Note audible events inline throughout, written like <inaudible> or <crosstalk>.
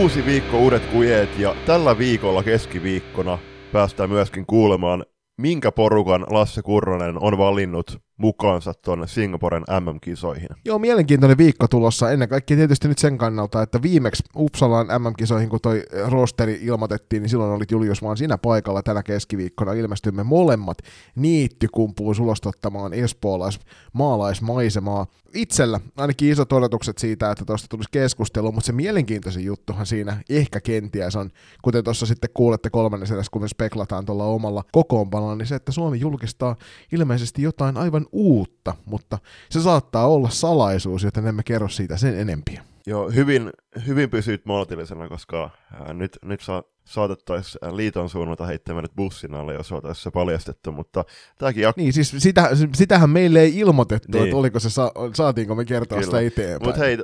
Uusi viikko, uudet kujeet ja tällä viikolla keskiviikkona päästään myöskin kuulemaan, minkä porukan Lasse Kurronen on valinnut mukaansa tuonne Singaporen MM-kisoihin. Joo, mielenkiintoinen viikko tulossa. Ennen kaikkea tietysti nyt sen kannalta, että viimeksi Uppsalaan MM-kisoihin, kun toi rosteri ilmoitettiin, niin silloin olit Julius vaan siinä paikalla tänä keskiviikkona. Ilmestymme molemmat niittykumpuun sulostottamaan espoolais maalaismaisemaa. Itsellä ainakin isot odotukset siitä, että tuosta tulisi keskustelu, mutta se mielenkiintoisin juttuhan siinä ehkä kenties on, kuten tuossa sitten kuulette kolmannessa kun me speklataan tuolla omalla kokoonpanolla, niin se, että Suomi julkistaa ilmeisesti jotain aivan uutta, mutta se saattaa olla salaisuus, joten emme kerro siitä sen enempiä. Joo, hyvin, hyvin pysyit maltillisena, koska ää, nyt, nyt saa, saatettaisiin liiton suunnalta heittää meidät bussin alle, jos oltaisiin se paljastettu, mutta tämäkin jak- Niin, siis sitä, sitähän meille ei ilmoitettu, Niin. että oliko se, sa- saatiinko me kertoa Kyllä. sitä eteenpäin. Mutta hei,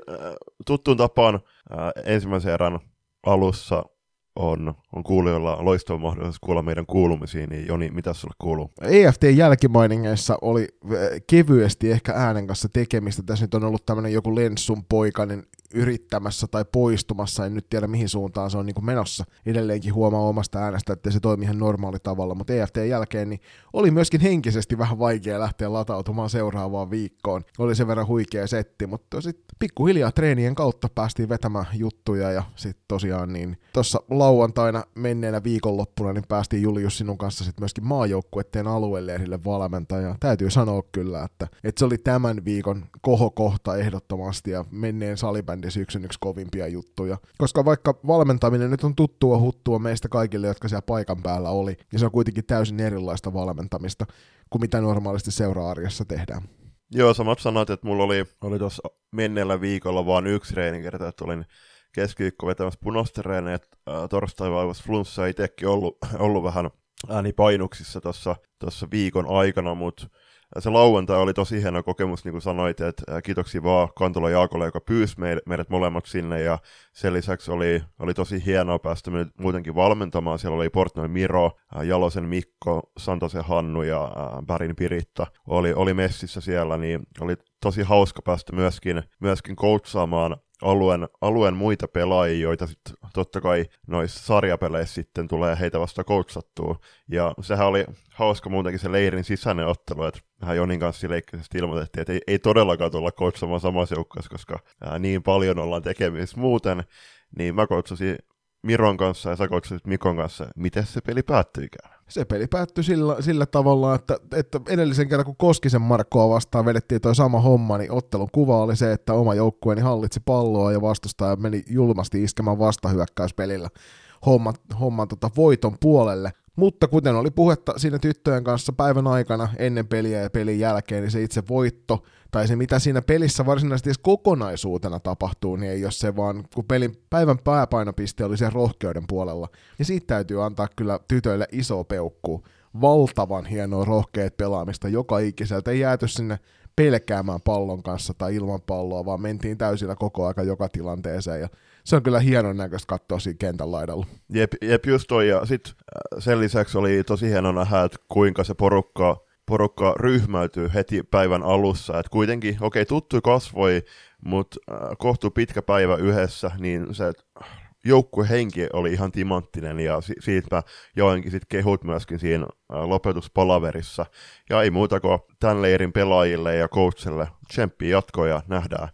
tuttuun tapaan äh, ensimmäisen erän alussa on, on kuulijoilla loistava mahdollisuus kuulla meidän kuulumisiin, niin Joni, mitä sulle kuuluu? EFT jälkimainingeissa oli äh, kevyesti ehkä äänen kanssa tekemistä. Tässä nyt on ollut tämmöinen joku Lenssun poikainen yrittämässä tai poistumassa, en nyt tiedä mihin suuntaan se on niin menossa. Edelleenkin huomaa omasta äänestä, että se toimii ihan normaali tavalla, mutta EFT jälkeen niin oli myöskin henkisesti vähän vaikea lähteä latautumaan seuraavaan viikkoon. Oli sen verran huikea setti, mutta sitten pikkuhiljaa treenien kautta päästiin vetämään juttuja ja sitten tosiaan niin tuossa lauantaina menneenä viikonloppuna niin päästiin Julius sinun kanssa sitten myöskin maajoukkuetteen aluelehdille valmentaja. Täytyy sanoa kyllä, että, että se oli tämän viikon kohokohta ehdottomasti ja menneen salibändin syksyn yksi kovimpia juttuja. Koska vaikka valmentaminen nyt on tuttua huttua meistä kaikille, jotka siellä paikan päällä oli, niin se on kuitenkin täysin erilaista valmentamista kuin mitä normaalisti seura-arjessa tehdään. Joo, samat sanat, että mulla oli, oli tuossa menneellä viikolla vaan yksi treenikerta, että olin keskiviikko vetämässä punaista treeniä, että äh, torstai vaivasi flunssa itsekin ollut, <clears throat> ollut vähän äänipainuksissa tuossa tossa viikon aikana, mutta se lauantai oli tosi hieno kokemus, niin kuin sanoit, että kiitoksia vaan Kantola Jaakolle, joka pyysi meidät, molemmat sinne, ja sen lisäksi oli, oli tosi hienoa päästä muutenkin valmentamaan. Siellä oli Portnoin Miro, Jalosen Mikko, Santosen Hannu ja Pärin Piritta oli, oli messissä siellä, niin oli tosi hauska päästä myöskin, myöskin coachaamaan alueen, alueen muita pelaajia, joita sitten totta kai noissa sarjapeleissä sitten tulee heitä vasta coachattua. Ja sehän oli hauska muutenkin se leirin sisäinen ottelu, että vähän Jonin kanssa leikkaisesti ilmoitettiin, että ei, ei todellakaan tulla coachamaan samassa joukkueessa, koska ää, niin paljon ollaan tekemisissä muuten, niin mä coachasin Miron kanssa ja sä coachasit Mikon kanssa, miten se peli päättyikään. Se peli päättyi sillä, sillä tavalla, että, että edellisen kerran kun Koskisen Markkoa vastaan vedettiin toi sama homma, niin ottelun kuva oli se, että oma joukkueeni hallitsi palloa ja vastustaja meni julmasti iskemään vastahyökkäyspelillä homman, homman tota voiton puolelle. Mutta kuten oli puhetta siinä tyttöjen kanssa päivän aikana ennen peliä ja pelin jälkeen, niin se itse voitto, tai se mitä siinä pelissä varsinaisesti edes kokonaisuutena tapahtuu, niin ei ole se vaan, kun pelin päivän pääpainopiste oli sen rohkeuden puolella. Ja siitä täytyy antaa kyllä tytöille iso peukku. Valtavan hienoa rohkeat pelaamista joka ikiseltä. Ei jääty sinne pelkäämään pallon kanssa tai ilman palloa, vaan mentiin täysillä koko aika joka tilanteeseen. Ja se on kyllä hienon näköistä katsoa siinä kentän laidalla. Jep, jep just toi, ja sitten sen lisäksi oli tosi hieno nähdä, että kuinka se porukka, porukka ryhmäytyy heti päivän alussa. Et kuitenkin, okei, okay, tuttu kasvoi, mutta äh, kohtuu pitkä päivä yhdessä, niin se joukkuehenki oli ihan timanttinen, ja si- siitä mä joinkin sit kehut myöskin siinä äh, lopetuspalaverissa. Ja ei muuta kuin tämän leirin pelaajille ja coachille tsemppiä jatkoa ja nähdään,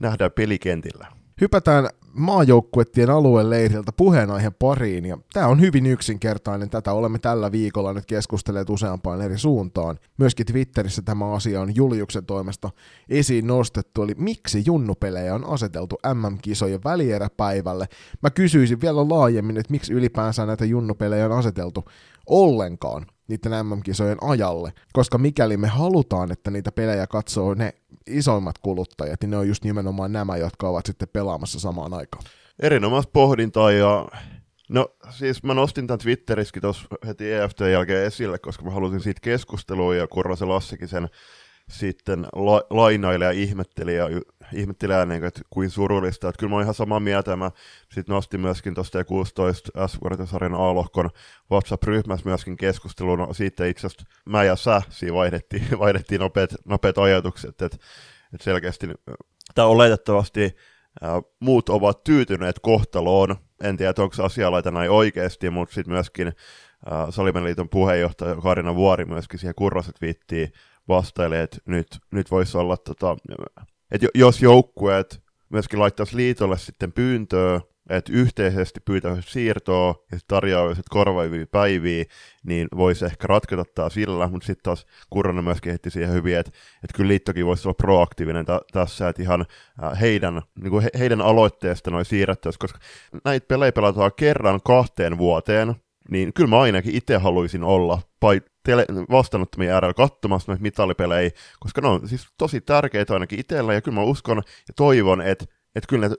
nähdään pelikentillä. Hypätään maajoukkuettien alueen leiriltä puheenaiheen pariin, ja tämä on hyvin yksinkertainen. Tätä olemme tällä viikolla nyt keskustelleet useampaan eri suuntaan. Myöskin Twitterissä tämä asia on Juliuksen toimesta esiin nostettu, eli miksi junnupelejä on aseteltu MM-kisojen välieräpäivälle. Mä kysyisin vielä laajemmin, että miksi ylipäänsä näitä junnupelejä on aseteltu ollenkaan niiden MM-kisojen ajalle, koska mikäli me halutaan, että niitä pelejä katsoo ne isoimmat kuluttajat, niin ne on just nimenomaan nämä, jotka ovat sitten pelaamassa samaan aikaan. Erinomaista pohdintaa ja no siis mä nostin tämän Twitterissäkin tuossa heti EFT jälkeen esille, koska mä halusin siitä keskustelua ja Kurrasen Lassikin sen sitten la- lainaili ja ihmetteli ja ihmetteli ääneen, että kuin surullista. Että kyllä mä oon ihan samaa mieltä mä sitten nostin myöskin tuosta 16 s sarjan A-lohkon WhatsApp-ryhmässä myöskin keskustelun no, siitä itse asiassa mä ja sä siinä vaihdettiin, <laughs> vaihdettiin nopeat, nopeat ajatukset, että, että selkeästi tämä oletettavasti ää, muut ovat tyytyneet kohtaloon. En tiedä, onko se asialaita näin oikeasti, mutta sitten myöskin Salimeliiton puheenjohtaja Karina Vuori myöskin siihen kurraset viittiin vastaili, että nyt, nyt voisi olla, tota, että jos joukkueet myöskin laittaisi liitolle sitten pyyntöä, että yhteisesti pyytäisi siirtoa ja tarjoaisi korvaivia päiviä, niin voisi ehkä ratketa tämä sillä, mutta sitten taas Kurronen myöskin heitti siihen hyvin, että, että kyllä liittokin voisi olla proaktiivinen t- tässä, että ihan heidän, niin kuin he, heidän aloitteesta noin siirrettäisiin, koska näitä pelejä pelataan kerran kahteen vuoteen, niin kyllä mä ainakin itse haluaisin olla pai, tele, vastaanottomien äärellä katsomassa noita mitallipelejä, koska ne on siis tosi tärkeitä ainakin itsellä, ja kyllä mä uskon ja toivon, että, että kyllä ne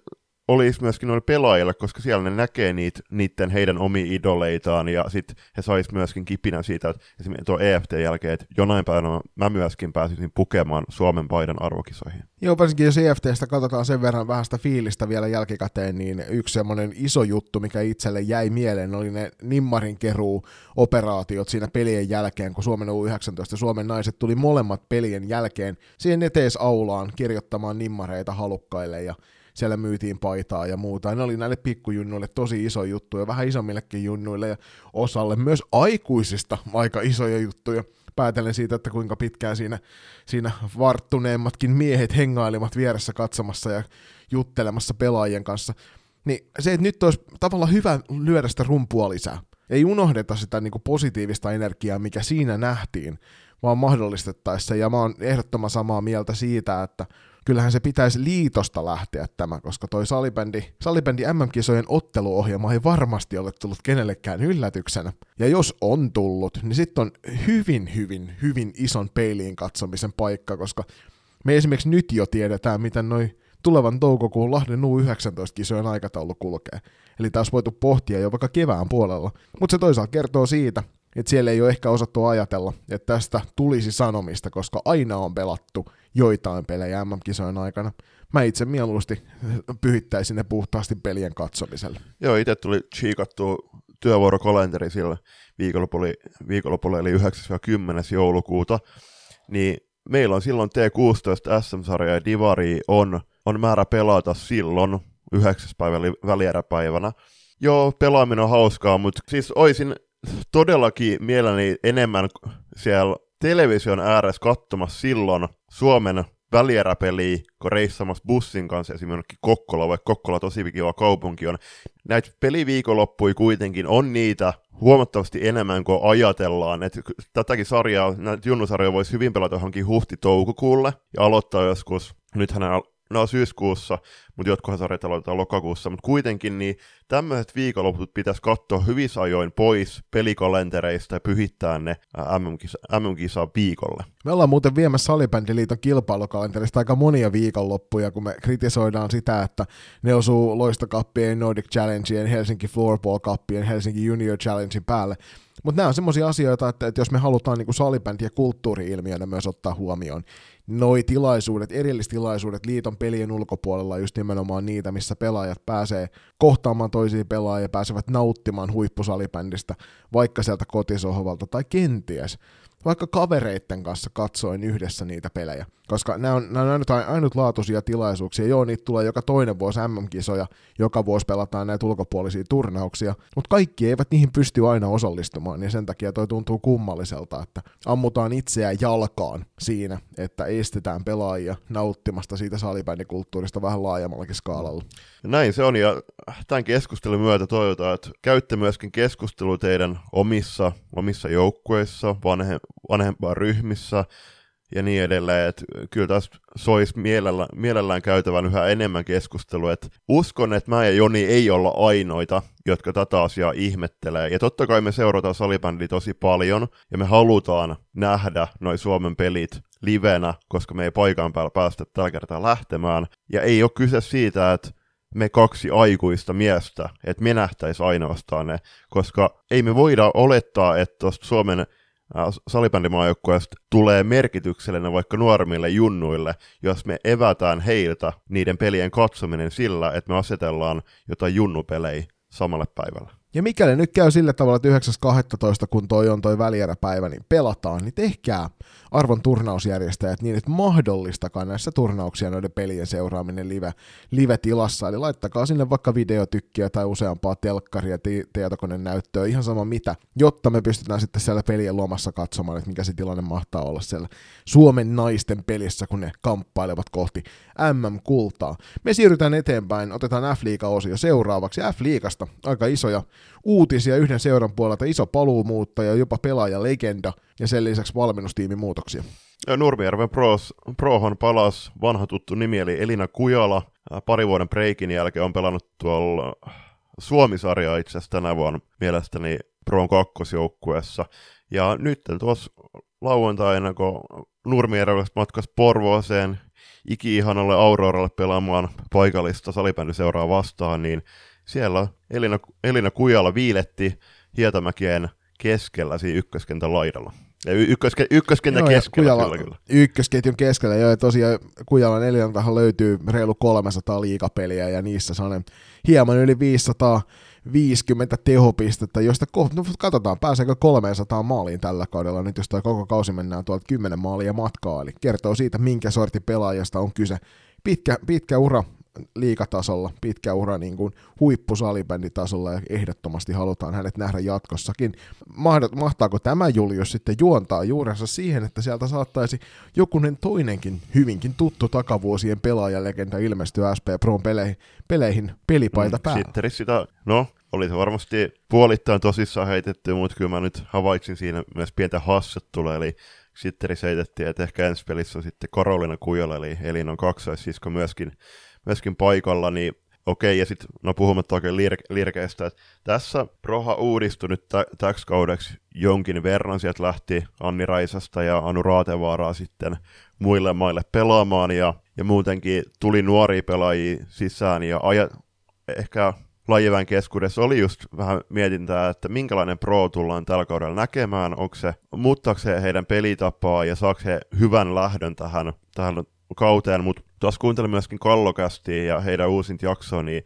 olisi myöskin noille pelaajille, koska siellä ne näkee niitä, niiden heidän omia idoleitaan, ja sitten he sais myöskin kipinä siitä, että esimerkiksi tuo EFT jälkeen, että jonain päivänä mä myöskin pääsisin pukemaan Suomen paidan arvokisoihin. Joo, varsinkin jos EFTstä katsotaan sen verran vähän sitä fiilistä vielä jälkikäteen, niin yksi semmoinen iso juttu, mikä itselle jäi mieleen, oli ne Nimmarin keruu operaatiot siinä pelien jälkeen, kun Suomen U19 ja Suomen naiset tuli molemmat pelien jälkeen siihen etees aulaan kirjoittamaan nimmareita halukkaille, ja siellä myytiin paitaa ja muuta. Ne oli näille pikkujunnuille tosi iso juttu ja vähän isommillekin junnuille ja osalle myös aikuisista aika isoja juttuja. Päätellen siitä, että kuinka pitkään siinä, siinä varttuneemmatkin miehet hengailivat vieressä katsomassa ja juttelemassa pelaajien kanssa. Niin se, että nyt olisi tavallaan hyvä lyödä sitä rumpua lisää. Ei unohdeta sitä niin kuin positiivista energiaa, mikä siinä nähtiin, vaan mahdollistettaessa. Ja mä oon ehdottoman samaa mieltä siitä, että kyllähän se pitäisi liitosta lähteä tämä, koska toi salibändi, salibändi MM-kisojen otteluohjelma ei varmasti ole tullut kenellekään yllätyksenä. Ja jos on tullut, niin sitten on hyvin, hyvin, hyvin ison peiliin katsomisen paikka, koska me esimerkiksi nyt jo tiedetään, miten noin tulevan toukokuun Lahden U19-kisojen aikataulu kulkee. Eli taas voitu pohtia jo vaikka kevään puolella. Mutta se toisaalta kertoo siitä, että siellä ei ole ehkä osattu ajatella, että tästä tulisi sanomista, koska aina on pelattu joitain pelejä MM-kisojen aikana. Mä itse mieluusti <laughs> pyhittäisin ne puhtaasti pelien katsomiselle. Joo, itse tuli chiikattu työvuorokalenteri sillä viikonlopulla, viikonlopulla eli 9-10. joulukuuta, niin meillä on silloin T16 SM-sarja ja Divari on, on määrä pelata silloin 9. päivä välieräpäivänä. Joo, pelaaminen on hauskaa, mutta siis oisin todellakin mielelläni enemmän siellä television ääressä katsomassa silloin Suomen välieräpeliä, kun reissamassa bussin kanssa esimerkiksi Kokkola, vaikka Kokkola tosi kiva kaupunki on. Näitä peliviikonloppuja kuitenkin on niitä huomattavasti enemmän kuin ajatellaan. että tätäkin sarjaa, näitä junnusarjoja voisi hyvin pelata johonkin huhti-toukokuulle ja aloittaa joskus, nythän no syyskuussa, mutta jotkuhan sarjat aloitetaan lokakuussa, mutta kuitenkin niin tämmöiset viikonloput pitäisi katsoa hyvissä ajoin pois pelikalentereista ja pyhittää ne MM-kisa, viikolle. Me ollaan muuten viemässä Salibändiliiton kilpailukalenterista aika monia viikonloppuja, kun me kritisoidaan sitä, että ne osuu loistokappien, Nordic Challengeen, Helsinki Floorball Cupien, Helsinki Junior Challengein päälle. Mutta nämä on semmoisia asioita, että, että jos me halutaan niin salibändi- ja kulttuuri-ilmiönä myös ottaa huomioon, noi tilaisuudet, erillistilaisuudet liiton pelien ulkopuolella just nimenomaan niitä, missä pelaajat pääsee kohtaamaan toisia pelaajia, pääsevät nauttimaan huippusalibändistä, vaikka sieltä kotisohvalta tai kenties vaikka kavereitten kanssa katsoin yhdessä niitä pelejä, koska nämä on, nämä on ainut, ainutlaatuisia tilaisuuksia. Joo, niitä tulee joka toinen vuosi MM-kisoja, joka vuosi pelataan näitä ulkopuolisia turnauksia, mutta kaikki eivät niihin pysty aina osallistumaan, ja sen takia toi tuntuu kummalliselta, että ammutaan itseään jalkaan siinä, että estetään pelaajia nauttimasta siitä salibändikulttuurista vähän laajemmallakin skaalalla. Näin se on, ja tämän keskustelun myötä toivotaan, että käytte myöskin keskustelua teidän omissa, omissa joukkueissa, vanhe, vanhempaa ryhmissä ja niin edelleen. Että kyllä tässä sois mielellä, mielellään käytävän yhä enemmän keskustelua. Et uskon, että mä ja Joni ei olla ainoita, jotka tätä asiaa ihmettelee. Ja totta kai me seurataan salibändiä tosi paljon, ja me halutaan nähdä noin Suomen pelit livenä, koska me ei paikan päällä päästä tällä kertaa lähtemään. Ja ei ole kyse siitä, että me kaksi aikuista miestä, että me nähtäisi ainoastaan ne, koska ei me voida olettaa, että tuosta Suomen salibändimaajoukkueesta tulee merkityksellinen vaikka nuoremmille junnuille, jos me evätään heiltä niiden pelien katsominen sillä, että me asetellaan jotain junnupelejä samalle päivälle. Ja mikäli nyt käy sillä tavalla, että 9.12. kun toi on toi välieräpäivä, niin pelataan, niin tehkää arvon turnausjärjestäjät niin, että mahdollistakaa näissä turnauksia noiden pelien seuraaminen live, live-tilassa. Eli laittakaa sinne vaikka videotykkiä tai useampaa telkkaria, tietokoneen näyttöä, ihan sama mitä, jotta me pystytään sitten siellä pelien luomassa katsomaan, että mikä se tilanne mahtaa olla siellä Suomen naisten pelissä, kun ne kamppailevat kohti MM-kultaa. Me siirrytään eteenpäin, otetaan F-liiga-osio seuraavaksi. F-liigasta aika isoja uutisia yhden seuran puolelta, iso paluumuuttaja, jopa pelaaja-legenda ja sen lisäksi valmennustiimin muutoksia. Nurmijärven Pros, Prohon palas vanha tuttu nimi eli Elina Kujala. Pari vuoden breikin jälkeen on pelannut tuolla Suomisarja itse asiassa tänä vuonna mielestäni Proon kakkosjoukkueessa. Ja nyt tuossa lauantaina, kun Nurmijärvellä matkas Porvooseen iki-ihanalle Auroralle pelaamaan paikallista salibändiseuraa vastaan, niin siellä Elina, Elina Kujala viiletti Hietamäkien keskellä siinä ykköskentän laidalla. Ja y- ykköske, ykköskentän joo, keskellä Kujala, kyllä, kyllä. Ykkösketjun keskellä, joo, ja tosiaan Kujalan Elinantahan löytyy reilu 300 liikapeliä, ja niissä sellainen hieman yli 500 50 tehopistettä, joista kohta, no katsotaan, pääseekö 300 maaliin tällä kaudella, nyt jos toi koko kausi mennään tuolta 10 maalia matkaa, eli kertoo siitä, minkä sorti pelaajasta on kyse. Pitkä, pitkä ura liikatasolla, pitkä ura niin kuin huippusalibänditasolla ja ehdottomasti halutaan hänet nähdä jatkossakin. Mahtaako tämä Julius sitten juontaa juurensa siihen, että sieltä saattaisi jokunen toinenkin hyvinkin tuttu takavuosien pelaajalegenda ilmestyä SP Proon peleihin, peleihin pelipaita mm, päällä? Sitten sitä, no oli se varmasti puolittain tosissaan heitetty, mutta kyllä mä nyt havaitsin siinä myös pientä hassettua, eli sitten heitettiin, että ehkä ensi pelissä on sitten Korolina Kujola, eli Elinon kaksoissisko myöskin myöskin paikalla, niin okei, ja sitten, no puhumatta oikein lir- lirkeistä, että tässä Proha uudistui nyt täksi kaudeksi jonkin verran, sieltä lähti Anni Raisasta ja Anu Raatevaaraa sitten muille maille pelaamaan, ja, ja muutenkin tuli nuoria pelaajia sisään, ja aja, ehkä lajivän keskuudessa oli just vähän mietintää, että minkälainen pro tullaan tällä kaudella näkemään, onko se, muuttaako se heidän pelitapaa ja saako he hyvän lähdön tähän, tähän kauteen, mutta tuossa kuuntelin myöskin Kallokästiä ja heidän uusinta jaksoa, niin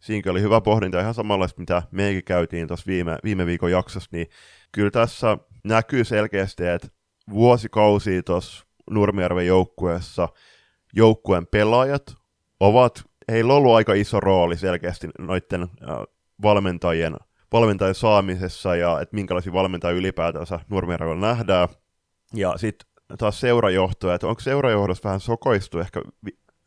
siinä oli hyvä pohdinta ihan samanlaista, mitä meikin käytiin tuossa viime, viime viikon jaksossa, niin kyllä tässä näkyy selkeästi, että vuosikausia tuossa Nurmijärven joukkueessa joukkueen pelaajat ovat, heillä on ollut aika iso rooli selkeästi noiden äh, valmentajien, valmentajien saamisessa ja että minkälaisia valmentajia ylipäätänsä Nurmijärvellä nähdään. Ja sitten taas seurajohtoa, että onko seurajohdossa vähän sokoistu ehkä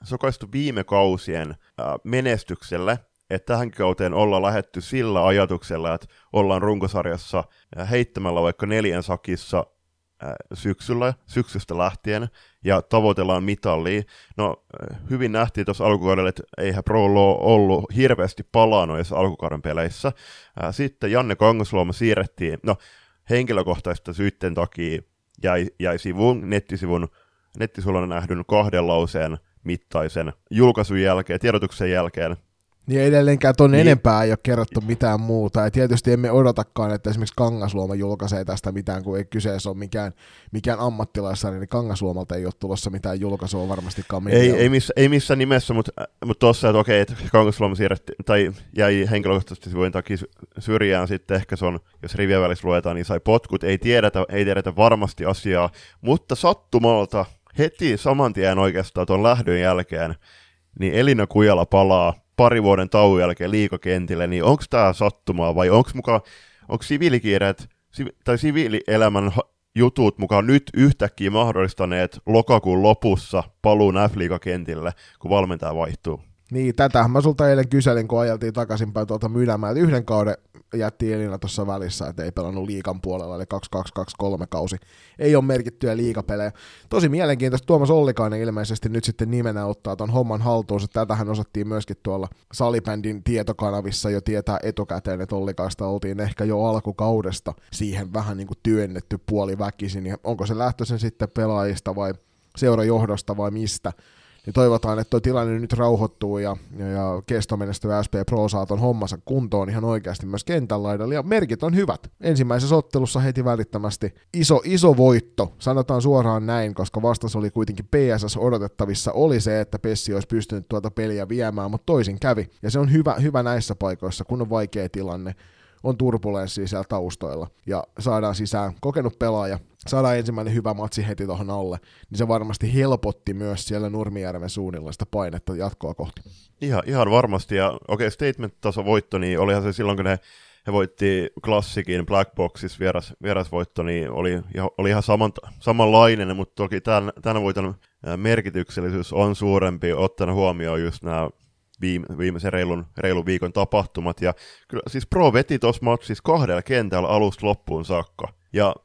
sokoistu viime kausien äh, menestykselle, että tähän kauteen ollaan lähetty sillä ajatuksella, että ollaan runkosarjassa heittämällä vaikka neljän sakissa syksyllä, syksystä lähtien, ja tavoitellaan mitallia. No, hyvin nähtiin tuossa alkukaudella, että eihän Pro ollut hirveästi palaa noissa alkukauden peleissä. Sitten Janne Kangasluoma siirrettiin, no henkilökohtaista syytten takia jäi, jäi sivun, nettisivun, nettisivulla nähdyn kahden lauseen mittaisen julkaisun jälkeen, tiedotuksen jälkeen, niin edelleenkään tuon niin. enempää ei ole kerrottu mitään muuta. Ja tietysti emme odotakaan, että esimerkiksi Kangasluoma julkaisee tästä mitään, kun ei kyseessä ole mikään, mikään ammattilaissarja, niin Kangasluomalta ei ole tulossa mitään julkaisua varmastikaan. Ei, ei, missä, ei missään nimessä, mutta, mutta tuossa, että okei, että Kangasluoma siirretti, tai jäi henkilökohtaisesti sivujen takia syrjään sitten, ehkä se on, jos rivien välissä luetaan, niin sai potkut, ei tiedetä, ei tiedetä varmasti asiaa, mutta sattumalta heti saman tien oikeastaan tuon lähdön jälkeen, niin Elina Kujala palaa pari vuoden tauon jälkeen liikakentille, niin onko tämä sattumaa vai onko mukaan, onko siviilikiireet tai siviilielämän jutut mukaan nyt yhtäkkiä mahdollistaneet lokakuun lopussa paluun F-liigakentille, kun valmentaja vaihtuu? Niin, tätä mä sulta eilen kyselin, kun ajeltiin takaisinpäin tuolta Mynämään, että yhden kauden jätti Elina tuossa välissä, että ei pelannut liikan puolella, eli 2223 kausi. Ei ole merkittyjä liikapelejä. Tosi mielenkiintoista, Tuomas Ollikainen ilmeisesti nyt sitten nimenä ottaa ton homman haltuunsa. Tätähän osattiin myöskin tuolla salibändin tietokanavissa jo tietää etukäteen, että Ollikaista oltiin ehkä jo alkukaudesta siihen vähän niin kuin työnnetty puoli väkisin. Onko se lähtöisen sitten pelaajista vai seurajohdosta vai mistä? Niin toivotaan, että tuo tilanne nyt rauhoittuu ja, ja, ja kestomenestyvä SP Pro saa ton hommansa kuntoon ihan oikeasti myös kentän laidalla. Ja merkit on hyvät. Ensimmäisessä ottelussa heti välittömästi iso, iso voitto, sanotaan suoraan näin, koska vastas oli kuitenkin PSS odotettavissa, oli se, että Pessi olisi pystynyt tuota peliä viemään, mutta toisin kävi. Ja se on hyvä, hyvä näissä paikoissa, kun on vaikea tilanne on turbulenssia siellä taustoilla, ja saadaan sisään kokenut pelaaja, saadaan ensimmäinen hyvä matsi heti tuohon alle, niin se varmasti helpotti myös siellä Nurmijärven suunnilla sitä painetta jatkoa kohti. Ihan, ihan varmasti, ja okei, okay, statement-taso voitto, niin olihan se silloin, kun ne he voitti klassikin Black Boxissa vieras, vierasvoitto, niin oli, oli ihan saman, samanlainen, mutta toki tämän, tämän voiton merkityksellisyys on suurempi, ottaen huomioon just nämä viime, viimeisen reilun, reilun viikon tapahtumat. Ja kyllä siis Pro veti tuossa matsissa kahdella kentällä alusta loppuun saakka. Ja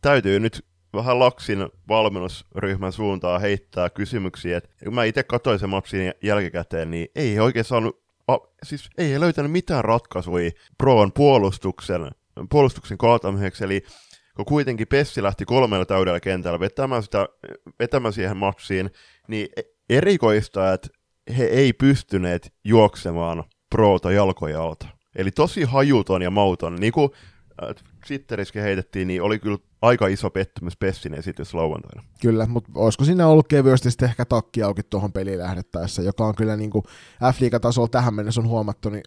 täytyy nyt vähän Laksin valmennusryhmän suuntaan heittää kysymyksiä, että kun mä itse katsoin sen matsin jälkikäteen, niin ei oikein saanut, a, siis ei löytänyt mitään ratkaisuja Proon puolustuksen, puolustuksen kaatamiseksi, eli kun kuitenkin Pessi lähti kolmella täydellä kentällä vetämään, sitä, vetämään siihen matsiin, niin erikoista, että he ei pystyneet juoksemaan proota jalkoja alta. Eli tosi hajuton ja mauton, niin kuin Twitterissäkin heitettiin, niin oli kyllä aika iso pettymys Pessin esitys lauantaina. Kyllä, mutta olisiko siinä ollut kevyesti sitten ehkä takki auki tuohon peliin lähdettäessä, joka on kyllä niin kuin F-liigatasolla tähän mennessä on huomattu, niin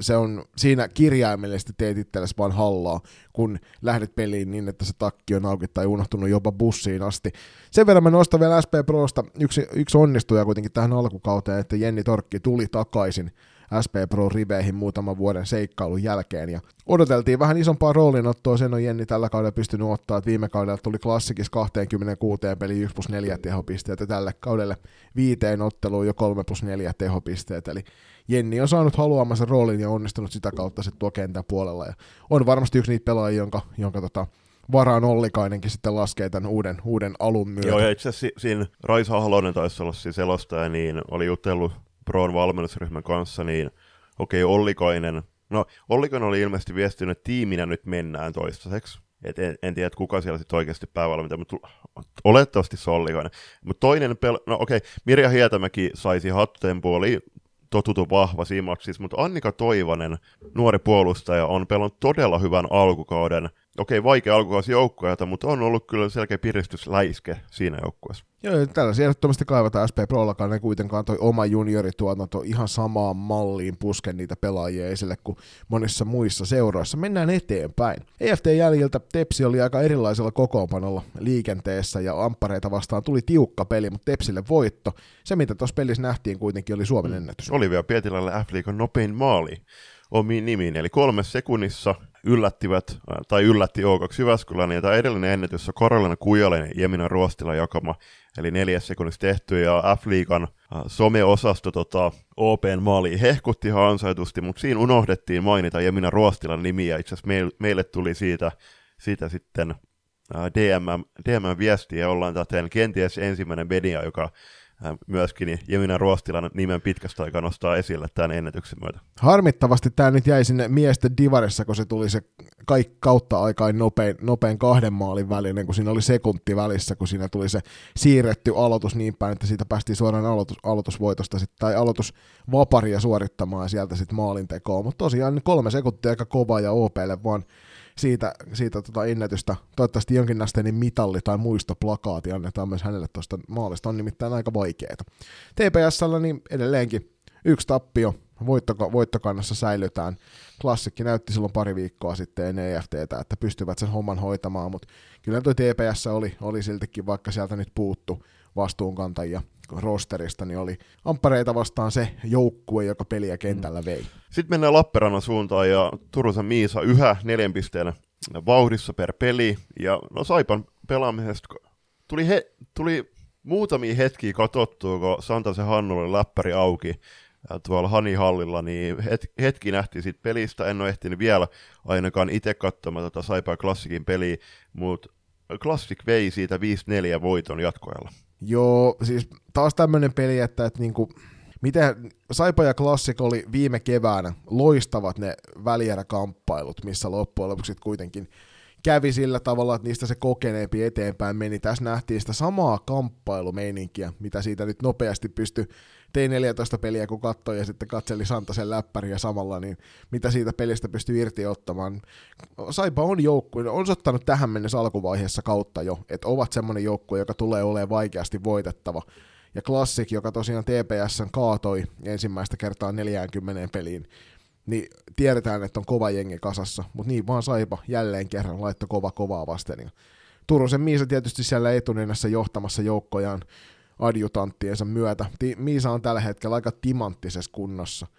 se on siinä kirjaimellisesti teet itsellesi vaan hallaa, kun lähdet peliin niin, että se takki on auki tai unohtunut jopa bussiin asti. Sen verran mä nostan vielä SP Prosta yksi, yksi onnistuja kuitenkin tähän alkukauteen, että Jenni Torkki tuli takaisin SP Pro-riveihin muutaman vuoden seikkailun jälkeen. Ja odoteltiin vähän isompaa roolinottoa, sen on Jenni tällä kaudella pystynyt ottaa, että viime kaudella tuli klassikis 26 peli 1 plus 4 tehopisteet ja tälle kaudelle viiteen otteluun jo 3 plus 4 tehopisteet, eli Jenni on saanut haluamansa roolin ja onnistunut sitä kautta sitten tuo kentän puolella ja on varmasti yksi niitä pelaajia, jonka, jonka tota, varaan Ollikainenkin sitten laskee tämän uuden, uuden alun myötä. Joo, ja itse asiassa siinä Raisa Halonen taisi olla siis selostaja, niin oli jutellut Proon valmennusryhmän kanssa, niin okei, okay, Ollikainen, no Ollikainen oli ilmeisesti viestinyt, että tiiminä nyt mennään toistaiseksi. Et en, en tiedä, kuka siellä sitten oikeasti päävalmentaja, mutta olettavasti se Ollikainen. Mutta toinen, pel- no okei, okay, Mirja Hietämäki saisi hattutempu, oli totutu vahva siinä mutta Annika Toivonen, nuori puolustaja, on pelannut todella hyvän alkukauden – okei, okay, vaikea alkukausi joukkueelta, mutta on ollut kyllä selkeä piristysläiske siinä joukkueessa. Joo, tällaisia ehdottomasti kaivataan SP Prollakaan, ne kuitenkaan toi oma juniorituotanto ihan samaan malliin pusken niitä pelaajia esille kuin monissa muissa seuroissa. Mennään eteenpäin. EFT jäljiltä Tepsi oli aika erilaisella kokoonpanolla liikenteessä ja amppareita vastaan tuli tiukka peli, mutta Tepsille voitto. Se, mitä tuossa pelissä nähtiin kuitenkin, oli Suomen ennätys. Olivia Pietilälle F-liikan nopein maali omiin nimiin, eli kolme sekunnissa yllättivät, tai yllätti O2 Jyväskylän, ja tämä edellinen ennätys on Karolina Kujalainen ja Jemina Ruostila jakama, eli neljäs sekunnissa tehty, ja F-liigan some-osasto tota, OPn maali hehkutti ihan ansaitusti, mutta siinä unohdettiin mainita Jemina Ruostilan nimi, ja itse asiassa meille tuli siitä, siitä sitten DM, DM-viesti, ja ollaan täten kenties ensimmäinen media, joka myöskin Jemina Ruostilan nimen pitkästä aikaa nostaa esille tämän ennätyksen myötä. Harmittavasti tämä nyt jäi sinne miesten divarissa, kun se tuli se kaikki kautta aikaan nopein, nopein kahden maalin välinen, kun siinä oli sekunti välissä, kun siinä tuli se siirretty aloitus niin päin, että siitä päästiin suoraan aloitus, aloitusvoitosta sit, tai aloitusvaparia suorittamaan sieltä sitten maalintekoon. Mutta tosiaan kolme sekuntia aika kova ja OPlle vaan siitä, siitä tota ennätystä. Toivottavasti jonkinlainen mitalli tai muistoplakaati annetaan myös hänelle tuosta maalista, on nimittäin aika vaikeaa. TPSllä niin edelleenkin yksi tappio, voittoka- voittokannassa säilytään. Klassikki näytti silloin pari viikkoa sitten ennen EFTtä, että pystyvät sen homman hoitamaan, mutta kyllä tuo TPS oli, oli siltikin, vaikka sieltä nyt puuttu vastuunkantajia rosterista, niin oli amppareita vastaan se joukkue, joka peliä kentällä mm. vei. Sitten mennään Lappeenrannan suuntaan ja Turusen Miisa yhä neljän pisteen vauhdissa per peli. Ja no Saipan pelaamisesta tuli, he, tuli muutamia hetkiä katsottua, kun Santasen Hannu oli läppäri auki tuolla Hanihallilla, niin hetki nähtiin siitä pelistä. En ole ehtinyt vielä ainakaan itse katsomaan tätä Saipan klassikin peliä, mutta Classic vei siitä 5-4 voiton jatkoajalla. Joo, siis taas tämmöinen peli, että, että niinku, miten Saipa ja Classic oli viime keväänä loistavat ne välieräkamppailut, missä loppujen lopuksi kuitenkin kävi sillä tavalla, että niistä se kokeneempi eteenpäin meni. Tässä nähtiin sitä samaa kamppailumeininkiä, mitä siitä nyt nopeasti pystyi tein 14 peliä kun katsoi ja sitten katseli Santasen läppäriä samalla, niin mitä siitä pelistä pystyy irti ottamaan. Saipa on joukkue, on ottanut tähän mennessä alkuvaiheessa kautta jo, että ovat semmoinen joukkue, joka tulee olemaan vaikeasti voitettava. Ja Classic, joka tosiaan TPSn kaatoi ensimmäistä kertaa 40 peliin, niin tiedetään, että on kova jengi kasassa, mutta niin vaan Saipa jälleen kerran laittoi kova kovaa vasten. Turusen Miisa tietysti siellä etunenässä johtamassa joukkojaan adjutanttiensa myötä. Miisa on tällä hetkellä aika timanttisessa kunnossa –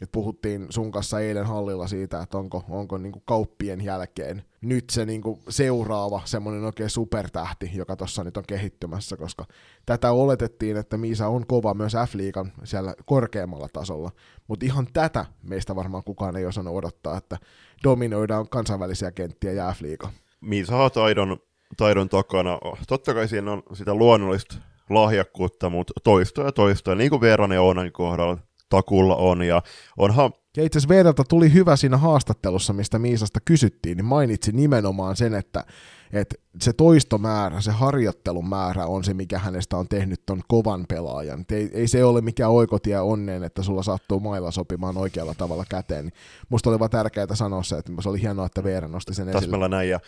et puhuttiin sun kanssa eilen hallilla siitä, että onko, onko niinku kauppien jälkeen nyt se niinku seuraava semmoinen oikein supertähti, joka tuossa nyt on kehittymässä, koska tätä oletettiin, että Miisa on kova myös F-liigan siellä korkeammalla tasolla, mutta ihan tätä meistä varmaan kukaan ei osannut odottaa, että dominoidaan kansainvälisiä kenttiä ja F-liiga. Miisa on taidon, taidon takana. Totta kai siinä on sitä luonnollista lahjakkuutta, mutta toistoa ja toistoa, niin kuin Veeran ja Oonan kohdalla takulla on. Ja onhan ja itse asiassa Veeralta tuli hyvä siinä haastattelussa, mistä Miisasta kysyttiin, niin mainitsi nimenomaan sen, että, että se toistomäärä, se harjoittelun määrä on se, mikä hänestä on tehnyt ton kovan pelaajan. ei, ei se ole mikään oikotie onneen, että sulla sattuu mailla sopimaan oikealla tavalla käteen. Musta oli vaan tärkeää sanoa se, että se oli hienoa, että Veera nosti sen esille. Täsmällä näin, ja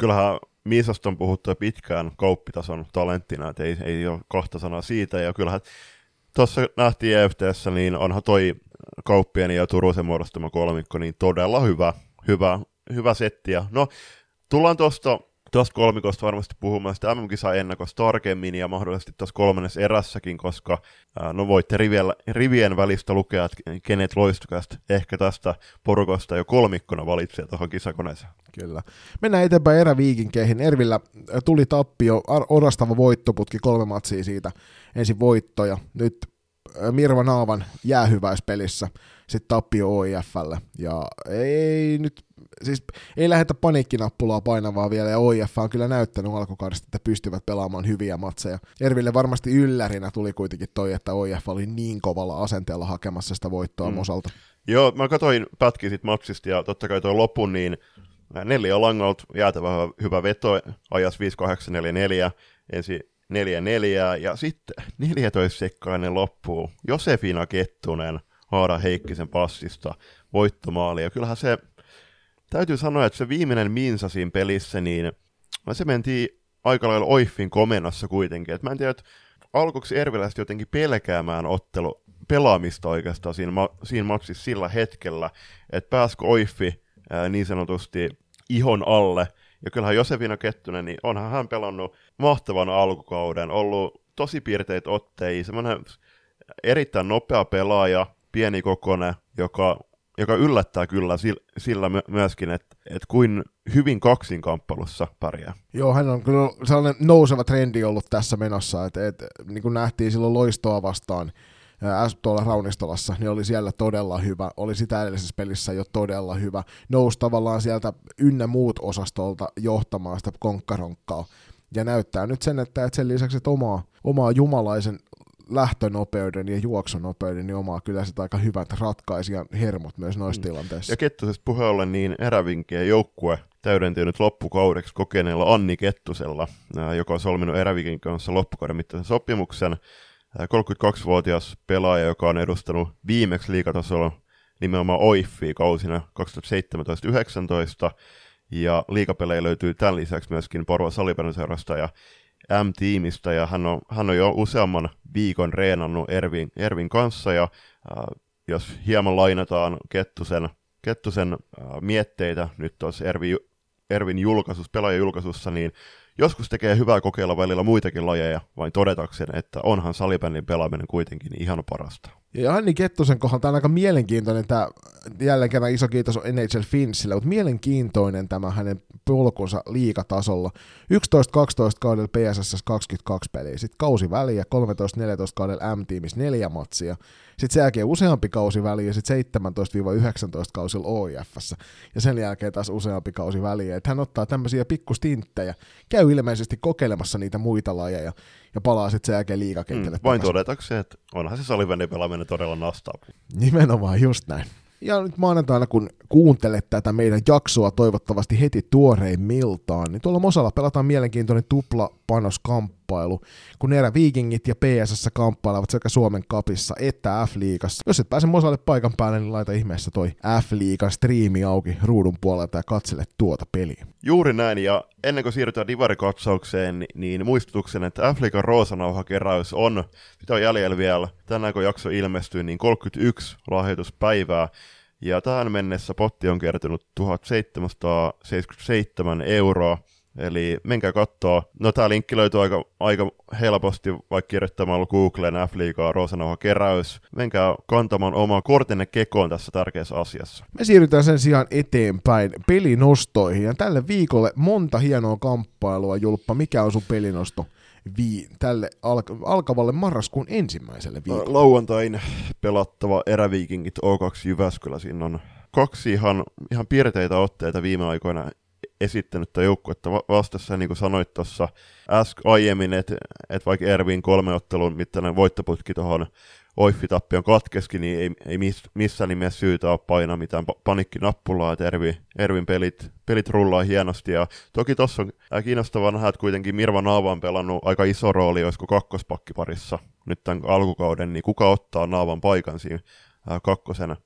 kyllähän Miisasta on puhuttu jo pitkään kauppitason talenttina, että ei, ei ole kohta sanaa siitä, ja kyllähän tuossa nähtiin EFTssä, niin onhan toi Kauppien ja Turusen muodostama kolmikko niin todella hyvä, hyvä, hyvä setti. Ja no, tullaan tuosta tuosta kolmikosta varmasti puhumaan sitä MM-kisaa ennakosta tarkemmin ja mahdollisesti tuossa kolmannessa erässäkin, koska no voitte rivien, rivien välistä lukea, että kenet loistukästä ehkä tästä porukosta jo kolmikkona valitsee tuohon kisakoneeseen. Kyllä. Mennään eteenpäin eräviikinkeihin. Ervillä tuli tappio, orastava voittoputki, kolme matsia siitä, ensin voittoja. Nyt Mirva Naavan jäähyväispelissä sitten tappio OIFlle. Ja ei nyt, siis ei lähdetä paniikkinappulaa painavaa vielä, ja OIF on kyllä näyttänyt alkukaudesta, että pystyvät pelaamaan hyviä matseja. Erville varmasti yllärinä tuli kuitenkin toi, että OIF oli niin kovalla asenteella hakemassa sitä voittoa mm. Mosalta. Joo, mä katsoin pätki sit matsista, ja totta kai tuo loppu, niin neljä langolt jäätävä hyvä veto, ajas 5-8-4-4, ensin 4-4, ja sitten 14 sekkainen loppuu. Josefina Kettunen, Haara Heikkisen passista, voittomaali, ja kyllähän se, täytyy sanoa, että se viimeinen minsa siinä pelissä, niin se mentiin aika lailla Oiffin komennossa kuitenkin, että mä en tiedä, että alkuksi Erviläiset jotenkin pelkäämään ottelu, pelaamista oikeastaan siinä, ma- siinä matsissa sillä hetkellä, että pääskö Oiffi ää, niin sanotusti ihon alle, ja kyllähän Josefina Kettunen, niin onhan hän pelannut mahtavan alkukauden, ollut tosi piirteitä otteja, semmoinen erittäin nopea pelaaja, pieni kokone, joka, joka yllättää kyllä sillä myöskin, että, että kuin hyvin kaksinkamppalussa pärjää. Joo, hän on kyllä sellainen nouseva trendi ollut tässä menossa, että, että niin kuin nähtiin silloin loistoa vastaan, tuolla Raunistolassa, niin oli siellä todella hyvä. Oli sitä edellisessä pelissä jo todella hyvä. Nousi tavallaan sieltä ynnä muut osastolta johtamaan sitä konkkaronkkaa. Ja näyttää nyt sen, että, että sen lisäksi, että omaa, omaa jumalaisen lähtönopeuden ja juoksunopeuden, niin omaa kyllä sitä aika hyvät ratkaisijan hermot myös noissa mm. tilanteissa. Ja Kettusesta puheen ollen, niin erävinkien joukkue täydentyy nyt loppukaudeksi kokeneella Anni Kettusella, joka on solminut erävikin kanssa loppukauden mittaisen sopimuksen. 32-vuotias pelaaja, joka on edustanut viimeksi liikatasolla nimenomaan OIFia kausina 2017-2019, ja liikapelejä löytyy tämän lisäksi myöskin Porvo Salipäriseurasta ja M-tiimistä, ja hän on, hän on jo useamman viikon reenannut Ervin, Ervin kanssa, ja äh, jos hieman lainataan Kettusen, Kettusen äh, mietteitä nyt tuossa Ervin, Ervin julkaisussa, pelaajajulkaisussa, niin Joskus tekee hyvää kokeilla välillä muitakin lajeja, vain todetakseen, että onhan salibändin pelaaminen kuitenkin ihan parasta. Ja Anni Kettusen kohdalla tämä on aika mielenkiintoinen, tämä jälleen kerran iso kiitos on NHL Finsille, mutta mielenkiintoinen tämä hänen polkunsa liikatasolla. 11-12 kaudella PSS 22 peliä, sitten kausi väliä, 13-14 kaudella M-tiimissä neljä matsia, sitten sen jälkeen useampi kausi väliä, ja sitten 17-19 kausilla OIFssä, ja sen jälkeen taas useampi kausi väliä. Että hän ottaa tämmöisiä pikkustinttejä, käy ilmeisesti kokeilemassa niitä muita lajeja, ja palaa sitten sen jälkeen liikakentälle. Mm, vain todetakseen, että onhan se salivännin pelaaminen todella nastaa. Nimenomaan, just näin. Ja nyt maanantaina, kun kuuntelet tätä meidän jaksoa toivottavasti heti tuoreimmiltaan, niin tuolla Mosalla pelataan mielenkiintoinen tupla panoskamppailu, kun erä Vikingit ja PSS kamppailevat sekä Suomen kapissa että F-liigassa. Jos et pääse Mosalle paikan päälle, niin laita ihmeessä toi F-liigan striimi auki ruudun puolelta ja katsele tuota peliä. Juuri näin, ja ennen kuin siirrytään divarikatsaukseen, niin muistutuksen, että F-liigan roosanauhakeräys on, sitä on jäljellä vielä, tänään kun jakso ilmestyy, niin 31 lahjoituspäivää, Ja tähän mennessä potti on kertynyt 1777 euroa, Eli menkää katsoa. No tää linkki löytyy aika, aika helposti, vaikka kirjoittamalla Googleen F-liigaa Rosanauha keräys. Menkää kantamaan oma kortenne kekoon tässä tärkeässä asiassa. Me siirrytään sen sijaan eteenpäin pelinostoihin. Ja tälle viikolle monta hienoa kamppailua, Julppa. Mikä on sun pelinosto? Vii, tälle alka- alkavalle marraskuun ensimmäiselle viikolle. Lauantain pelattava eräviikingit O2 Jyväskylä. Siinä on kaksi ihan, ihan piirteitä otteita viime aikoina esittänyt joukkuetta vastassa, niin kuin sanoit tuossa äsken aiemmin, että et vaikka Ervin kolmeottelun mittainen voittoputki tuohon Oiffi-tappion katkeski, niin ei, ei miss, missään nimessä syytä ole painaa mitään panikkinappulaa, että Ervin, Ervin pelit, pelit rullaa hienosti. Ja toki tuossa on kiinnostavaa nähdä, että kuitenkin Mirva Naava on pelannut aika iso rooli, olisiko kakkospakkiparissa nyt tämän alkukauden, niin kuka ottaa Naavan paikan siinä kakkosen,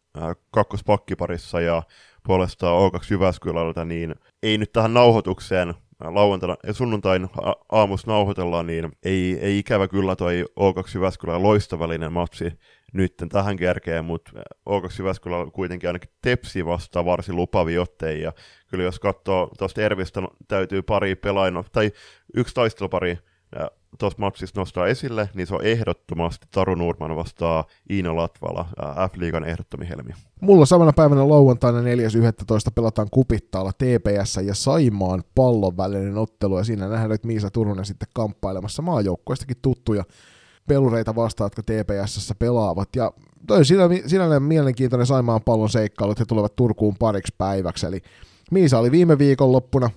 kakkospakkiparissa, ja puolestaan O2 Jyväskylältä, niin ei nyt tähän nauhoitukseen lauantaina ja sunnuntain aamussa nauhoitellaan, niin ei, ei ikävä kyllä toi O2 Jyväskylän loistavallinen matsi nyt tähän kärkeen, mutta O2 Jyväskylä kuitenkin ainakin Tepsi vastaa varsin lupavia otteja, ja kyllä jos katsoo tuosta Ervistä täytyy pari pelaino, tai yksi taistelupari tuossa matsissa nostaa esille, niin se on ehdottomasti Taru Nurman vastaa Iina Latvala, F-liigan ehdottomi helmi. Mulla samana päivänä lauantaina 4.11. pelataan Kupittaalla TPS ja Saimaan pallon välinen ottelu, ja siinä nähdään nyt Miisa Turunen sitten kamppailemassa maajoukkoistakin tuttuja pelureita vastaan, jotka TPSssä pelaavat. Ja toi sinällään mielenkiintoinen Saimaan pallon seikkailu, että he tulevat Turkuun pariksi päiväksi. Eli Miisa oli viime viikonloppuna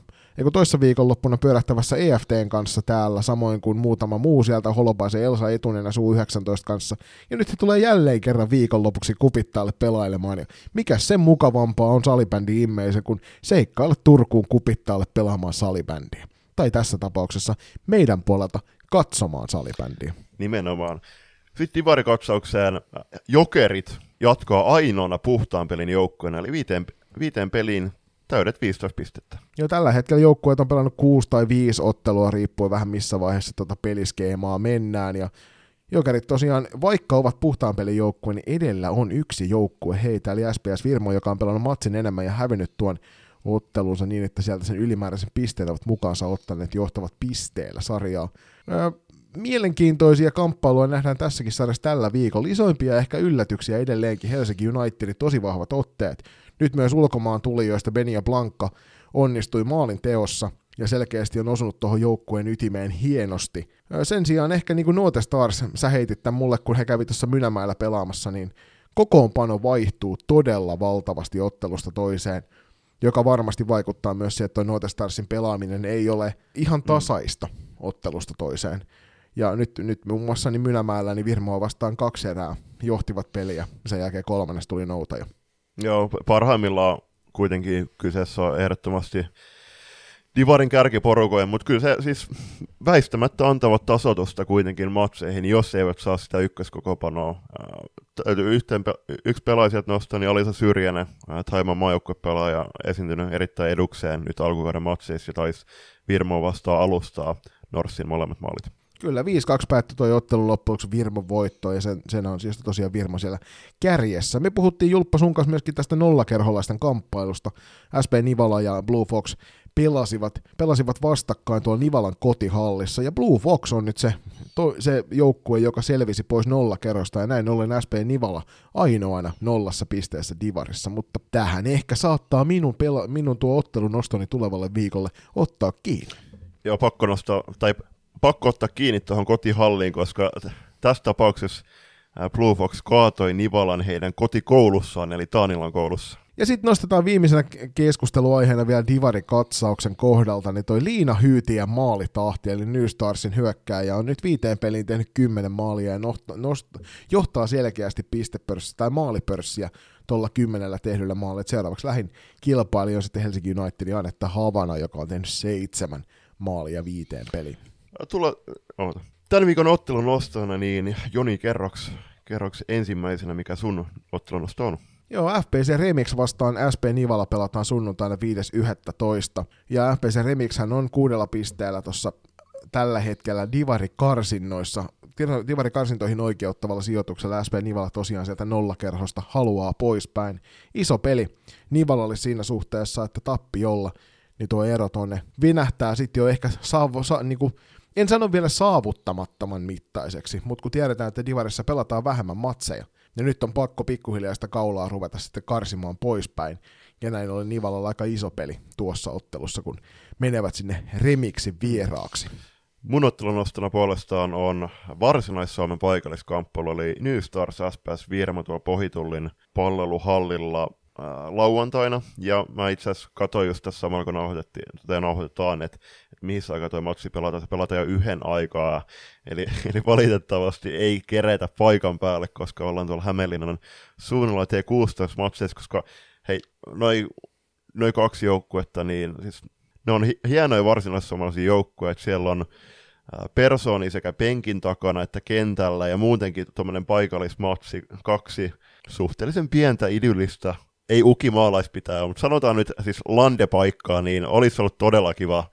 kun toissa viikonloppuna pyörähtävässä EFTn kanssa täällä, samoin kuin muutama muu sieltä Holopaisen Elsa Etunena Suu 19 kanssa. Ja nyt he tulee jälleen kerran viikonlopuksi kupittaalle pelailemaan. Ja mikä sen mukavampaa on salibändi immeisen, kun seikkailla Turkuun kupittaalle pelaamaan salibändiä. Tai tässä tapauksessa meidän puolelta katsomaan salibändiä. Nimenomaan. Sitten divarikatsaukseen jokerit jatkaa ainoana puhtaan pelin joukkueena, eli viiteen, viiteen peliin täydet 15 pistettä. Jo tällä hetkellä joukkueet on pelannut 6 tai 5 ottelua, riippuen vähän missä vaiheessa tuota peliskeemaa mennään, ja Jokerit tosiaan, vaikka ovat puhtaan pelin joukkue, niin edellä on yksi joukkue heitä, eli SPS Virmo, joka on pelannut matsin enemmän ja hävinnyt tuon ottelunsa niin, että sieltä sen ylimääräisen pisteen ovat mukaansa ottaneet johtavat pisteellä sarjaa. Öö, mielenkiintoisia kamppailuja nähdään tässäkin sarjassa tällä viikolla. Isoimpia ehkä yllätyksiä edelleenkin Helsinki Unitedin tosi vahvat otteet. Nyt myös ulkomaan tulijoista Benia Blanka onnistui maalin teossa ja selkeästi on osunut tuohon joukkueen ytimeen hienosti. Sen sijaan ehkä niin kuin Note Stars, sä heitit tämän mulle, kun he kävi tuossa Mynämäellä pelaamassa, niin kokoonpano vaihtuu todella valtavasti ottelusta toiseen, joka varmasti vaikuttaa myös siihen, että Note Starsin pelaaminen ei ole ihan mm. tasaista mm. ottelusta toiseen. Ja nyt, nyt muun muassa niin Mynämäellä niin Virmoa vastaan kaksi erää johtivat peliä, sen jälkeen kolmannes tuli noutaja. Joo, parhaimmillaan kuitenkin kyseessä on ehdottomasti Divarin kärkiporukoja, mutta kyllä se siis väistämättä antavat tasotusta kuitenkin matseihin, jos eivät saa sitä ykköskokopanoa. Täytyy yhteen, yksi pelaaja sieltä nostaa, niin Alisa Syrjänen, Taiman maajoukkuepelaaja, esiintynyt erittäin edukseen nyt alkuvuoden matseissa ja taisi Virmo vastaan alustaa Norssin molemmat maalit. Kyllä, 5-2 päättyi tuo ottelu loppujen Virmon voitto, ja sen, sen on siis tosiaan Virmo siellä kärjessä. Me puhuttiin Julppa sun kanssa myöskin tästä nollakerholaisten kamppailusta. SP Nivala ja Blue Fox pelasivat, pelasivat vastakkain tuolla Nivalan kotihallissa, ja Blue Fox on nyt se, to, se joukkue, joka selvisi pois nollakerrosta, ja näin ollen SP Nivala ainoana nollassa pisteessä Divarissa, mutta tähän ehkä saattaa minun, pela, minun tuo ottelun nostoni tulevalle viikolle ottaa kiinni. Joo, pakko nostaa, tai pakko ottaa kiinni tuohon kotihalliin, koska tässä tapauksessa Blue Fox kaatoi Nivalan heidän kotikoulussaan, eli Taanilan koulussa. Ja sitten nostetaan viimeisenä keskusteluaiheena vielä Divari-katsauksen kohdalta, niin toi Liina Hyytiä maalitahti, eli New Starsin hyökkääjä, on nyt viiteen peliin tehnyt kymmenen maalia ja nost, nost, johtaa selkeästi pistepörssiä tai maalipörssiä tuolla kymmenellä tehdyllä maalilla. seuraavaksi lähin kilpailija on sitten Helsinki Unitedin Anetta Havana, joka on tehnyt seitsemän maalia viiteen peliin. Tulla, oota. Tämän viikon ottelun nostona, niin Joni kerroks, kerroks ensimmäisenä, mikä sun ottelun nosto on. Joo, FPC Remix vastaan SP Nivala pelataan sunnuntaina 5.11. Ja FPC Remix on kuudella pisteellä tuossa tällä hetkellä Divari-karsinnoissa divarikarsintoihin oikeuttavalla sijoituksella SP Nivala tosiaan sieltä nollakerhosta haluaa poispäin. Iso peli. Nivala oli siinä suhteessa, että tappiolla, niin tuo ero tuonne vinähtää sitten jo ehkä saavu, sa, niin kuin, en sano vielä saavuttamattoman mittaiseksi, mutta kun tiedetään, että Divarissa pelataan vähemmän matseja, niin nyt on pakko pikkuhiljaa sitä kaulaa ruveta sitten karsimaan poispäin, ja näin oli Nivalalla aika iso peli tuossa ottelussa, kun menevät sinne remiksi vieraaksi. Mun ottelunostona puolestaan on Varsinais-Suomen paikalliskamppailu, eli New Stars SPS Vierma tuolla Pohitullin palleluhallilla lauantaina, ja mä itse asiassa katsoin just tässä samalla, kun nauhoitettiin, tai nauhoitetaan, että, että mihin aikaa tuo matsi pelataan, se pelataan jo yhden aikaa, eli, <laughs> eli valitettavasti ei keretä paikan päälle, koska ollaan tuolla Hämeenlinnan suunnalla T16 matseissa, koska hei, noin noi kaksi joukkuetta, niin siis ne on hienoja varsinaissuomalaisia joukkueita, että siellä on persooni sekä penkin takana että kentällä ja muutenkin tuommoinen paikallismatsi, kaksi suhteellisen pientä idyllistä, ei ukimaalaispitää, mutta sanotaan nyt siis landepaikkaa, niin olisi ollut todella kiva,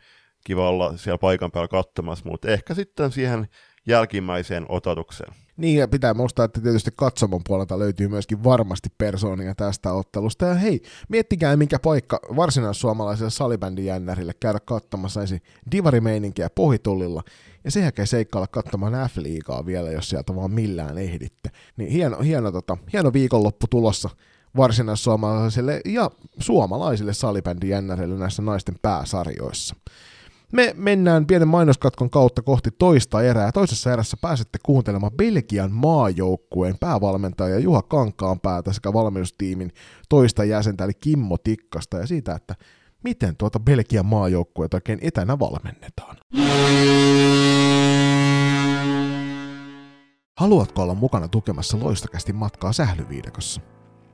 kiva olla siellä paikan päällä katsomassa, mutta ehkä sitten siihen jälkimmäiseen ototukseen. Niin, ja pitää muistaa, että tietysti katsomon puolelta löytyy myöskin varmasti persoonia tästä ottelusta. Ja hei, miettikää minkä paikka varsinaissuomalaiselle salibändin jännärille käydä katsomassa ensin divarimeininkiä pohitullilla, ja sen jälkeen seikkailla katsomaan F-liigaa vielä, jos sieltä vaan millään ehditte. Niin hieno, hieno, tota, hieno viikonloppu tulossa varsinaissuomalaisille ja suomalaisille salibändin näissä naisten pääsarjoissa. Me mennään pienen mainoskatkon kautta kohti toista erää. Toisessa erässä pääsette kuuntelemaan Belgian maajoukkueen päävalmentaja Juha Kankaanpäätä sekä valmennustiimin toista jäsentä eli Kimmo Tikkasta ja siitä, että miten tuota Belgian maajoukkueita oikein etänä valmennetaan. Haluatko olla mukana tukemassa loistakästi matkaa sählyviidakossa?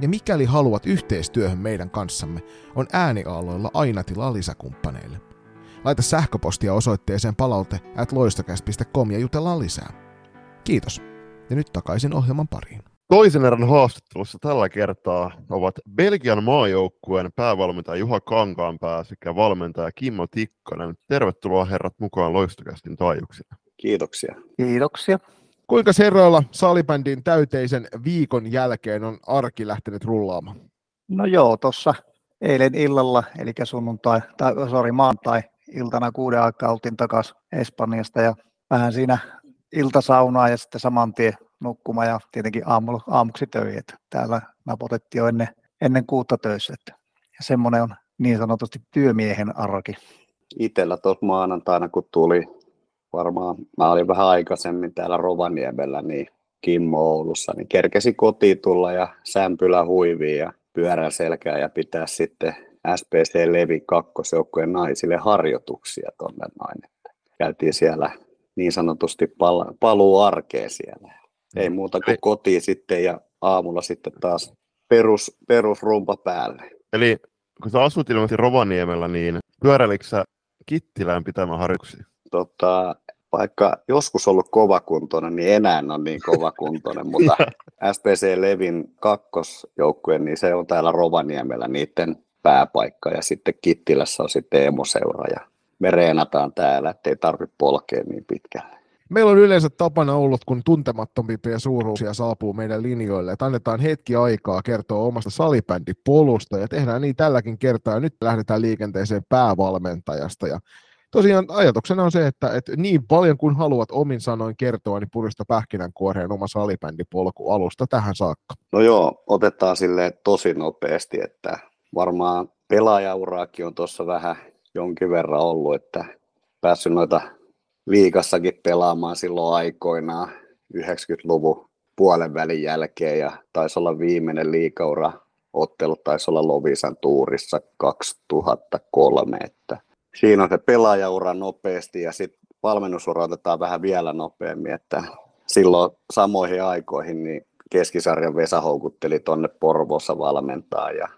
Ja mikäli haluat yhteistyöhön meidän kanssamme, on ääniaaloilla aina tilaa lisäkumppaneille – Laita sähköpostia osoitteeseen palaute at ja jutellaan lisää. Kiitos. Ja nyt takaisin ohjelman pariin. Toisen erän haastattelussa tällä kertaa ovat Belgian maajoukkueen päävalmentaja Juha Kankaanpää sekä valmentaja Kimmo Tikkanen. Tervetuloa herrat mukaan Loistokästin taajuuksille. Kiitoksia. Kiitoksia. Kuinka seuraavalla salibändin täyteisen viikon jälkeen on arki lähtenyt rullaamaan? No joo, tuossa eilen illalla, eli sunnuntai, tai sorry, maantai iltana kuuden aikaa oltiin takaisin Espanjasta ja vähän siinä iltasaunaa ja sitten saman tien nukkumaan ja tietenkin aamu, aamuksi töihin. Että täällä napotettiin jo ennen, ennen kuutta töissä. Että, ja semmoinen on niin sanotusti työmiehen arki. Itellä tuossa maanantaina, kun tuli varmaan, mä olin vähän aikaisemmin täällä Rovaniemellä, niin Kimmo Oulussa, niin kerkesi kotiin tulla ja sämpylä huiviin ja pyörän selkää ja pitää sitten SPC Levi kakkosjoukkueen naisille harjoituksia tuonne noin. Käytiin siellä niin sanotusti pal- paluu arkeen siellä. Ei mm. muuta kuin kotiin sitten ja aamulla sitten taas perus, perusrumpa päälle. Eli kun sä asut ilmeisesti Rovaniemellä, niin pyöräilikö sä Kittilään pitämään harjoituksia? Tota, vaikka joskus ollut kovakuntoinen, niin enää on niin kovakuntoinen, mutta <laughs> SPC Levin kakkosjoukkue, niin se on täällä Rovaniemellä niiden pääpaikka ja sitten Kittilässä on sitten emoseura ja me reenataan täällä, ettei tarvitse polkea niin pitkälle. Meillä on yleensä tapana ollut, kun tuntemattomimpia suuruuksia saapuu meidän linjoille, että annetaan hetki aikaa kertoa omasta salibändipolusta ja tehdään niin tälläkin kertaa. Nyt lähdetään liikenteeseen päävalmentajasta ja tosiaan ajatuksena on se, että, että niin paljon kuin haluat omin sanoin kertoa, niin purista pähkinänkuoreen oma salibändipolku alusta tähän saakka. No joo, otetaan sille tosi nopeasti, että varmaan pelaajauraakin on tuossa vähän jonkin verran ollut, että päässyt noita liikassakin pelaamaan silloin aikoinaan 90-luvun puolen välin jälkeen ja taisi olla viimeinen liikaura ottelu, taisi olla Lovisan tuurissa 2003, että siinä on se pelaajaura nopeasti ja sitten valmennusura otetaan vähän vielä nopeammin, että silloin samoihin aikoihin niin keskisarjan Vesa houkutteli tuonne Porvoossa valmentaa ja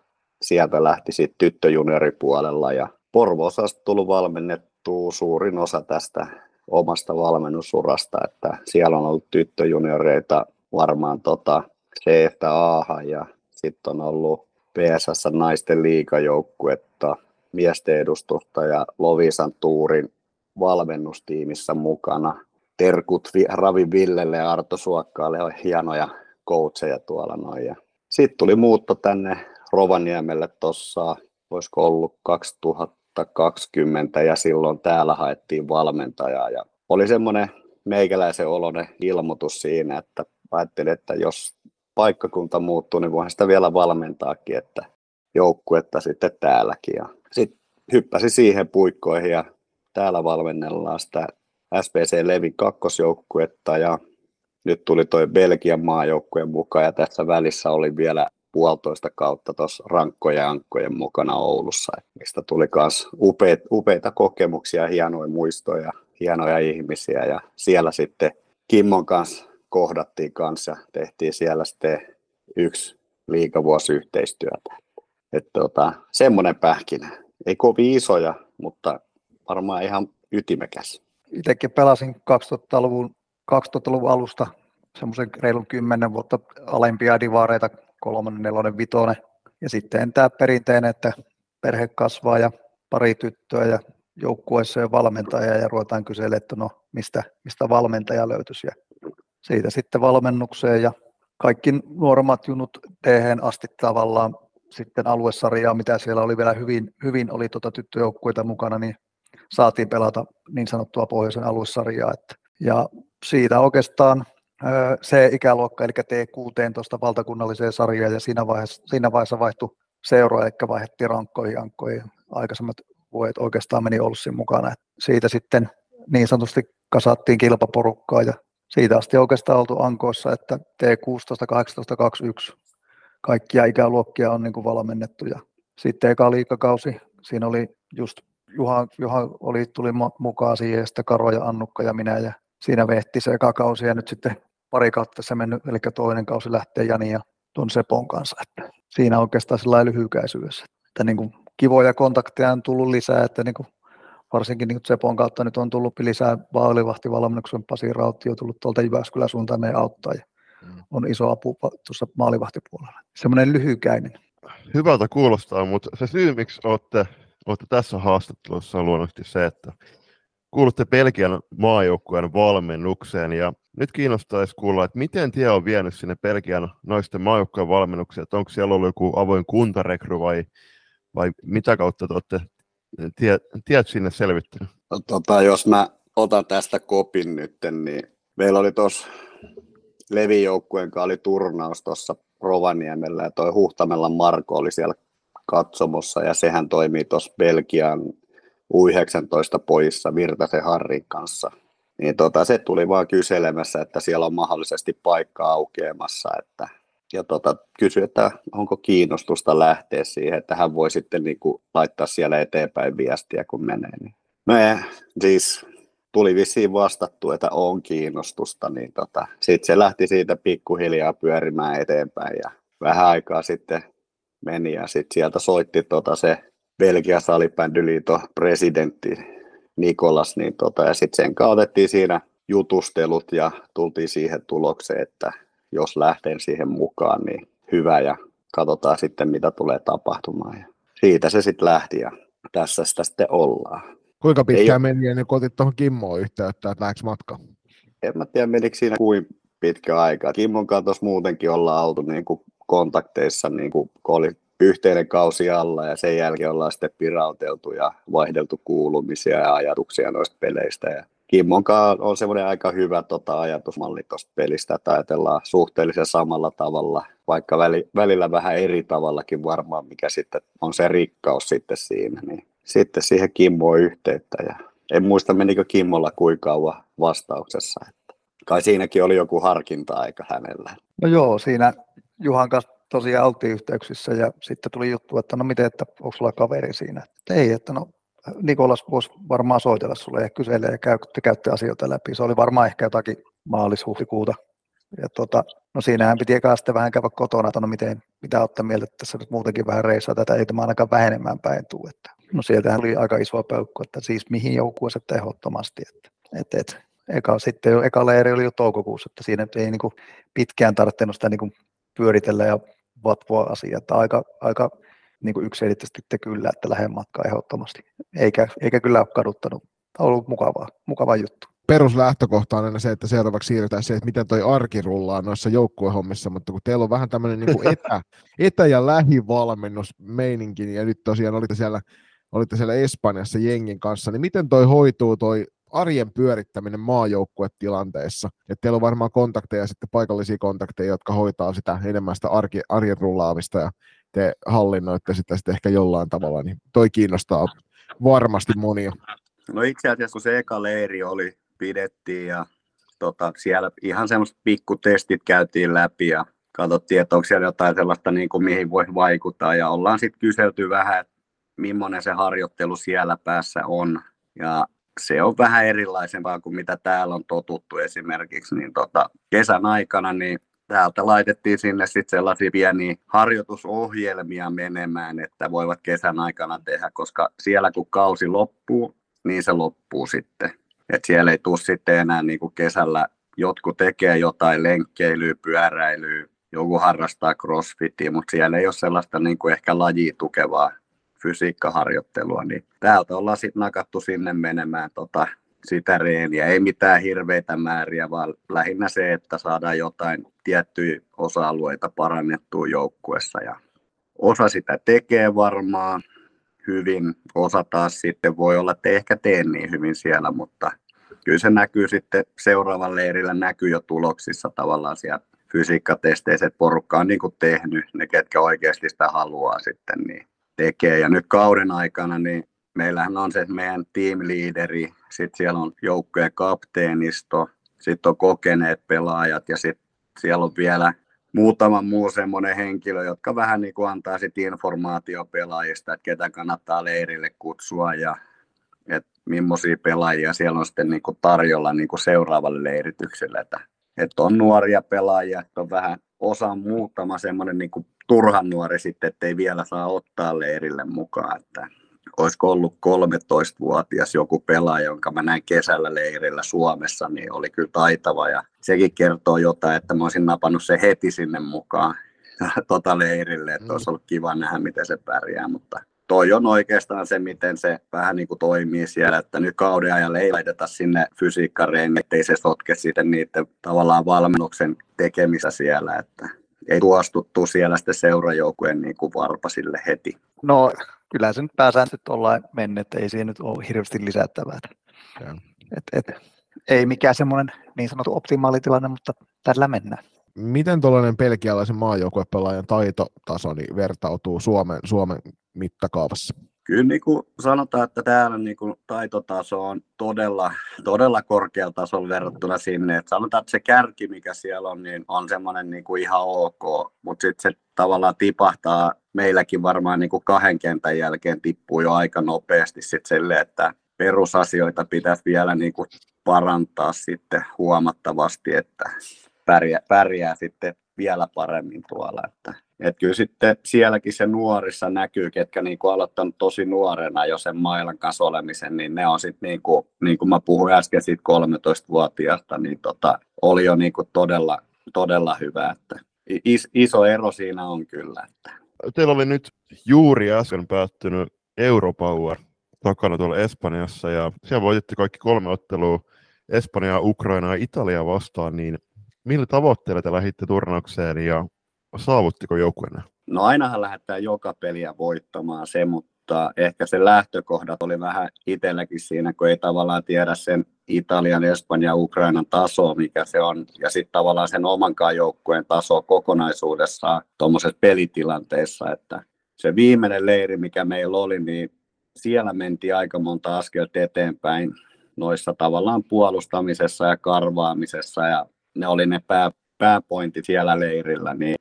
sieltä lähti sitten tyttöjunioripuolella ja Porvoossa on tullut valmennettua suurin osa tästä omasta valmennusurasta, että siellä on ollut tyttöjunioreita varmaan tota c A ja sitten on ollut PSS naisten liikajoukkuetta, miesten edustusta ja Lovisan tuurin valmennustiimissä mukana. Terkut Ravi Villelle ja Arto Suokkaalle on hienoja coacheja tuolla noin. Sitten tuli muutto tänne Rovaniemelle tuossa, olisiko ollut 2020 ja silloin täällä haettiin valmentajaa ja oli semmoinen meikäläisen oloinen ilmoitus siinä, että ajattelin, että jos paikkakunta muuttuu, niin voihan sitä vielä valmentaakin, että joukkuetta sitten täälläkin. Ja sitten hyppäsi siihen puikkoihin ja täällä valmennellaan sitä SPC Levin kakkosjoukkuetta ja nyt tuli toi Belgian maajoukkueen mukaan ja tässä välissä oli vielä puolitoista kautta tuossa rankkojen ankkojen mukana Oulussa, mistä tuli myös upeita, upeita kokemuksia, hienoja muistoja, hienoja ihmisiä ja siellä sitten Kimmon kanssa kohdattiin kanssa ja tehtiin siellä sitten yksi liikavuosi yhteistyötä. Että tota, semmoinen pähkinä. Ei kovin isoja, mutta varmaan ihan ytimekäs. Itsekin pelasin 2000-luvun, 2000-luvun alusta semmoisen reilun kymmenen vuotta alempia divaareita, kolmonen, nelonen, vitonen. Ja sitten tämä perinteinen, että perhe kasvaa ja pari tyttöä ja joukkueessa ja valmentaja ja ruvetaan kyselemään, että no mistä, mistä valmentaja löytyisi. Ja siitä sitten valmennukseen ja kaikki nuoremmat junut tehen asti tavallaan sitten aluesarjaa, mitä siellä oli vielä hyvin, hyvin oli tuota tyttöjoukkueita mukana, niin saatiin pelata niin sanottua pohjoisen aluesarjaa. Että, ja siitä oikeastaan se ikäluokka, eli T16 valtakunnalliseen sarjaan, ja siinä vaiheessa, siinä vaiheessa vaihtui seura, eli vaihdettiin rankkoihin, ankkoihin. Aikaisemmat vuodet oikeastaan meni Olssin mukana. Siitä sitten niin sanotusti kasattiin kilpaporukkaa, ja siitä asti oikeastaan oltu ankoissa, että T16, 18, 21 kaikkia ikäluokkia on niin kuin valmennettu. Ja sitten eka liikakausi, siinä oli just Juha, Juha oli, tuli mukaan siihen, ja sitten Karo ja Annukka ja minä, ja siinä vehti se eka kausi, ja nyt sitten pari kautta se mennyt, eli toinen kausi lähtee Jani ja tuon Sepon kanssa. Että siinä oikeastaan sellainen lyhykäisyydessä. Että niin kuin kivoja kontakteja on tullut lisää, että niin kuin varsinkin niin Sepon kautta nyt on tullut lisää maalivahtivalmennuksen Pasi Rautti on tullut tuolta Jyväskylän suuntaan meidän auttaa ja. On iso apu tuossa maalivahtipuolella. Semmoinen lyhykäinen. Hyvältä kuulostaa, mutta se syy, miksi olette, olette tässä haastattelussa on luonnollisesti se, että kuulutte Belgian maajoukkueen valmennukseen ja nyt kiinnostaisi kuulla, että miten tie on vienyt sinne Belgian naisten maajoukkueen valmennukseen, että onko siellä ollut joku avoin kuntarekry vai, vai mitä kautta te olette tie, tiet sinne selvittänyt? No, tota, jos mä otan tästä kopin nyt, niin meillä oli tuossa Levijoukkueen kanssa oli turnaus tuossa Rovaniemellä ja toi Huhtamella Marko oli siellä katsomossa ja sehän toimii tuossa Belgian U19 poissa Virtasen Harrin kanssa. Niin tota, se tuli vaan kyselemässä, että siellä on mahdollisesti paikka aukeamassa, että ja tota, kysyi, että onko kiinnostusta lähteä siihen, että hän voi sitten niin kuin laittaa siellä eteenpäin viestiä, kun menee. Niin. Me siis tuli vissiin vastattu, että on kiinnostusta, niin tota, sitten se lähti siitä pikkuhiljaa pyörimään eteenpäin ja vähän aikaa sitten meni ja sitten sieltä soitti tota se Belgian salibändyliiton presidentti Nikolas, niin tota, ja sitten sen kautta siinä jutustelut ja tultiin siihen tulokseen, että jos lähten siihen mukaan, niin hyvä ja katsotaan sitten, mitä tulee tapahtumaan. Ja siitä se sitten lähti ja tässä sitä sitten ollaan. Kuinka pitkään meni ennen kuin otit tuohon Kimmoon yhteyttä, että lähdekö matka? En mä tiedä, menikö siinä kuin pitkä aika. Kimmon kanssa muutenkin ollaan oltu niin kuin kontakteissa, niin kuin, kun oli yhteinen kausi alla ja sen jälkeen ollaan sitten pirauteltu ja vaihdeltu kuulumisia ja ajatuksia noista peleistä. Ja Kimmon on semmoinen aika hyvä tota, ajatusmalli tuosta pelistä, että ajatellaan suhteellisen samalla tavalla, vaikka väli, välillä vähän eri tavallakin varmaan, mikä sitten on se rikkaus sitten siinä. Niin sitten siihen Kimmoon yhteyttä ja en muista menikö Kimmolla kuinka kauan vastauksessa. Että kai siinäkin oli joku harkinta-aika hänellä. No joo, siinä Juhan kanssa tosiaan oltiin yhteyksissä ja sitten tuli juttu, että no miten, että onko sulla kaveri siinä? Että ei, että no Nikolas voisi varmaan soitella sulle ja kyselee ja käy, te käytte asioita läpi. Se oli varmaan ehkä jotakin maalis-huhtikuuta ja tota, no siinähän piti eka sitten vähän käydä kotona, että no miten, mitä ottaa mieltä, että tässä nyt muutenkin vähän reisaa tätä, ei tämä ainakaan vähenemään päin tuu. Että, no sieltähän oli aika iso peukku, että siis mihin joukkueessa tehottomasti. Että, et, et, eka, sitten jo, eka leiri oli jo toukokuussa, että siinä ei niin kuin pitkään tarvinnut sitä niin kuin pyöritellä ja vatvoa asiaa, että aika, aika niin kuin yksiselitteisesti kyllä, että lähden matkaan ehdottomasti. Eikä, eikä kyllä ole kaduttanut. On ollut mukavaa, mukava juttu peruslähtökohta on aina se, että seuraavaksi siirrytään se, että miten toi arki rullaa noissa joukkuehommissa, mutta kun teillä on vähän tämmöinen niin <laughs> etä, etä- ja lähivalmennus meininki, ja nyt tosiaan olitte siellä, olitte siellä Espanjassa jengin kanssa, niin miten toi hoituu toi arjen pyörittäminen maajoukkuetilanteessa. Että teillä on varmaan kontakteja sitten paikallisia kontakteja, jotka hoitaa sitä enemmän sitä arki, arjen rullaamista ja te hallinnoitte sitä sitten ehkä jollain tavalla, niin toi kiinnostaa varmasti monia. No itse asiassa kun se eka leiri oli, pidettiin ja tota, siellä ihan semmoiset pikkutestit käytiin läpi ja katsottiin, että onko siellä jotain sellaista, niin kuin, mihin voi vaikuttaa ja ollaan sitten kyselty vähän, että millainen se harjoittelu siellä päässä on ja se on vähän erilaisempaa kuin mitä täällä on totuttu esimerkiksi, niin tota, kesän aikana niin täältä laitettiin sinne sitten sellaisia pieniä harjoitusohjelmia menemään, että voivat kesän aikana tehdä, koska siellä kun kausi loppuu, niin se loppuu sitten. Et siellä ei tule sitten enää niin kuin kesällä, jotkut tekee jotain lenkkeilyä, pyöräilyä, joku harrastaa crossfitia, mutta siellä ei ole sellaista niin kuin ehkä lajia tukevaa fysiikkaharjoittelua, niin täältä ollaan sitten nakattu sinne menemään tota, sitä reeniä. Ei mitään hirveitä määriä, vaan lähinnä se, että saadaan jotain tiettyjä osa-alueita parannettua joukkuessa. Ja osa sitä tekee varmaan hyvin, osa taas sitten voi olla, että ehkä tee niin hyvin siellä, mutta kyllä se näkyy sitten seuraavan leirillä, näkyy jo tuloksissa tavallaan siellä fysiikkatesteissä, että porukka on niin kuin tehnyt, ne ketkä oikeasti sitä haluaa sitten, niin tekee. Ja nyt kauden aikana, niin meillähän on se meidän teamliideri, sitten siellä on joukkojen kapteenisto, sitten on kokeneet pelaajat ja sitten siellä on vielä muutama muu semmoinen henkilö, jotka vähän niin kuin antaa sit informaatio pelaajista, että ketä kannattaa leirille kutsua ja että millaisia pelaajia siellä on sitten niin kuin tarjolla niin kuin seuraavalle leiritykselle. Että, että on nuoria pelaajia, että on vähän osa muutama semmoinen niin turhan nuori sitten, ettei vielä saa ottaa leirille mukaan. Että olisiko ollut 13-vuotias joku pelaaja, jonka mä näin kesällä leirillä Suomessa, niin oli kyllä taitava ja sekin kertoo jotain, että mä olisin napannut se heti sinne mukaan <laughs> tota leirille, että olisi ollut kiva nähdä, miten se pärjää, mutta toi on oikeastaan se, miten se vähän niin kuin toimii siellä, että nyt kauden ajalle ei laiteta sinne fysiikkareen, ettei se sotke sitten niiden tavallaan valmennuksen tekemistä siellä, että ei tuostuttu siellä sitten seurajoukkueen niin kuin varpasille heti. No kyllä se nyt pääsääntöisesti ollaan mennyt, että ei siinä nyt ole hirveästi lisättävää. Et, et, ei mikään semmoinen niin sanottu optimaalitilanne, mutta tällä mennään. Miten tuollainen pelkialaisen maajoukkuepelaajan taitotaso niin vertautuu Suomen, Suomen mittakaavassa? Kyllä niin kuin sanotaan, että täällä niin kuin taitotaso on todella, todella korkealla tasolla verrattuna sinne. Että sanotaan, että se kärki, mikä siellä on, niin on semmoinen niin kuin ihan ok, mutta sitten se tavallaan tipahtaa meilläkin varmaan niin kuin kahden kentän jälkeen tippuu jo aika nopeasti sitten sille, että perusasioita pitäisi vielä niin kuin parantaa sitten huomattavasti, että pärjää, pärjää sitten vielä paremmin tuolla. Että, että kyllä sitten sielläkin se nuorissa näkyy, ketkä niin kuin aloittanut tosi nuorena jo sen mailan kanssa olemisen, niin ne on sitten niin kuin, niin kuin mä puhuin äsken siitä 13-vuotiaasta, niin tota, oli jo niin kuin todella, todella hyvä. Että is, iso ero siinä on kyllä. Että. Teillä oli nyt juuri äsken päättynyt Europower takana tuolla Espanjassa ja siellä voititte kaikki kolme ottelua Espanjaa, Ukrainaa ja Italia vastaan, niin millä tavoitteella te lähditte turnaukseen ja saavuttiko joukkueenne? No ainahan lähdetään joka peliä voittamaan se, mutta ehkä se lähtökohdat oli vähän itselläkin siinä, kun ei tavallaan tiedä sen Italian, Espanjan, Ukrainan taso, mikä se on, ja sitten tavallaan sen omankaan joukkueen taso kokonaisuudessaan tuommoisessa pelitilanteessa, että se viimeinen leiri, mikä meillä oli, niin siellä mentiin aika monta askelta eteenpäin noissa tavallaan puolustamisessa ja karvaamisessa ja ne oli ne pää, pääpointit siellä leirillä, niin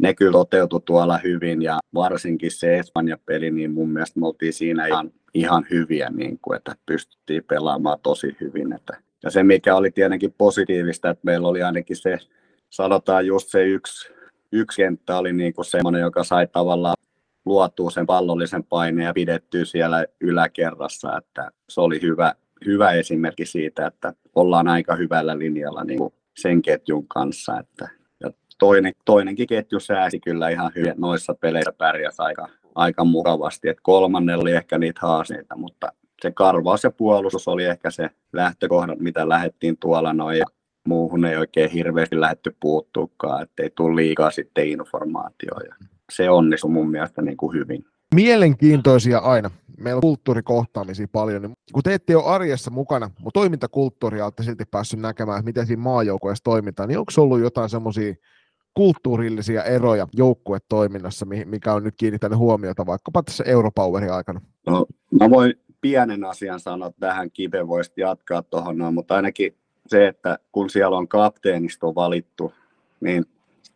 ne kyllä toteutui tuolla hyvin ja varsinkin se Espanja-peli, niin mun mielestä me oltiin siinä ihan, ihan hyviä, niin kuin, että pystyttiin pelaamaan tosi hyvin. Että, ja se, mikä oli tietenkin positiivista, että meillä oli ainakin se sanotaan just se yksi, yksi kenttä oli niin kuin semmoinen, joka sai tavallaan luotua sen pallollisen paineen ja pidettyä siellä yläkerrassa, että se oli hyvä, hyvä esimerkki siitä, että ollaan aika hyvällä linjalla niin kuin sen ketjun kanssa, että toinen, toinenkin ketju sääsi kyllä ihan hyvin, noissa peleissä pärjäsi aika, aika mukavasti, että kolmannella oli ehkä niitä haasteita, mutta se karvaus ja puolustus oli ehkä se lähtökohdat, mitä lähdettiin tuolla noin ja muuhun ei oikein hirveästi lähdetty puuttuukaan, ettei tule liikaa sitten informaatioa. se onnistui mun mielestä niin kuin hyvin. Mielenkiintoisia aina. Meillä on kulttuurikohtaamisia paljon. Niin kun te ette ole arjessa mukana, mutta toimintakulttuuria olette silti päässyt näkemään, että miten siinä maajoukkueessa toimitaan, niin onko ollut jotain semmoisia kulttuurillisia eroja joukkuetoiminnassa, mikä on nyt kiinnittänyt huomiota vaikkapa tässä Europowerin aikana? No, mä voin pienen asian sanoa tähän, Kive voisi jatkaa tuohon noin, mutta ainakin se, että kun siellä on kapteenisto valittu, niin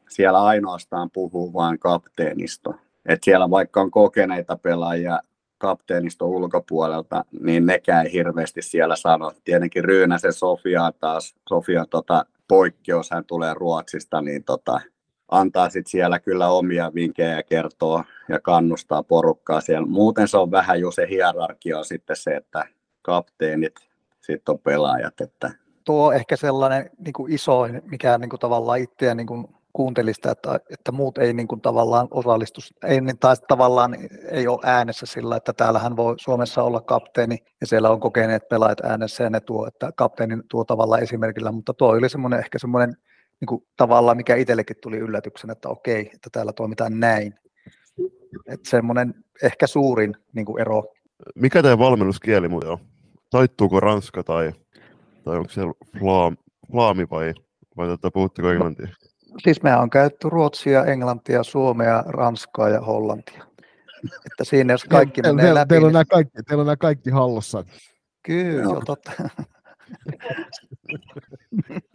siellä ainoastaan puhuu vain kapteenisto. Et siellä vaikka on kokeneita pelaajia kapteeniston ulkopuolelta, niin nekään ei hirveästi siellä sano. Tietenkin Ryynäsen Sofia taas, Sofia tota, poikkeus, hän tulee Ruotsista, niin tota, antaa sit siellä kyllä omia vinkkejä ja kertoo ja kannustaa porukkaa siellä. Muuten se on vähän jo se hierarkia on sitten se, että kapteenit, sitten on pelaajat. Että... Tuo on ehkä sellainen niin kuin isoin, mikä niin kuin tavallaan itseä niin kuin kuuntelista, että, että muut ei niin kuin tavallaan osallistu, ei, niin tai tavallaan ei ole äänessä sillä, että täällähän voi Suomessa olla kapteeni ja siellä on kokeneet pelaajat äänessä ja ne tuo, että kapteeni tuo tavallaan esimerkillä, mutta tuo oli semmoinen ehkä semmoinen niin kuin tavallaan, mikä itsellekin tuli yllätyksen, että okei, että täällä toimitaan näin. Että semmoinen ehkä suurin niin kuin ero. Mikä teidän valmennuskieli muuten on? Taittuuko ranska tai, tai onko se flaam, flaami vai, vai puhutteko englantia? Siis me on käytetty ruotsia, englantia, suomea, ranskaa ja hollantia. Että siinä jos kaikki te, menee te, läpi. Teillä on, niin- nämä kaikki, teillä on nämä kaikki hallussa. Kyllä, joo, totta. <laughs>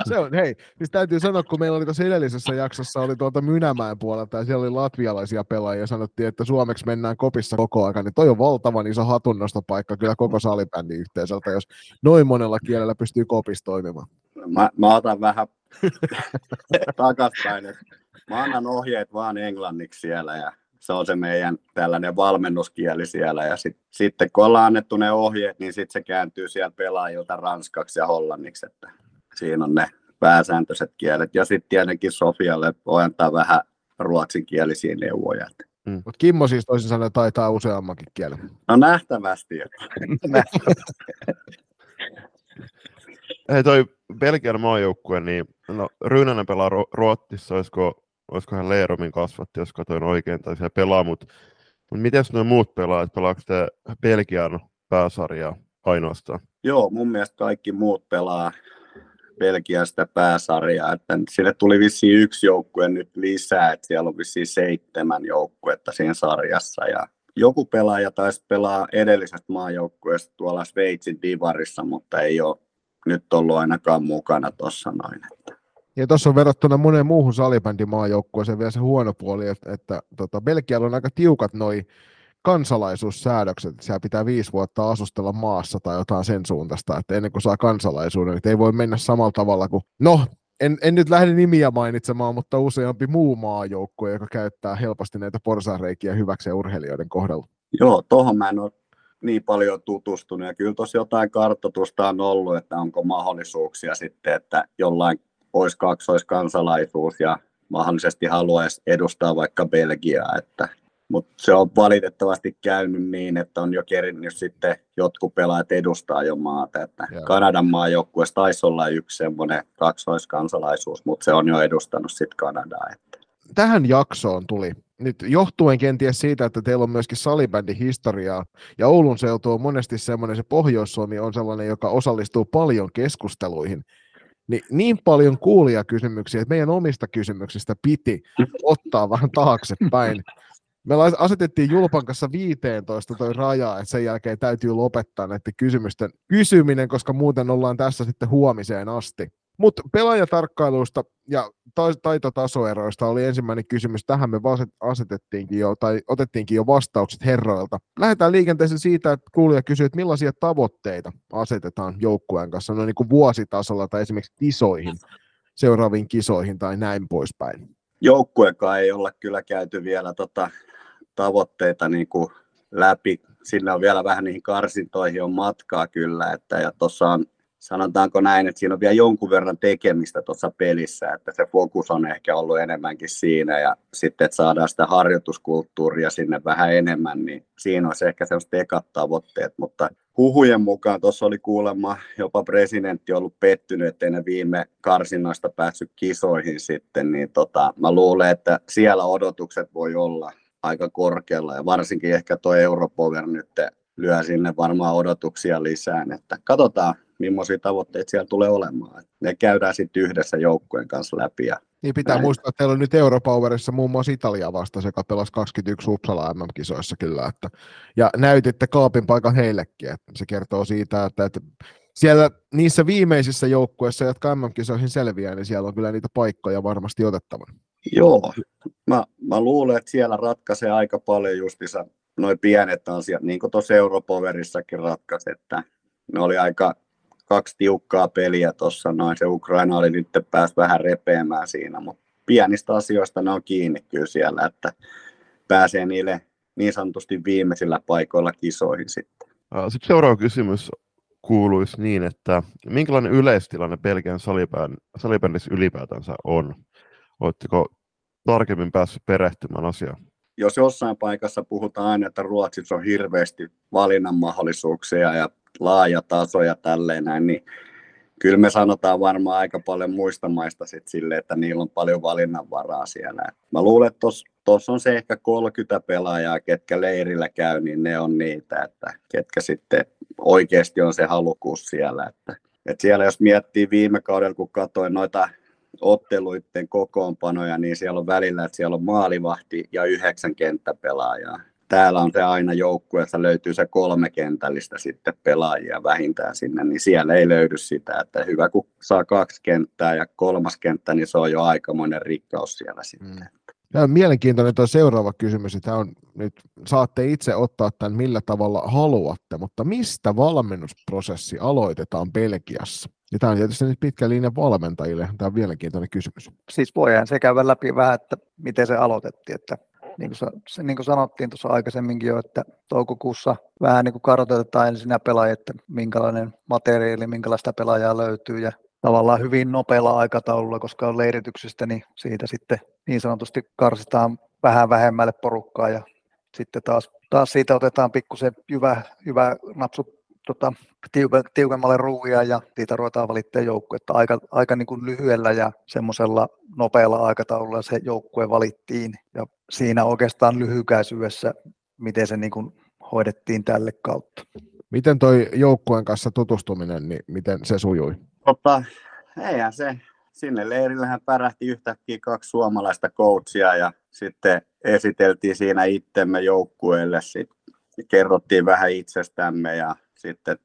se on, hei, siis täytyy sanoa, kun meillä oli tuossa edellisessä jaksossa, oli tuolta Mynämäen puolelta, ja siellä oli latvialaisia pelaajia, ja sanottiin, että suomeksi mennään kopissa koko ajan, niin toi on valtavan iso hatunnostopaikka kyllä koko salibändin yhteisöltä, jos noin monella kielellä pystyy kopissa toimimaan. Mä, mä otan vähän <laughs> takaspäin, että mä annan ohjeet vaan englanniksi siellä, ja se on se meidän tällainen valmennuskieli siellä. Ja sit, sitten kun ollaan annettu ne ohjeet, niin sitten se kääntyy siellä pelaajilta ranskaksi ja hollanniksi. Että siinä on ne pääsääntöiset kielet. Ja sitten tietenkin Sofialle voi antaa vähän ruotsinkielisiä neuvoja. Mm. Mutta Kimmo siis toisin sanoen taitaa useammankin kielen. No nähtävästi. <laughs> <laughs> Hei toi Belgian maajoukkue, niin no, Ryynänen pelaa Ruotsissa, olisiko olisiko hän Leeromin kasvatti, jos katsoin oikein, tai siellä pelaa, mutta mut miten nuo muut pelaajat, pelaako te Belgian pääsarjaa ainoastaan? Joo, mun mielestä kaikki muut pelaa Belgiasta pääsarjaa, että sille tuli vissiin yksi joukkue nyt lisää, että siellä on vissiin seitsemän joukkuetta siinä sarjassa, ja joku pelaaja taisi pelaa edellisestä maajoukkueesta tuolla Sveitsin divarissa, mutta ei ole nyt ollut ainakaan mukana tuossa noin. Että ja tuossa on verrattuna moneen muuhun salibändimaajoukkueeseen vielä se huono puoli, että, että tota, Belgialla on aika tiukat noi kansalaisuussäädökset, että siellä pitää viisi vuotta asustella maassa tai jotain sen suuntaista, että ennen kuin saa kansalaisuuden, että ei voi mennä samalla tavalla kuin, no, en, en nyt lähde nimiä mainitsemaan, mutta useampi muu maajoukkue, joka käyttää helposti näitä porsareikiä hyväksi urheilijoiden kohdalla. Joo, tuohon mä en ole niin paljon tutustunut, ja kyllä tuossa jotain kartoitusta on ollut, että onko mahdollisuuksia sitten, että jollain olisi kaksoiskansalaisuus ja mahdollisesti haluaisi edustaa vaikka Belgiaa, että mutta se on valitettavasti käynyt niin, että on jo kerinnyt sitten jotkut pelaajat edustaa jo maata. Että Joo. Kanadan maajoukkueessa taisi olla yksi semmoinen kaksoiskansalaisuus, mutta se on jo edustanut sitten Kanadaa. Että. Tähän jaksoon tuli nyt johtuen kenties siitä, että teillä on myöskin salibändin historiaa, ja Oulun seutu on monesti semmoinen, se Pohjois-Suomi on sellainen, joka osallistuu paljon keskusteluihin niin, niin paljon kysymyksiä, että meidän omista kysymyksistä piti ottaa vähän taaksepäin. Me asetettiin Julpan kanssa 15 toi raja, että sen jälkeen täytyy lopettaa näiden kysymysten kysyminen, koska muuten ollaan tässä sitten huomiseen asti. Mutta pelaajatarkkailuista ja taitotasoeroista oli ensimmäinen kysymys. Tähän me asetettiinkin jo, tai otettiinkin jo vastaukset herroilta. Lähdetään liikenteeseen siitä, että kuulija kysyy, että millaisia tavoitteita asetetaan joukkueen kanssa noin niin kuin vuositasolla tai esimerkiksi kisoihin seuraaviin kisoihin tai näin poispäin? Joukkuekaan ei olla kyllä käyty vielä tota tavoitteita niin kuin läpi. Sinne on vielä vähän niihin karsintoihin on matkaa kyllä, että ja tuossa on sanotaanko näin, että siinä on vielä jonkun verran tekemistä tuossa pelissä, että se fokus on ehkä ollut enemmänkin siinä ja sitten, että saadaan sitä harjoituskulttuuria sinne vähän enemmän, niin siinä olisi ehkä sellaiset ekat tavoitteet, mutta huhujen mukaan tuossa oli kuulemma jopa presidentti ollut pettynyt, ettei ne viime karsinnoista päässyt kisoihin sitten, niin tota, mä luulen, että siellä odotukset voi olla aika korkealla ja varsinkin ehkä tuo Europower nyt lyö sinne varmaan odotuksia lisään, että katsotaan millaisia tavoitteita siellä tulee olemaan. Ne käydään sitten yhdessä joukkueen kanssa läpi. Ja niin pitää näin. muistaa, että teillä on nyt Europowerissa muun muassa Italia vasta, joka pelasi 21 Uppsala MM-kisoissa kyllä. Että, ja näytitte kaapin paikan heillekin, että se kertoo siitä, että, että siellä niissä viimeisissä joukkueissa, jotka MM-kisoihin selviää, niin siellä on kyllä niitä paikkoja varmasti otettavana. Joo, mä, mä luulen, että siellä ratkaisee aika paljon justissa noin pienet asiat, niin kuin tuossa Europowerissakin ratkaisi, että ne oli aika kaksi tiukkaa peliä tuossa noin. Se Ukraina oli nyt pääs vähän repeämään siinä, mutta pienistä asioista ne on kiinni kyllä siellä, että pääsee niille niin sanotusti viimeisillä paikoilla kisoihin sitten. Sitten seuraava kysymys kuuluisi niin, että minkälainen yleistilanne Belgian salibändissä ylipäätänsä on? Oletteko tarkemmin päässyt perehtymään asiaan? Jos jossain paikassa puhutaan aina, että Ruotsissa on hirveästi valinnan mahdollisuuksia ja laaja taso ja tälleen näin, niin kyllä me sanotaan varmaan aika paljon muista maista sit sille, että niillä on paljon valinnanvaraa siellä. Mä luulen, että tuossa on se ehkä 30 pelaajaa, ketkä leirillä käy, niin ne on niitä, että ketkä sitten oikeasti on se halukkuus siellä. Että, että siellä jos miettii viime kaudella, kun katsoin noita otteluiden kokoonpanoja, niin siellä on välillä, että siellä on maalivahti ja yhdeksän kenttäpelaajaa täällä on se aina joukkueessa löytyy se kolme kentällistä sitten pelaajia vähintään sinne, niin siellä ei löydy sitä, että hyvä kun saa kaksi kenttää ja kolmas kenttä, niin se on jo aikamoinen rikkaus siellä sitten. Mm. Tämä on mielenkiintoinen tuo seuraava kysymys, että on, nyt saatte itse ottaa tämän millä tavalla haluatte, mutta mistä valmennusprosessi aloitetaan Belgiassa? Ja tämä on tietysti nyt pitkä linja valmentajille, tämä on mielenkiintoinen kysymys. Siis voidaan se käydä läpi vähän, että miten se aloitettiin, että niin kuin, niin kuin sanottiin tuossa aikaisemminkin jo, että toukokuussa vähän niin kuin kartoitetaan ensin pelaajia, että minkälainen materiaali, minkälaista pelaajaa löytyy ja tavallaan hyvin nopealla aikataululla, koska on leirityksistä, niin siitä sitten niin sanotusti karsitaan vähän vähemmälle porukkaa ja sitten taas, taas siitä otetaan pikkusen hyvä, hyvä napsu tota, tiukemmalle ruuia ja siitä ruvetaan valittamaan joukkuetta aika, aika niin kuin lyhyellä ja semmoisella nopealla aikataululla se joukkue valittiin ja siinä oikeastaan lyhykäisyydessä, miten se niin kuin hoidettiin tälle kautta. Miten toi joukkueen kanssa tutustuminen, niin miten se sujui? Tota, eihän se. Sinne leirillähän pärähti yhtäkkiä kaksi suomalaista coachia ja sitten esiteltiin siinä itsemme joukkueelle. Sitten kerrottiin vähän itsestämme ja sitten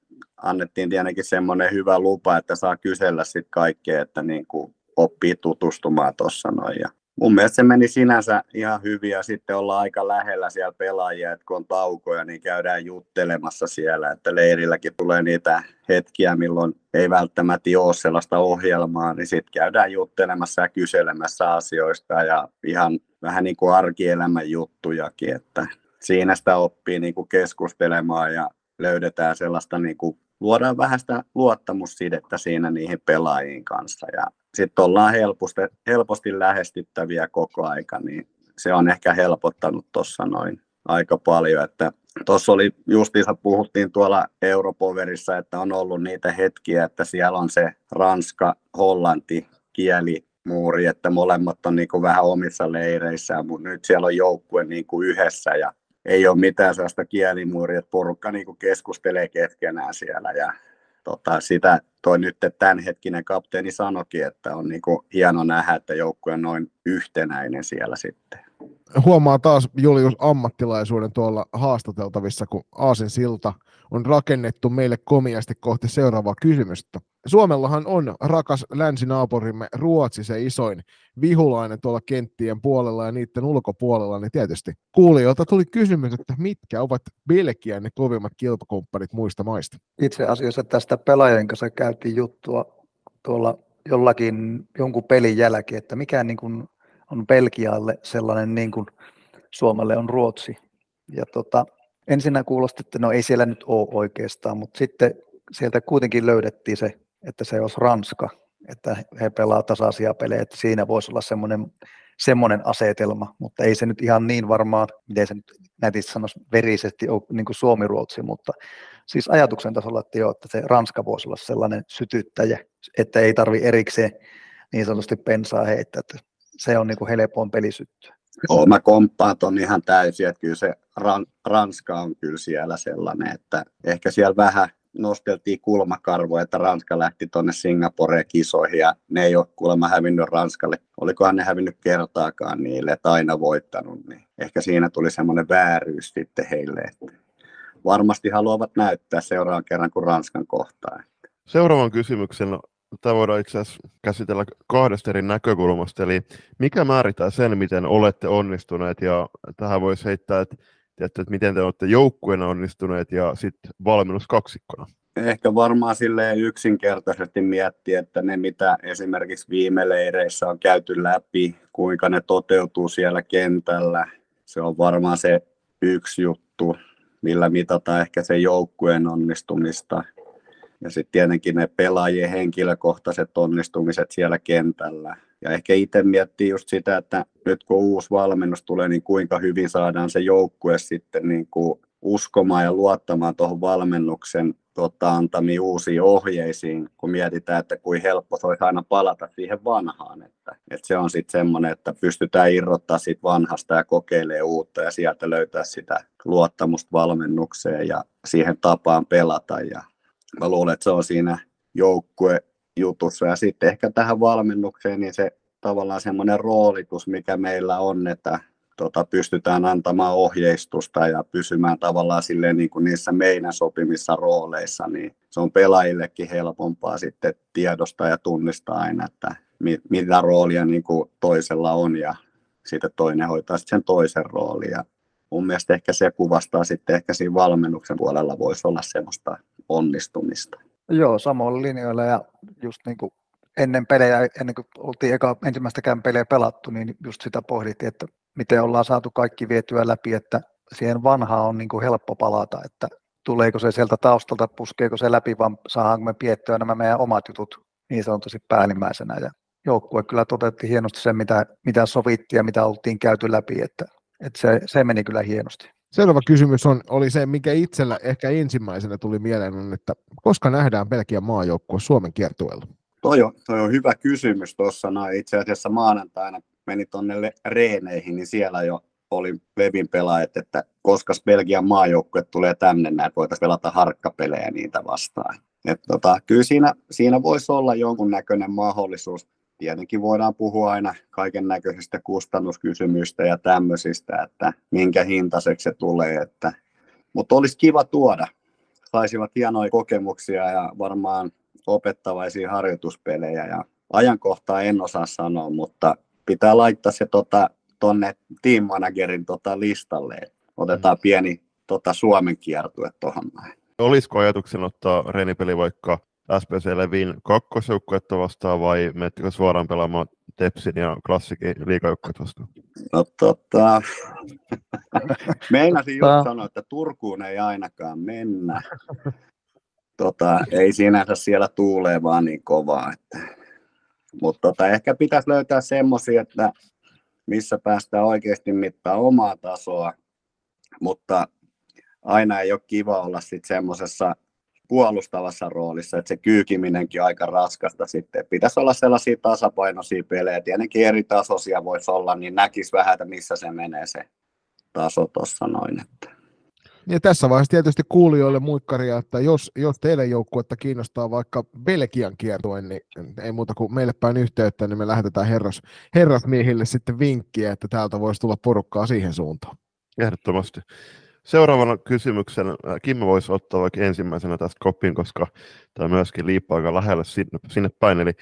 annettiin tietenkin semmoinen hyvä lupa, että saa kysellä sitten kaikkea, että niin kuin oppii tutustumaan tuossa noin. Ja mun mielestä se meni sinänsä ihan hyvin ja sitten ollaan aika lähellä siellä pelaajia, että kun on taukoja, niin käydään juttelemassa siellä, että leirilläkin tulee niitä hetkiä, milloin ei välttämättä ole sellaista ohjelmaa, niin sitten käydään juttelemassa ja kyselemässä asioista ja ihan vähän niin kuin arkielämän juttujakin, että siinä sitä oppii niin kuin keskustelemaan ja löydetään sellaista, niin kuin, luodaan vähän sitä luottamussidettä siinä niihin pelaajiin kanssa. Ja sitten ollaan helposti, helposti lähestyttäviä koko aika, niin se on ehkä helpottanut tuossa noin aika paljon, että tuossa oli justiinsa puhuttiin tuolla Europoverissa, että on ollut niitä hetkiä, että siellä on se ranska, hollanti, kieli, muuri, että molemmat on niin kuin vähän omissa leireissään, mutta nyt siellä on joukkue niin kuin yhdessä ja ei ole mitään sellaista kielimuuria, että porukka niin kuin keskustelee keskenään siellä ja tota, sitä toi nyt tämänhetkinen kapteeni sanokin, että on niin kuin hieno nähdä, että joukkue on noin yhtenäinen siellä sitten. Huomaa taas Julius ammattilaisuuden tuolla haastateltavissa, kun Aasin silta on rakennettu meille komiasti kohti seuraavaa kysymystä. Suomellahan on rakas länsinaapurimme Ruotsi se isoin vihulainen tuolla kenttien puolella ja niiden ulkopuolella, niin tietysti kuulijoilta tuli kysymys, että mitkä ovat Belgian ne kovimmat kilpakumppanit muista maista? Itse asiassa tästä pelaajien kanssa käytiin juttua tuolla jollakin jonkun pelin jälkeen, että mikä niin kuin on Belgialle sellainen niin kuin Suomelle on Ruotsi. Ja tota, ensinnä kuulosti, että no ei siellä nyt ole oikeastaan, mutta sitten sieltä kuitenkin löydettiin se, että se olisi Ranska, että he pelaa tasaisia pelejä, että siinä voisi olla semmoinen, semmoinen asetelma, mutta ei se nyt ihan niin varmaan, miten se nyt nätisti sanoisi, verisesti ole niin kuin Suomi-Ruotsi, mutta siis ajatuksen tasolla, että joo, että se Ranska voisi olla sellainen sytyttäjä, että ei tarvi erikseen niin sanotusti pensaa heittää, että se on niin kuin helpoin pelisytty. Joo, mä komppaan ton ihan täysin, että kyllä se Ran, Ranska on kyllä siellä sellainen, että ehkä siellä vähän nosteltiin kulmakarvoja, että Ranska lähti tuonne Singaporeen kisoihin ja ne ei ole kuulemma hävinnyt Ranskalle. Olikohan ne hävinnyt kertaakaan niille, että aina voittanut, niin ehkä siinä tuli semmoinen vääryys sitten heille, että varmasti haluavat näyttää seuraavan kerran kuin Ranskan kohtaa. Seuraavan kysymyksen tämä voidaan itse asiassa käsitellä kahdesta eri näkökulmasta, eli mikä määrittää sen, miten olette onnistuneet, ja tähän voisi heittää, että, että, että miten te olette joukkueena onnistuneet, ja sitten valmennus kaksikkona. Ehkä varmaan silleen yksinkertaisesti miettiä, että ne mitä esimerkiksi viime leireissä on käyty läpi, kuinka ne toteutuu siellä kentällä, se on varmaan se yksi juttu, millä mitataan ehkä se joukkueen onnistumista. Ja sitten tietenkin ne pelaajien henkilökohtaiset onnistumiset siellä kentällä. Ja ehkä itse miettii just sitä, että nyt kun uusi valmennus tulee, niin kuinka hyvin saadaan se joukkue sitten niin kuin uskomaan ja luottamaan tuohon valmennuksen tota, antamiin uusiin ohjeisiin, kun mietitään, että kuin helppo se olisi aina palata siihen vanhaan. Että, että se on sitten semmoinen, että pystytään irrottaa siitä vanhasta ja kokeilee uutta ja sieltä löytää sitä luottamusta valmennukseen ja siihen tapaan pelata. Ja mä luulen, että se on siinä joukkuejutussa. Ja sitten ehkä tähän valmennukseen, niin se tavallaan semmoinen roolitus, mikä meillä on, että tota, pystytään antamaan ohjeistusta ja pysymään tavallaan silleen niin kuin niissä meidän sopimissa rooleissa, niin se on pelaajillekin helpompaa sitten tiedostaa ja tunnistaa aina, että mitä roolia niin kuin toisella on ja sitten toinen hoitaa sitten sen toisen roolin. Ja mun mielestä ehkä se kuvastaa sitten ehkä siinä valmennuksen puolella voisi olla semmoista onnistumista. Joo, samoilla linjoilla ja just niin kuin ennen pelejä, ennen kuin oltiin eka, ensimmäistäkään pelejä pelattu, niin just sitä pohdittiin, että miten ollaan saatu kaikki vietyä läpi, että siihen vanhaan on niin kuin helppo palata, että tuleeko se sieltä taustalta, puskeeko se läpi, vaan saadaanko me piettyä nämä meidän omat jutut niin sanotusti päällimmäisenä. Ja joukkue kyllä toteutti hienosti sen, mitä, mitä sovittiin ja mitä oltiin käyty läpi, että, että se, se meni kyllä hienosti. Seuraava kysymys on, oli se, mikä itsellä ehkä ensimmäisenä tuli mieleen, on, että koska nähdään Belgian maajoukkue Suomen kiertueella? Toi on, toi on hyvä kysymys tuossa. No, itse asiassa maanantaina meni tuonne reeneihin, niin siellä jo oli Webin pelaajat, että koska Belgian maajoukkue tulee tänne, näin voitaisiin pelata harkkapelejä niitä vastaan. Et tota, kyllä siinä, siinä voisi olla jonkunnäköinen mahdollisuus. Tietenkin voidaan puhua aina kaiken näköisistä kustannuskysymystä ja tämmöisistä, että minkä hintaiseksi se tulee. Että, mutta olisi kiva tuoda. Saisivat hienoja kokemuksia ja varmaan opettavaisia harjoituspelejä. Ja ajankohtaa en osaa sanoa, mutta pitää laittaa se tota, tonne team managerin tota, listalle. Otetaan mm. pieni tota, Suomen kiertue tuohon näin. Olisiko ajatuksen ottaa reenipeli vaikka SPC Levin kakkosjoukkuetta vastaan vai menettekö suoraan pelaamaan Tepsin ja Klassikin liikajoukkuet vastaan? No tota, <laughs> meinasin just sanoa, että Turkuun ei ainakaan mennä. Tota, ei sinänsä siellä tuulee vaan niin kovaa. Että mutta tota, ehkä pitäisi löytää semmoisia, että missä päästään oikeasti mittaa omaa tasoa, mutta aina ei ole kiva olla sitten semmoisessa puolustavassa roolissa, että se kyykiminenkin on aika raskasta sitten. Pitäisi olla sellaisia tasapainoisia pelejä, tietenkin eri tasoisia voisi olla, niin näkisi vähän, että missä se menee se taso tuossa noin. Että. Ja tässä vaiheessa tietysti kuulijoille muikkaria, että jos, jos teille joukkuetta kiinnostaa vaikka Belgian kiertue, niin ei muuta kuin meille päin yhteyttä, niin me lähetetään herras, herrasmiehille sitten vinkkiä, että täältä voisi tulla porukkaa siihen suuntaan. Ehdottomasti. Seuraavana kysymyksen äh, Kimmo voisi ottaa vaikka ensimmäisenä tästä kopin, koska tämä myöskin liippaa aika lähelle sinne, sinne päin. Eli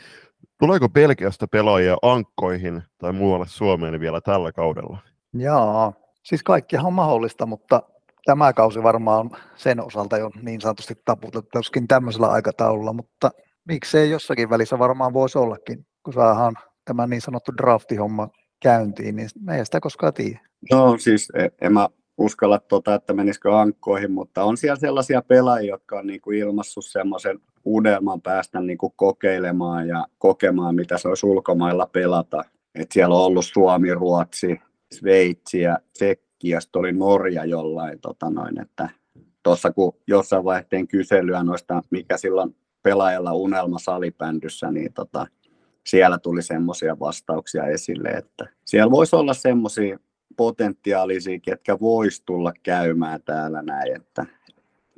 tuleeko Belgiasta pelaajia ankkoihin tai muualle Suomeen vielä tällä kaudella? Joo, siis kaikkihan on mahdollista, mutta tämä kausi varmaan sen osalta jo niin sanotusti taputettukin tämmöisellä aikataululla, mutta Miksei jossakin välissä varmaan voisi ollakin, kun saadaan tämä niin sanottu draftihomma käyntiin, niin me ei sitä koskaan tiedä. No siis e, en mä uskalla, tota, että menisikö ankkoihin, mutta on siellä sellaisia pelaajia, jotka on niin kuin ilmassut semmoisen unelman päästä niin kuin kokeilemaan ja kokemaan, mitä se olisi ulkomailla pelata. Et siellä on ollut Suomi, Ruotsi, Sveitsi ja Tsekki ja sitten oli Norja jollain. Tota noin, että tuossa kun jossain vaiheessa kyselyä noista, mikä silloin pelaajalla unelma salibändyssä, niin tota, siellä tuli semmoisia vastauksia esille, että siellä voisi olla semmoisia potentiaalisia, ketkä vois tulla käymään täällä näin, että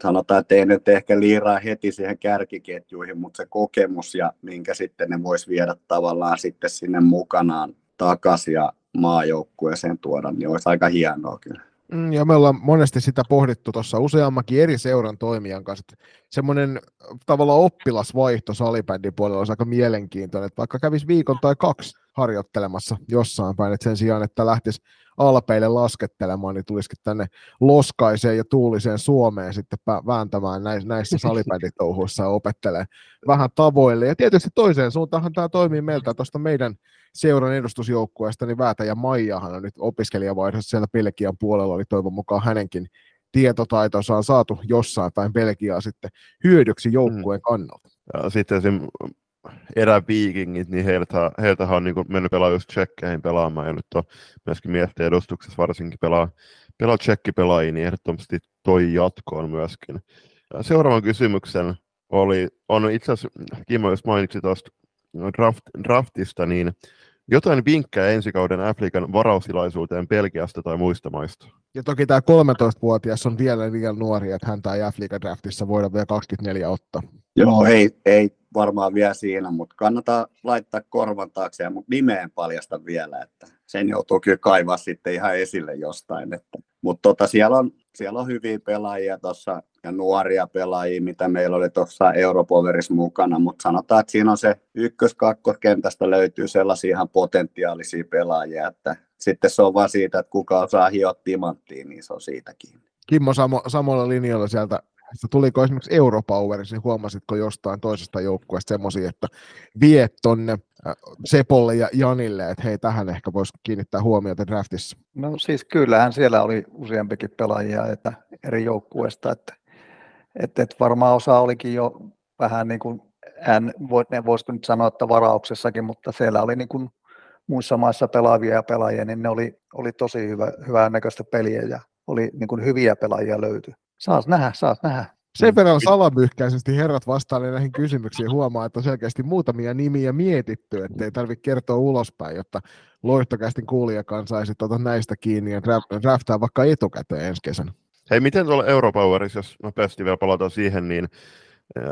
sanotaan, että ei nyt ehkä liiraa heti siihen kärkiketjuihin, mutta se kokemus ja minkä sitten ne vois viedä tavallaan sitten sinne mukanaan takaisin ja maajoukkueeseen tuoda, niin olisi aika hienoa kyllä. Mm, ja me ollaan monesti sitä pohdittu tuossa useammankin eri seuran toimijan kanssa, että semmoinen tavallaan oppilasvaihto salibändin puolella olisi aika mielenkiintoinen, että vaikka kävisi viikon tai kaksi harjoittelemassa jossain päin, että sen sijaan, että lähtisi alpeille laskettelemaan, niin tulisikin tänne loskaiseen ja tuuliseen Suomeen sitten vääntämään näissä salibänditouhuissa ja opettelee vähän tavoille. Ja tietysti toiseen suuntaan tämä toimii meiltä tuosta meidän seuran edustusjoukkueesta, niin Väätä ja Maijahan on nyt opiskelijavaihdossa siellä Belgian puolella, oli toivon mukaan hänenkin tietotaitonsa on saatu jossain päin Belgiaa sitten hyödyksi joukkueen mm. kannalta. Ja sitten esim eräviikingit, niin heiltä, on niin mennyt pelaa just tsekkeihin pelaamaan, ja nyt on myöskin miesten edustuksessa varsinkin pelaa, pelaa tsekkipelaajia, niin ehdottomasti toi jatkoon myöskin. Seuraavan kysymyksen oli, on itse asiassa, Kimmo jos mainitsi tuosta draft, draftista, niin jotain vinkkejä ensi kauden Afrikan varaustilaisuuteen Belgiasta tai muista maista? Ja toki tämä 13-vuotias on vielä liian nuori, että häntä ei Afrikan draftissa voida vielä 24 ottaa. Joo, ei, ei varmaan vielä siinä, mutta kannattaa laittaa korvan taakse ja mut nimeen paljasta vielä, että sen joutuu kyllä kaivaa sitten ihan esille jostain. Että. Mutta tota, siellä, on, siellä on hyviä pelaajia tuossa ja nuoria pelaajia, mitä meillä oli tuossa Europoverissa mukana, mutta sanotaan, että siinä on se ykkös-kakkoskentästä löytyy sellaisia ihan potentiaalisia pelaajia, että sitten se on vaan siitä, että kuka osaa hioa timanttiin, niin se on siitäkin. Kimmo Samo, samalla linjalla sieltä tuliko esimerkiksi Europowerissa, niin huomasitko jostain toisesta joukkueesta semmoisia, että vie tonne äh, Sepolle ja Janille, että hei, tähän ehkä voisi kiinnittää huomiota draftissa? No siis kyllähän siellä oli useampikin pelaajia että eri joukkueesta, että, että, että varmaan osa olikin jo vähän niin kuin, en, voisiko nyt sanoa, että varauksessakin, mutta siellä oli niin kuin muissa maissa pelaavia ja pelaajia, niin ne oli, oli tosi hyvä, hyvää näköistä peliä ja oli niin kuin hyviä pelaajia löyty. Saas nähdä, saas nähdä. Sen verran salamyhkäisesti herrat vastaavat näihin kysymyksiin huomaa, että on selkeästi muutamia nimiä mietitty, ettei tarvitse kertoa ulospäin, jotta loihtokästin kuulijakaan saisi tuota näistä kiinni ja draftaa vaikka etukäteen ensi kesänä. Hei, miten tuolla Europowerissa, jos nopeasti vielä palataan siihen, niin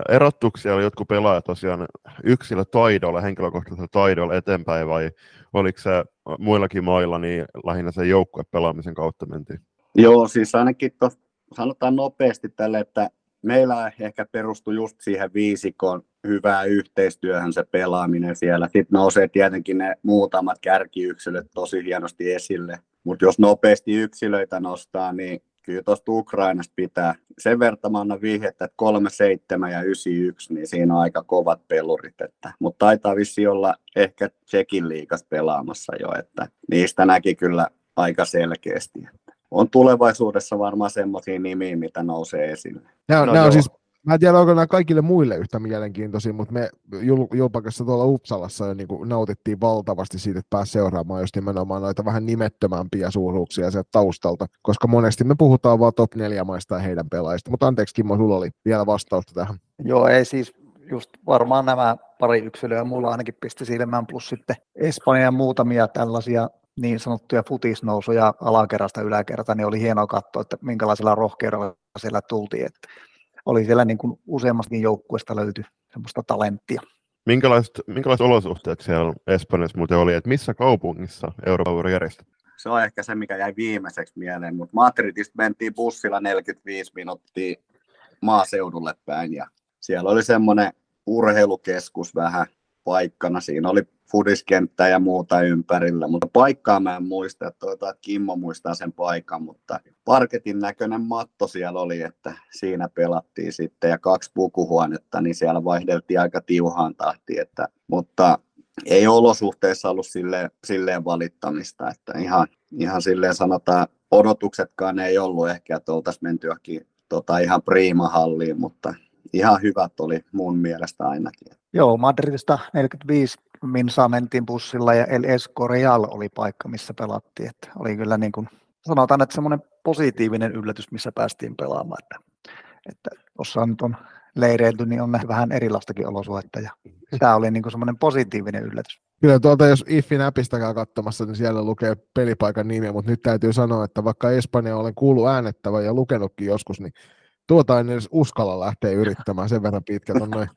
erottuksia oli jotkut pelaajat tosiaan yksilö taidolla, henkilökohtaisella taidolla eteenpäin, vai oliko se muillakin mailla niin lähinnä se joukkuepelaamisen kautta mentiin? Joo, siis ainakin to, sanotaan nopeasti tälle, että meillä ehkä perustui just siihen viisikon hyvää yhteistyöhön se pelaaminen siellä. Sitten nousee tietenkin ne muutamat kärkiyksilöt tosi hienosti esille. Mutta jos nopeasti yksilöitä nostaa, niin kyllä tuosta Ukrainasta pitää. Sen verran mä annan vihjettä, että 37 ja 91, niin siinä on aika kovat pelurit. Että, mutta taitaa vissi olla ehkä Tsekin liikas pelaamassa jo, että niistä näki kyllä aika selkeästi. Että on tulevaisuudessa varmaan semmoisia nimiä, mitä nousee esille. Nämä, no, nämä on siis Mä en tiedä, onko nämä kaikille muille yhtä mielenkiintoisia, mutta me Julpakassa tuolla Uppsalassa jo niin kuin nautittiin valtavasti siitä, että pääsi seuraamaan just nimenomaan noita vähän nimettömämpiä suuruuksia sieltä taustalta, koska monesti me puhutaan vaan top 4 maista ja heidän pelaajista. Mutta anteeksi Kimmo, sulla oli vielä vastausta tähän. Joo, ei siis just varmaan nämä pari yksilöä mulla ainakin pisti silmään, plus sitten Espanjan muutamia tällaisia niin sanottuja futisnousuja alakerrasta yläkerta, niin oli hienoa katsoa, että minkälaisella rohkeudella siellä tultiin. Että oli siellä niin kuin useammastakin joukkueesta löytyi semmoista talenttia. Minkälaiset, minkälaiset olosuhteet siellä Espanjassa muuten oli, että missä kaupungissa Euroopan järjestettiin? Se on ehkä se, mikä jäi viimeiseksi mieleen, mutta Madridista mentiin bussilla 45 minuuttia maaseudulle päin ja siellä oli semmoinen urheilukeskus vähän paikkana. Siinä oli fudiskenttää ja muuta ympärillä, mutta paikkaa mä en muista, että että Kimmo muistaa sen paikan, mutta parketin näköinen matto siellä oli, että siinä pelattiin sitten ja kaksi pukuhuonetta, niin siellä vaihdeltiin aika tiuhaan tahtiin, että, mutta ei olosuhteissa ollut silleen, silleen valittamista, että ihan, ihan silleen sanotaan, odotuksetkaan ei ollut ehkä, että oltaisiin menty johonkin tota, ihan priimahalliin, mutta ihan hyvät oli mun mielestä ainakin. Joo, Madridista 45 minsaa mentiin bussilla ja El Escorial oli paikka, missä pelattiin. Että oli kyllä niin kuin, sanotaan, että semmoinen positiivinen yllätys, missä päästiin pelaamaan. Että, että tuossa nyt on leireilty, niin on vähän erilaistakin olosuhdetta ja tämä oli niin kuin semmoinen positiivinen yllätys. Kyllä tuolta, jos IFFin appistakaan katsomassa, niin siellä lukee pelipaikan nimi, mutta nyt täytyy sanoa, että vaikka Espanja olen kuullut äänettävä ja lukenutkin joskus, niin tuota en edes uskalla lähteä yrittämään sen verran pitkät on, noin,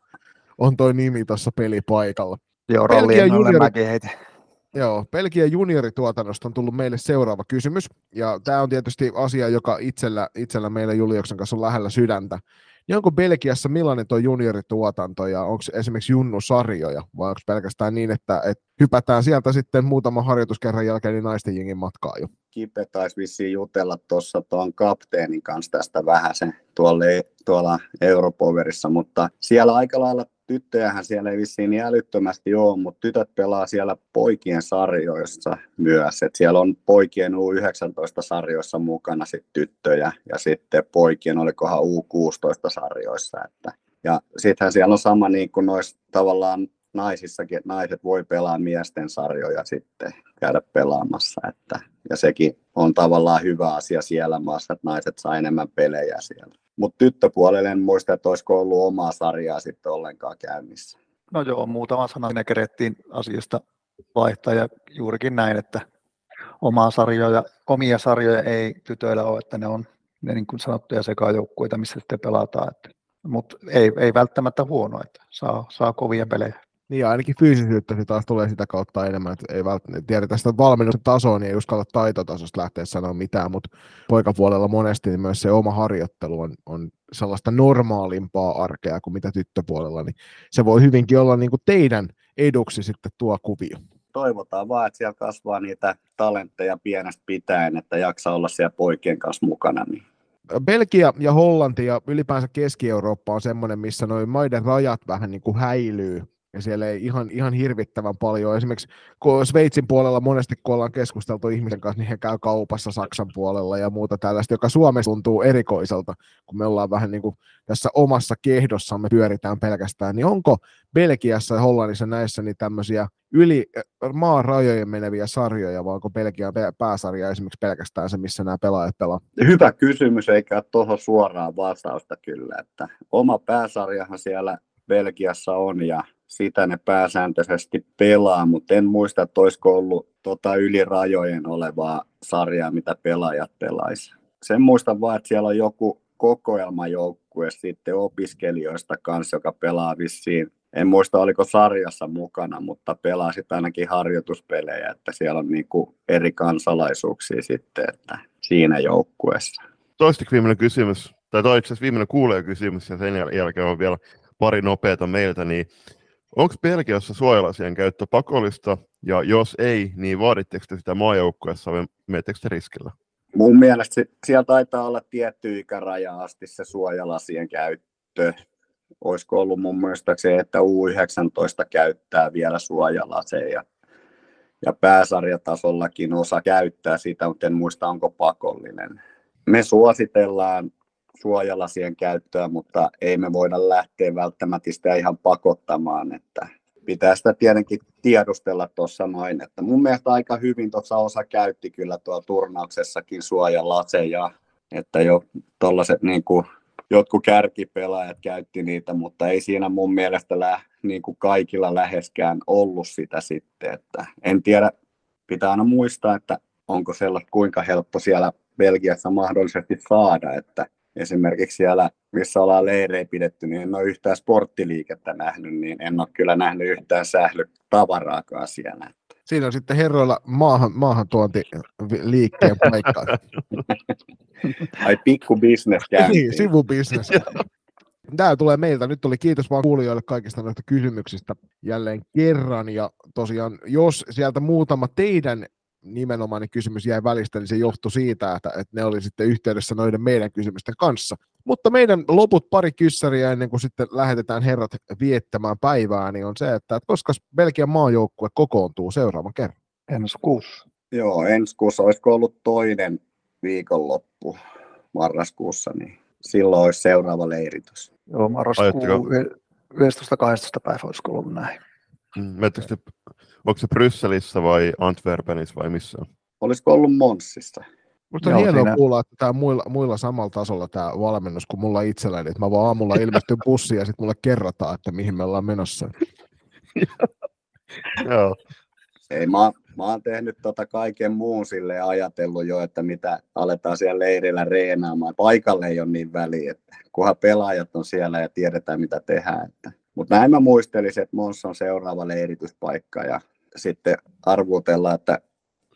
on toi nimi tuossa pelipaikalla. Joo, Belgian juniori, Joo, Belgian juniorituotannosta on tullut meille seuraava kysymys, ja tämä on tietysti asia, joka itsellä, itsellä meillä Julioksen kanssa on lähellä sydäntä. Onko Belgiassa millainen tuo juniorituotanto ja onko esimerkiksi junnusarjoja vai onko pelkästään niin, että, että hypätään sieltä sitten muutaman harjoituskerran jälkeen niin naisten jengin matkaa jo? Kipe taisi vissiin jutella tuossa tuon kapteenin kanssa tästä vähän sen tuolla, Europoverissa, mutta siellä aika lailla tyttöjähän siellä ei vissiin niin älyttömästi ole, mutta tytöt pelaa siellä poikien sarjoissa myös. Et siellä on poikien U19-sarjoissa mukana sit tyttöjä ja sitten poikien olikohan U16-sarjoissa. Että. Ja sittenhän siellä on sama niin kuin noissa tavallaan naisissakin, että naiset voi pelaa miesten sarjoja sitten käydä pelaamassa. Että, ja sekin on tavallaan hyvä asia siellä maassa, että naiset saa enemmän pelejä siellä. Mutta tyttöpuolelle en muista, että olisiko ollut omaa sarjaa sitten ollenkaan käynnissä. No joo, muutama sana ne kerettiin asiasta vaihtaa ja juurikin näin, että omaa sarjoja, omia sarjoja ei tytöillä ole, että ne on ne niin kuin sanottuja sekajoukkueita, missä sitten pelataan. Mutta ei, ei välttämättä huono, että saa, saa kovia pelejä. Niin ainakin fyysisyyttä se taas tulee sitä kautta enemmän, että ei välttämättä tiedä sitä valmennuksen tasoa, niin ei uskalla taitotasosta lähteä sanoa mitään, mutta poikapuolella monesti niin myös se oma harjoittelu on, on sellaista normaalimpaa arkea kuin mitä tyttöpuolella, niin se voi hyvinkin olla niin kuin teidän eduksi sitten tuo kuvio. Toivotaan vaan, että siellä kasvaa niitä talentteja pienestä pitäen, että jaksaa olla siellä poikien kanssa mukana. Niin Belgia ja Hollanti ja ylipäänsä Keski-Eurooppa on semmoinen, missä noin maiden rajat vähän niin kuin häilyy ja siellä ei ihan, ihan hirvittävän paljon. Esimerkiksi kun Sveitsin puolella monesti, kun ollaan keskusteltu ihmisen kanssa, niin he käy kaupassa Saksan puolella ja muuta tällaista, joka Suomessa tuntuu erikoiselta, kun me ollaan vähän niin kuin tässä omassa kehdossamme pyöritään pelkästään. Niin onko Belgiassa ja Hollannissa näissä niin tämmöisiä yli maan rajojen meneviä sarjoja, vai onko Belgian pääsarja esimerkiksi pelkästään se, missä nämä pelaajat pelaa? Hyvä kysymys, eikä tuohon suoraan vastausta kyllä. Että oma pääsarjahan siellä Belgiassa on ja sitä ne pääsääntöisesti pelaa, mutta en muista, että olisiko ollut tota yli rajojen olevaa sarjaa, mitä pelaajat pelaisi. Sen muistan vaan, että siellä on joku kokoelmajoukkue sitten opiskelijoista kanssa, joka pelaa vissiin, en muista oliko sarjassa mukana, mutta pelaa sitten ainakin harjoituspelejä, että siellä on niinku eri kansalaisuuksia sitten, että siinä joukkueessa. Toiseksi viimeinen kysymys, tai toi itse viimeinen kuulee kysymys, ja sen jälkeen on vielä pari nopeata meiltä, niin Onko Belgiassa suojalasien käyttö pakollista, ja jos ei, niin vaaditteko te sitä maajoukkueessa vai menettekö te riskillä? Mun mielestä siellä taitaa olla tietty ikäraja asti se suojalasien käyttö. Olisiko ollut mun muistaakseni, että U19 käyttää vielä suojalaseja. Ja pääsarjatasollakin osa käyttää sitä, mutta en muista onko pakollinen. Me suositellaan suojalasien käyttöä, mutta ei me voida lähteä välttämättä sitä ihan pakottamaan, että pitää sitä tietenkin tiedustella tuossa noin, että mun mielestä aika hyvin tuossa osa käytti kyllä tuolla turnauksessakin suojalaseja, että jo tuollaiset niin kuin jotkut kärkipelaajat käytti niitä, mutta ei siinä mun mielestä lä, niin kuin kaikilla läheskään ollut sitä sitten, että en tiedä, pitää aina muistaa, että onko sellaista kuinka helppo siellä Belgiassa mahdollisesti saada, että esimerkiksi siellä, missä ollaan leirejä pidetty, niin en ole yhtään sporttiliikettä nähnyt, niin en ole kyllä nähnyt yhtään sählytavaraakaan siellä. Siinä on sitten herroilla maahan, liikkeen paikka. <laughs> Ai pikku business Niin, sivubisnes. Tämä tulee meiltä. Nyt oli kiitos vaan kuulijoille kaikista noista kysymyksistä jälleen kerran. Ja tosiaan, jos sieltä muutama teidän nimenomainen kysymys jäi välistä, niin se johtui siitä, että, että ne oli sitten yhteydessä noiden meidän kysymysten kanssa. Mutta meidän loput pari kyssäriä ennen kuin sitten lähetetään herrat viettämään päivää, niin on se, että, että koska Belgian maajoukkue kokoontuu seuraavan kerran. Ensi kuussa. Joo, ensi kuussa olisiko ollut toinen viikonloppu marraskuussa, niin silloin olisi seuraava leiritys. Joo, marraskuu 11-12 päivä olisi ollut näin. Mm, onko se Brysselissä vai Antwerpenissa vai missä? Olisiko ollut Monssissa? Musta on Joo, hienoa siinä... kuulla, että tämä muilla, muilla samalla tasolla tämä valmennus kuin mulla itselläni, että mä vaan aamulla ilmestyn bussiin ja sitten mulle kerrotaan, että mihin me ollaan menossa. <laughs> Joo. Ei, mä, mä oon tehnyt tota kaiken muun sille ja ajatellut jo, että mitä aletaan siellä leirillä reenaamaan. Paikalle ei ole niin väliä, että kunhan pelaajat on siellä ja tiedetään mitä tehdään. Että. Mutta näin mä muistelisin, että Mons on seuraava leirityspaikka ja sitten arvutellaan, että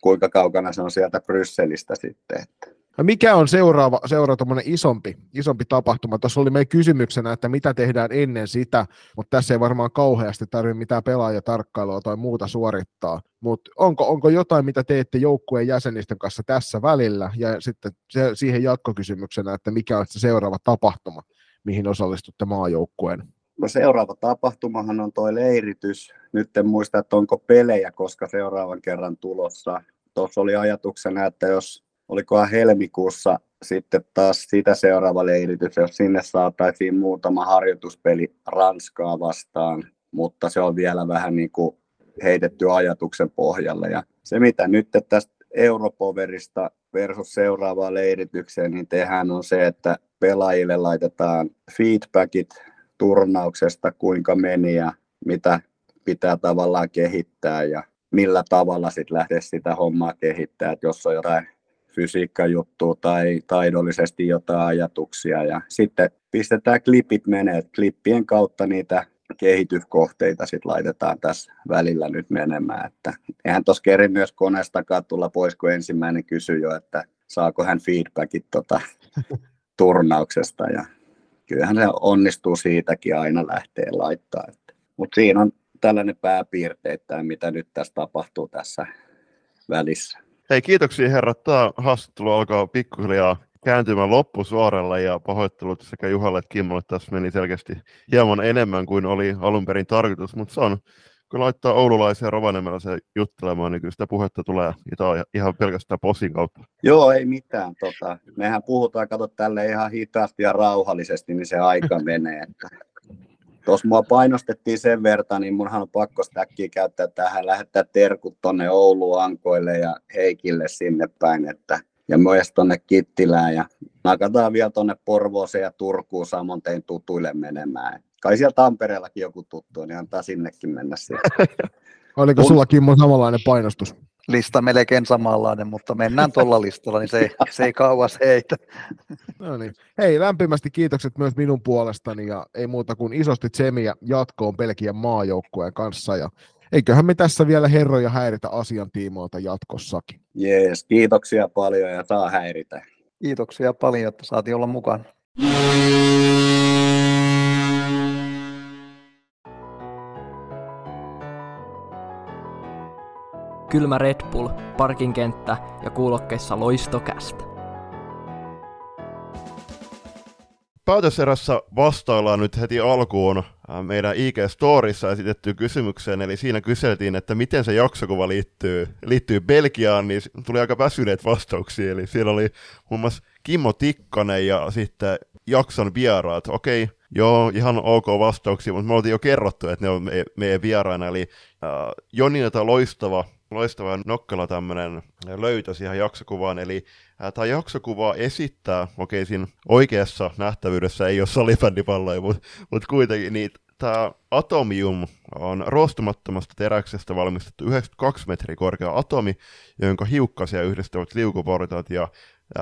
kuinka kaukana se on sieltä Brysselistä sitten. Että. No mikä on seuraava, seuraava isompi, isompi tapahtuma? Tuossa oli meidän kysymyksenä, että mitä tehdään ennen sitä, mutta tässä ei varmaan kauheasti tarvitse mitään pelaajatarkkailua tai muuta suorittaa. Mutta onko, onko jotain, mitä teette joukkueen jäsenistön kanssa tässä välillä? Ja sitten se, siihen jatkokysymyksenä, että mikä on se seuraava tapahtuma, mihin osallistutte maajoukkueen No seuraava tapahtumahan on tuo leiritys. Nyt en muista, että onko pelejä, koska seuraavan kerran tulossa. Tuossa oli ajatuksena, että jos olikohan helmikuussa sitten taas sitä seuraava leiritys, jos sinne saataisiin muutama harjoituspeli Ranskaa vastaan, mutta se on vielä vähän niin kuin heitetty ajatuksen pohjalle. Ja se mitä nyt tästä Europoverista versus seuraavaan leiritykseen, niin tehdään on se, että pelaajille laitetaan feedbackit turnauksesta, kuinka meni ja mitä pitää tavallaan kehittää ja millä tavalla sitten lähteä sitä hommaa kehittää, että jos on jotain fysiikkajuttua tai taidollisesti jotain ajatuksia. Ja sitten pistetään klipit menee, klippien kautta niitä kehityskohteita sitten laitetaan tässä välillä nyt menemään, että eihän tuossa keri myös koneestakaan tulla pois, kun ensimmäinen kysyi jo, että saako hän feedbackit tota, <laughs> turnauksesta. Ja kyllähän se onnistuu siitäkin aina lähtee laittaa. Mutta siinä on tällainen pääpiirteittäin, mitä nyt tässä tapahtuu tässä välissä. Hei, kiitoksia herrat. Tämä haastattelu alkaa pikkuhiljaa kääntymään loppusuoralla ja pahoittelut sekä Juhalle että Kimmolle. Tässä meni selkeästi hieman enemmän kuin oli alun perin tarkoitus, mutta se on kun laittaa oululaisia Rovaniemellä se juttelemaan, niin kyllä sitä puhetta tulee ihan pelkästään posin kautta. Joo, ei mitään. Tota, mehän puhutaan, kato tälle ihan hitaasti ja rauhallisesti, niin se aika <laughs> menee. Että Tuossa mua painostettiin sen verran, niin munhan on pakko stäkkiä käyttää tähän, lähettää terkut tonne Ouluun Ankoille ja Heikille sinne päin, että ja myös tonne Kittilään ja nakataan vielä tonne Porvooseen ja Turkuun samoin tein tutuille menemään. Kai siellä Tampereellakin joku tuttu, niin antaa sinnekin mennä <laughs> Oliko sulla Kimmo samanlainen painostus? Lista melkein samanlainen, mutta mennään tuolla listalla, niin se ei, <laughs> se ei kauas heitä. No niin. Hei, lämpimästi kiitokset myös minun puolestani ja ei muuta kuin isosti tsemiä jatkoon Pelkiän maajoukkueen kanssa ja eiköhän me tässä vielä herroja häiritä asiantiimoilta jatkossakin. Jees, kiitoksia paljon ja saa häiritä. Kiitoksia paljon, että saatiin olla mukana. Kylmä Red Bull, parkinkenttä ja kuulokkeissa loistokästä. Päätöserässä vastaillaan nyt heti alkuun äh, meidän IG-storissa esitettyyn kysymykseen, eli siinä kyseltiin, että miten se jaksokuva liittyy, liittyy Belgiaan, niin tuli aika väsyneet vastauksia, eli siellä oli muun muassa Kimmo Tikkanen ja sitten jakson vieraat. Okei, joo, ihan ok vastauksia, mutta me oltiin jo kerrottu, että ne on me, meidän vieraina, eli äh, Jonilta loistava loistava nokkela tämmöinen löytö siihen jaksokuvaan, eli tämä jaksokuva esittää, okei siinä oikeassa nähtävyydessä ei ole salibändipalloja, mutta mut kuitenkin niin tämä atomium on roostumattomasta teräksestä valmistettu 92 metriä korkea atomi, jonka hiukkasia yhdistävät liukuportaat ja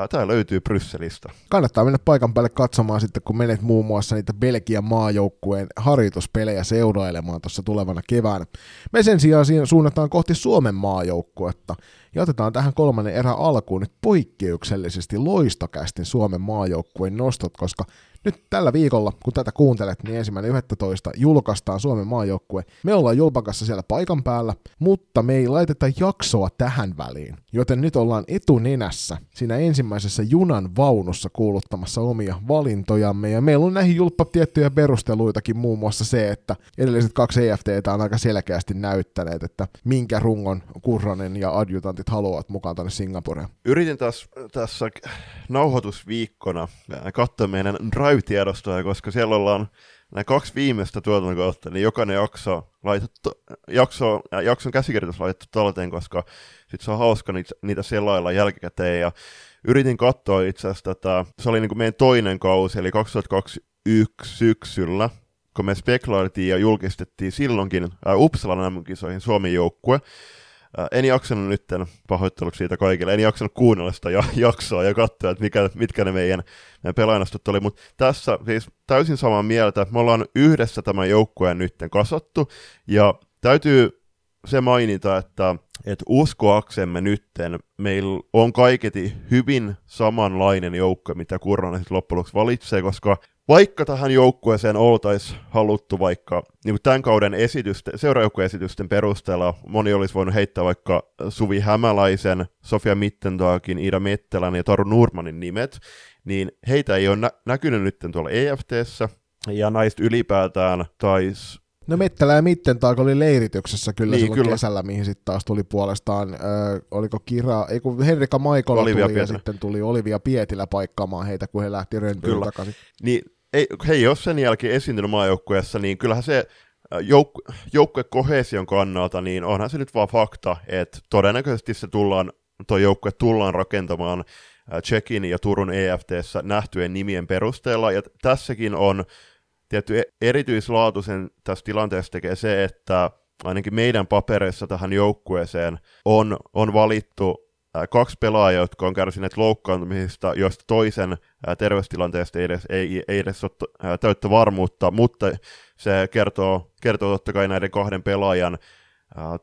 Tämä löytyy Brysselistä. Kannattaa mennä paikan päälle katsomaan sitten, kun menet muun muassa niitä Belgian maajoukkueen harjoituspelejä seurailemaan tuossa tulevana keväänä. Me sen sijaan suunnataan kohti Suomen maajoukkuetta. Ja otetaan tähän kolmannen erä alkuun nyt poikkeuksellisesti loistokästin Suomen maajoukkueen nostot, koska nyt tällä viikolla, kun tätä kuuntelet, niin ensimmäinen 11. julkaistaan Suomen maajoukkue. Me ollaan Julpakassa siellä paikan päällä, mutta me ei laiteta jaksoa tähän väliin. Joten nyt ollaan etunenässä siinä ensimmäisessä junan vaunussa kuuluttamassa omia valintojamme. Ja meillä on näihin Julppa tiettyjä perusteluitakin, muun muassa se, että edelliset kaksi EFTtä on aika selkeästi näyttäneet, että minkä rungon Kurronen ja adjutantit haluavat mukaan tänne Singaporeen. Yritin taas tässä nauhoitusviikkona katsoa meidän Drive-tiedostoja, koska siellä ollaan nämä kaksi viimeistä tuotantokautta, niin jokainen jakso laitettu, jakso, jakson käsikirjoitus laitettu talteen, koska sit se on hauska niitä, niitä selailla jälkikäteen. Ja yritin katsoa itse asiassa tätä, se oli niin kuin meidän toinen kausi, eli 2021 syksyllä, kun me spekuloitiin ja julkistettiin silloinkin äh, Uppsalan MM-kisoihin Suomen joukkue, en jaksanut nyt, pahoittelut siitä kaikille, en jaksanut kuunnella sitä jaksoa ja katsoa, että mikä, mitkä ne meidän, meidän pelaajanastot oli, mutta tässä siis täysin samaa mieltä, me ollaan yhdessä tämän joukkueen nyt kasattu, ja täytyy se mainita, että, että uskoaksemme nytten meillä on kaiketi hyvin samanlainen joukko, mitä Kurronen loppujen lopuksi valitsee, koska vaikka tähän joukkueeseen oltaisiin haluttu vaikka niin tämän kauden esitysten, seuraajoukkueesitysten perusteella, moni olisi voinut heittää vaikka Suvi Hämäläisen, Sofia Mittentaakin, Ida Mettelän ja Taru Nurmanin nimet, niin heitä ei ole nä- näkynyt nyt tuolla EFTssä, ja näistä ylipäätään taisi No Mettälä ja Mittentaak oli leirityksessä kyllä niin, silloin kyllä. kesällä, mihin sitten taas tuli puolestaan, äh, oliko Kira, ei kun Henrika Maikola Olivia tuli Pietilä. ja sitten tuli Olivia Pietilä paikkaamaan heitä, kun he lähti röntyyn takaisin. Niin ei, he ei ole sen jälkeen esiintynyt maajoukkueessa, niin kyllähän se jouk- joukkuekohesion kannalta, niin onhan se nyt vaan fakta, että todennäköisesti se tullaan, tuo joukkue tullaan rakentamaan Tsekin ja Turun EFTssä nähtyjen nimien perusteella, ja tässäkin on tietty e-, erityislaatuisen tässä tilanteessa tekee se, että ainakin meidän papereissa tähän joukkueeseen on, on valittu kaksi pelaajaa, jotka on kärsineet loukkaantumisista, joista toisen terveystilanteesta ei edes, ei, ei edes ole täyttä varmuutta, mutta se kertoo, kertoo totta kai näiden kahden pelaajan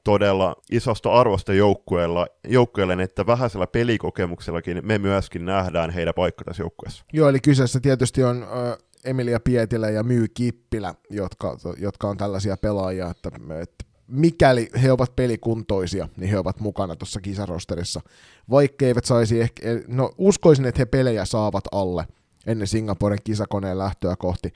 todella isosta arvosta joukkueella, joukkueelle, että vähäisellä pelikokemuksellakin me myöskin nähdään heidän paikka tässä joukkueessa. Joo, eli kyseessä tietysti on Emilia Pietilä ja Myy Kippilä, jotka, jotka on tällaisia pelaajia, että, että mikäli he ovat pelikuntoisia, niin he ovat mukana tuossa kisarosterissa. Vaikka eivät saisi ehkä, no uskoisin, että he pelejä saavat alle ennen Singaporen kisakoneen lähtöä kohti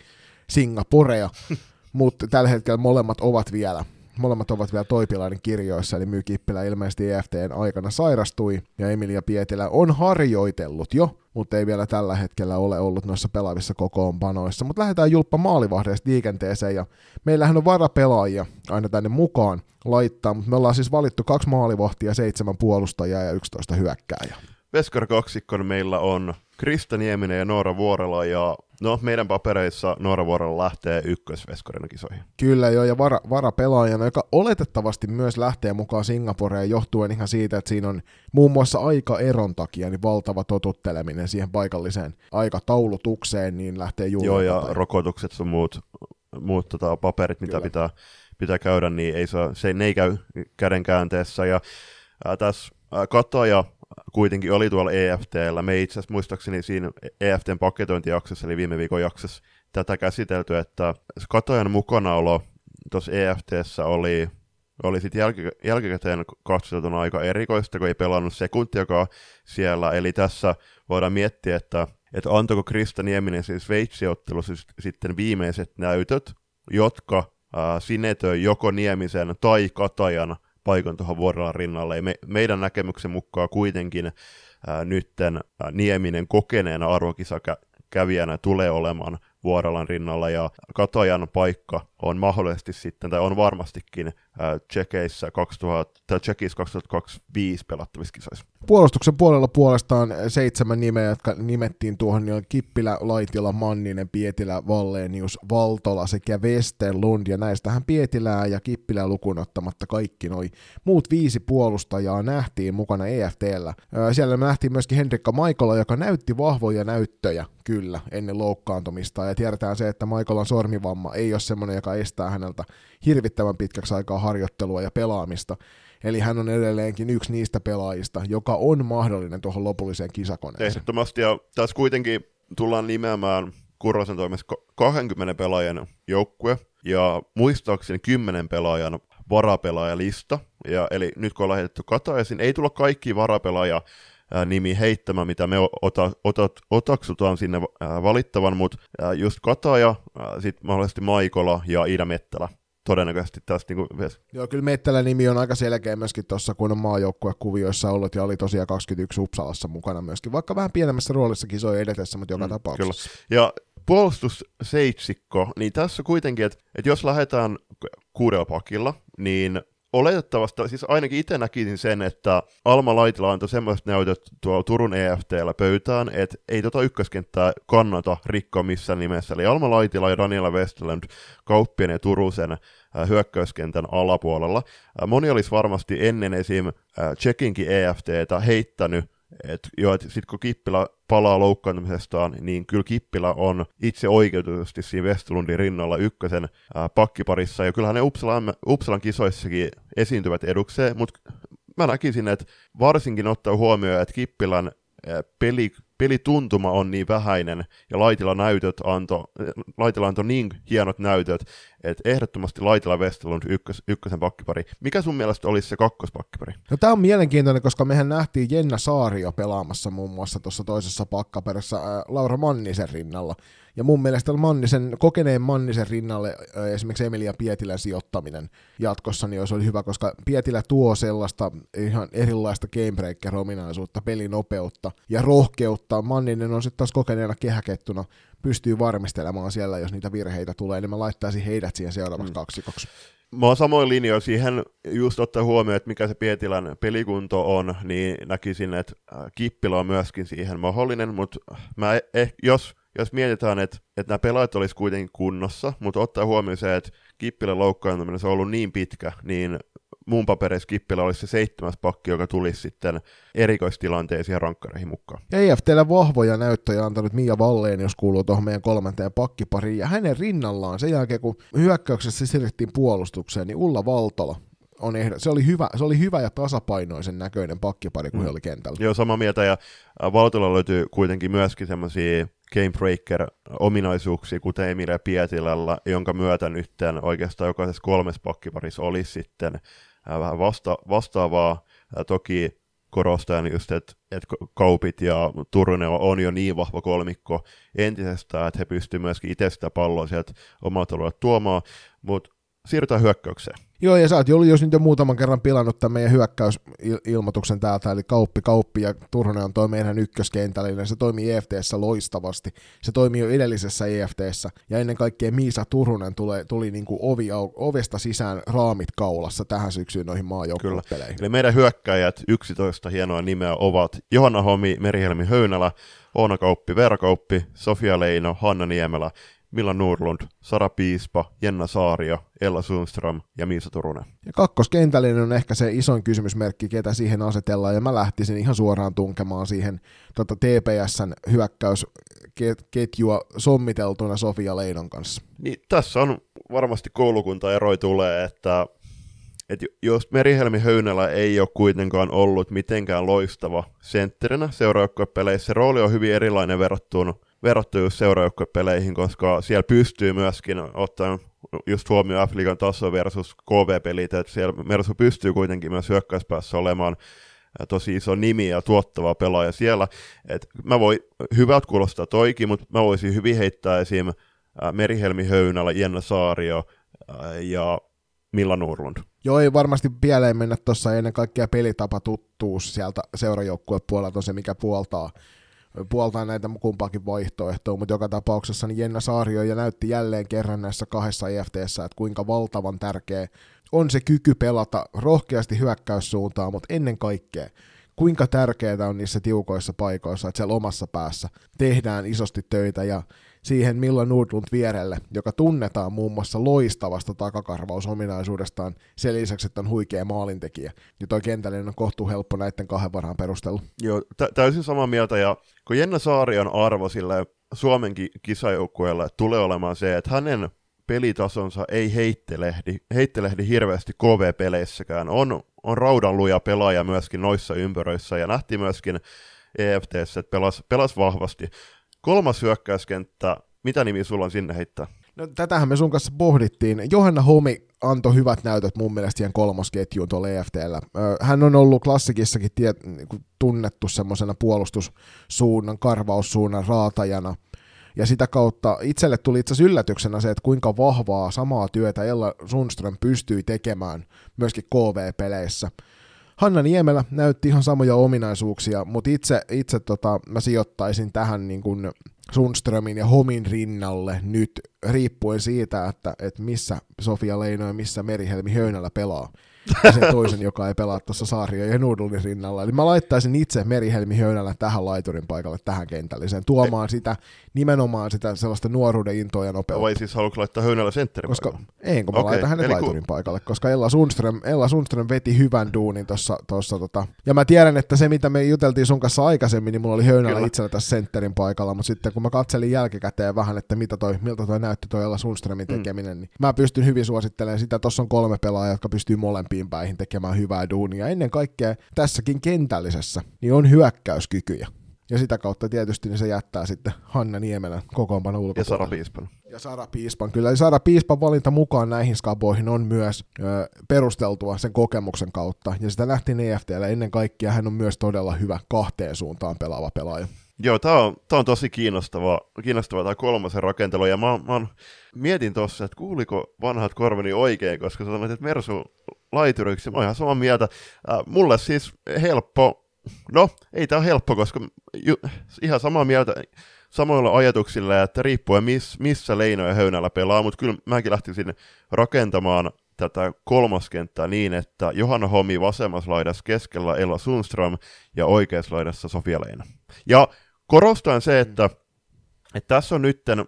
Singaporea, <laughs> mutta tällä hetkellä molemmat ovat vielä molemmat ovat vielä Toipilainen kirjoissa, eli Myy Kippilä ilmeisesti EFTn aikana sairastui, ja Emilia Pietilä on harjoitellut jo, mutta ei vielä tällä hetkellä ole ollut noissa pelaavissa kokoonpanoissa. Mutta lähdetään julppa maalivahdeesta liikenteeseen, ja meillähän on varapelaajia aina tänne mukaan laittaa, mutta me ollaan siis valittu kaksi maalivahtia, seitsemän puolustajaa ja yksitoista hyökkääjää. Veskar kaksikkon meillä on Krista Nieminen ja Noora Vuorela, ja no meidän papereissa Noora Vuorela lähtee ykkösveskarina kisoihin. Kyllä joo, ja vara, varapelaajana, joka oletettavasti myös lähtee mukaan Singaporeen johtuen ihan siitä, että siinä on muun muassa aikaeron takia niin valtava totutteleminen siihen paikalliseen aikataulutukseen, niin lähtee juuri. Joo, ja tai... rokotukset sun muut, muut tota, paperit, mitä pitää, pitää käydä, niin ei se, se ne ei käy kädenkäänteessä, ja ää, tässä katoja kuitenkin oli tuolla EFTllä. Me itse asiassa muistaakseni siinä EFTn paketointijaksossa, eli viime viikon jaksossa, tätä käsitelty, että katojan mukanaolo tuossa EFTssä oli, oli sitten jälki, jälkikäteen katsottuna aika erikoista, kun ei pelannut sekuntiakaan siellä. Eli tässä voidaan miettiä, että, että antoiko Krista Nieminen siis Sveitsi-ottelussa sitten viimeiset näytöt, jotka sinetöi joko Niemisen tai Katajan paikan tuohon vuorolla rinnalle. me, meidän näkemyksen mukaan kuitenkin ää, nytten ää, Nieminen kokeneena arvokisakävijänä tulee olemaan Vuoralan rinnalla, ja Katajan paikka on mahdollisesti sitten, tai on varmastikin Tsekeissä 2000, tai Tsekissä 2025 pelattavissa kisoissa. Puolustuksen puolella puolestaan seitsemän nimeä, jotka nimettiin tuohon, niin on Kippilä, Laitila, Manninen, Pietilä, Vallenius, Valtola sekä Westerlund, ja näistähän Pietilää ja Kippilää lukuun ottamatta kaikki noi muut viisi puolustajaa nähtiin mukana EFTllä. Siellä me nähtiin myöskin Henrikka Maikola, joka näytti vahvoja näyttöjä kyllä ennen loukkaantumista, ja tiedetään se, että Maikolan sormivamma ei ole semmoinen, joka estää häneltä hirvittävän pitkäksi aikaa harjoittelua ja pelaamista. Eli hän on edelleenkin yksi niistä pelaajista, joka on mahdollinen tuohon lopulliseen kisakoneeseen. Ehdottomasti, ja tässä kuitenkin tullaan nimeämään Kurrosen toimessa 20 pelaajan joukkue, ja muistaakseni 10 pelaajan varapelaajalista. Ja, eli nyt kun on lähetetty Katajasin, ei tulla kaikki varapelaaja nimi heittämään, mitä me ota, otat, otaksutaan sinne valittavan, mutta just Kataja, sitten mahdollisesti Maikola ja Iida Mettälä todennäköisesti tästä niin kuin... Joo, kyllä Mettälän nimi on aika selkeä myöskin tuossa, kun on maajoukkuekuvioissa ollut ja oli tosiaan 21 Uppsalassa mukana myöskin, vaikka vähän pienemmässä roolissa kisoja edetessä, mutta joka mm, tapauksessa. Kyllä. Ja puolustusseitsikko, niin tässä kuitenkin, että, että jos lähdetään kuudella pakilla, niin oletettavasti, siis ainakin itse näkisin sen, että Alma Laitila antoi semmoiset näytöt tuolla Turun EFTllä pöytään, että ei tota ykköskenttää kannata rikkoa missään nimessä. Eli Alma Laitila ja Daniela Westerlund Kauppien ja Turusen hyökkäyskentän alapuolella. Äh, moni olisi varmasti ennen esim. Äh, Tsekinkin EFTtä heittänyt et joo, et sit kun Kippilä palaa loukkaantumisestaan, niin kyllä Kippilä on itse oikeutusti siinä Westlundin rinnalla ykkösen ää, pakkiparissa, ja kyllähän ne Uppsalan, Uppsalan kisoissakin esiintyvät edukseen, mutta mä näkisin, että varsinkin ottaa huomioon, että Kippilän peli, pelituntuma on niin vähäinen, ja Laitila näytöt anto, Laitila antoi niin hienot näytöt, että ehdottomasti Laitila Westerlund ykkös, ykkösen pakkipari. Mikä sun mielestä olisi se kakkospakkipari? No tämä on mielenkiintoinen, koska mehän nähtiin Jenna Saario pelaamassa muun muassa tuossa toisessa pakkaperässä ää, Laura Mannisen rinnalla. Ja mun mielestä Mannisen, kokeneen Mannisen rinnalle esimerkiksi Emilia Pietilän sijoittaminen jatkossa niin olisi oli hyvä, koska Pietilä tuo sellaista ihan erilaista gamebreaker-ominaisuutta, pelinopeutta ja rohkeutta. Manninen on sitten taas kokeneena kehäkettuna, pystyy varmistelemaan siellä, jos niitä virheitä tulee, niin mä laittaisin heidät siihen seuraavaksi mm. kaksikoksi. Mä oon samoin linjoilla siihen, just ottaa huomioon, että mikä se Pietilän pelikunto on, niin näkisin, että Kippila on myöskin siihen mahdollinen, mutta mä eh, jos jos mietitään, että, että nämä pelaajat olisi kuitenkin kunnossa, mutta ottaa huomioon se, että Kippilän loukkaantuminen on ollut niin pitkä, niin muun papereissa Kippilä olisi se seitsemäs pakki, joka tulisi sitten erikoistilanteisiin ja rankkareihin mukaan. Ja EFTllä vahvoja näyttöjä antanut Mia Valleen, jos kuuluu tuohon meidän kolmanteen pakkipariin, ja hänen rinnallaan sen jälkeen, kun hyökkäyksessä siirrettiin puolustukseen, niin Ulla Valtola, on ehdo, se, oli hyvä, se oli hyvä ja tasapainoisen näköinen pakkipari, kun mm. he oli kentällä. Joo, samaa mieltä, ja Valtola löytyy kuitenkin myöskin semmoisia Gamebreaker-ominaisuuksia, kuten Emilia Pietilällä, jonka myötä nyt oikeastaan jokaisessa kolmessa pakkiparissa olisi sitten vähän vasta, vastaavaa. Toki korostan just, että, että Kaupit ja Turunen on jo niin vahva kolmikko entisestään, että he pystyvät myöskin itse sitä palloa sieltä omalta tuomaan, mutta siirrytään hyökkäykseen. Joo, ja sä oot jo, jos nyt jo muutaman kerran pilannut tämän meidän hyökkäysilmoituksen täältä, eli Kauppi, Kauppi ja Turhonen on toi meidän ykköskentällinen, se toimii EFTssä loistavasti, se toimii jo edellisessä EFTssä, ja ennen kaikkea Miisa Turhunen tuli, tuli niin kuin ovi, ovesta sisään raamit kaulassa tähän syksyyn noihin maajoukkuepeleihin. Eli meidän hyökkäjät 11 hienoa nimeä ovat Johanna Homi, Merihelmi Höynälä, Oona Kauppi, Veera Kauppi, Sofia Leino, Hanna Niemelä, Milla Nurlund, Sara Piispa, Jenna Saario, Ella Sundström ja Miisa Turunen. Ja kakkoskentällinen on ehkä se isoin kysymysmerkki, ketä siihen asetellaan, ja mä lähtisin ihan suoraan tunkemaan siihen tota TPSn hyökkäysketjua sommiteltuna Sofia Leinon kanssa. Niin, tässä on varmasti koulukuntaeroi tulee, että et jos Merihelmi Höynälä ei ole kuitenkaan ollut mitenkään loistava sentterinä seuraajoukkuepeleissä, se rooli on hyvin erilainen verrattuna verrattuna just seuraajoukkuepeleihin, koska siellä pystyy myöskin ottamaan just huomioon F-liigan taso versus KV-pelit, että siellä Mersu pystyy kuitenkin myös hyökkäyspäässä olemaan tosi iso nimi ja tuottava pelaaja siellä. Et mä voi, hyvät kuulostaa toikin, mutta mä voisin hyvin heittää esim. Merihelmi Höynälä, Jenna Saario ja Milla Nurlund. Joo, ei varmasti pieleen mennä tuossa ennen kaikkea pelitapa tuttuus sieltä seurajoukkueen puolelta on se, mikä puoltaa puoltaa näitä kumpaakin vaihtoehtoa, mutta joka tapauksessa niin Jenna Saario ja näytti jälleen kerran näissä kahdessa EFTssä, että kuinka valtavan tärkeä on se kyky pelata rohkeasti hyökkäyssuuntaan, mutta ennen kaikkea kuinka tärkeää on niissä tiukoissa paikoissa, että siellä omassa päässä tehdään isosti töitä ja siihen Milla Nordlund vierelle, joka tunnetaan muun muassa loistavasta takakarvausominaisuudestaan sen lisäksi, että on huikea maalintekijä. Ja toi kentällinen on kohtuu helppo näiden kahden varaan perustella. Joo, tä- täysin samaa mieltä, ja kun Jenna Saari on arvo sille Suomenkin kisajoukkueelle tulee olemaan se, että hänen pelitasonsa ei heittelehdi, heittelehdi hirveästi KV-peleissäkään. On, on raudanluja pelaaja myöskin noissa ympyröissä, ja nähtiin myöskin EFTssä, että pelas, pelas vahvasti. Kolmas hyökkäyskenttä, mitä nimi sulla on sinne heittää? No, tätähän me sun kanssa pohdittiin. Johanna Homi antoi hyvät näytöt mun mielestä siihen kolmosketjuun tuolla EFTllä. Hän on ollut klassikissakin tie, niin tunnettu semmoisena puolustussuunnan, karvaussuunnan raatajana. Ja sitä kautta itselle tuli itse yllätyksenä se, että kuinka vahvaa samaa työtä Ella Sundström pystyi tekemään myöskin KV-peleissä. Hanna Niemelä näytti ihan samoja ominaisuuksia, mutta itse, itse tota, mä sijoittaisin tähän niin kuin Sundströmin ja Homin rinnalle nyt riippuen siitä, että, että missä Sofia Leino ja missä Merihelmi Höynällä pelaa ja sen toisen, joka ei pelaa tuossa ja Nudulin rinnalla. Eli mä laittaisin itse Merihelmi Höynällä tähän laiturin paikalle, tähän kentälliseen, tuomaan sitä nimenomaan sitä sellaista nuoruuden intoa ja nopeutta. Vai siis haluatko laittaa Höynällä sentterin koska, paikalle? Ei, kun mä okay. laitan hänet Eli laiturin kun... paikalle, koska Ella Sundström, Ella Sundström veti hyvän duunin tuossa. Tossa, tota. Ja mä tiedän, että se mitä me juteltiin sun kanssa aikaisemmin, niin mulla oli Höynällä Kyllä. itsellä tässä sentterin paikalla, mutta sitten kun mä katselin jälkikäteen vähän, että mitä toi, miltä toi näytti toi Ella Sundströmin mm. tekeminen, mm. niin mä pystyn hyvin suosittelemaan sitä. Tuossa on kolme pelaajaa, jotka pystyy molempiin päihin tekemään hyvää duunia. Ennen kaikkea tässäkin kentällisessä niin on hyökkäyskykyjä. Ja sitä kautta tietysti niin se jättää sitten Hanna Niemelän kokoonpano ulkopuolelle. Ja Sara Piispan. Ja Sara Piispan, kyllä. Ja Sara Piispan valinta mukaan näihin skaboihin on myös ö, perusteltua sen kokemuksen kautta. Ja sitä nähtiin EFTllä ennen kaikkea. Hän on myös todella hyvä kahteen suuntaan pelaava pelaaja. Joo, tämä on, tää on tosi kiinnostava, kiinnostava tämä kolmasen rakentelu, ja mä, mä mietin tuossa, että kuuliko vanhat korvani oikein, koska sanoit, että Mersu laituriksi, mä oon ihan samaa mieltä. Äh, mulle siis helppo No, ei tämä ole helppo, koska ju, ihan samaa mieltä samoilla ajatuksilla, että riippuen miss, missä Leino ja Höynällä pelaa, mutta kyllä mäkin lähtisin rakentamaan tätä kolmaskenttää niin, että Johanna Homi vasemmassa laidassa keskellä Ella Sundström ja oikeassa laidassa Sofia Leina. Ja korostan se, että, että tässä on nytten,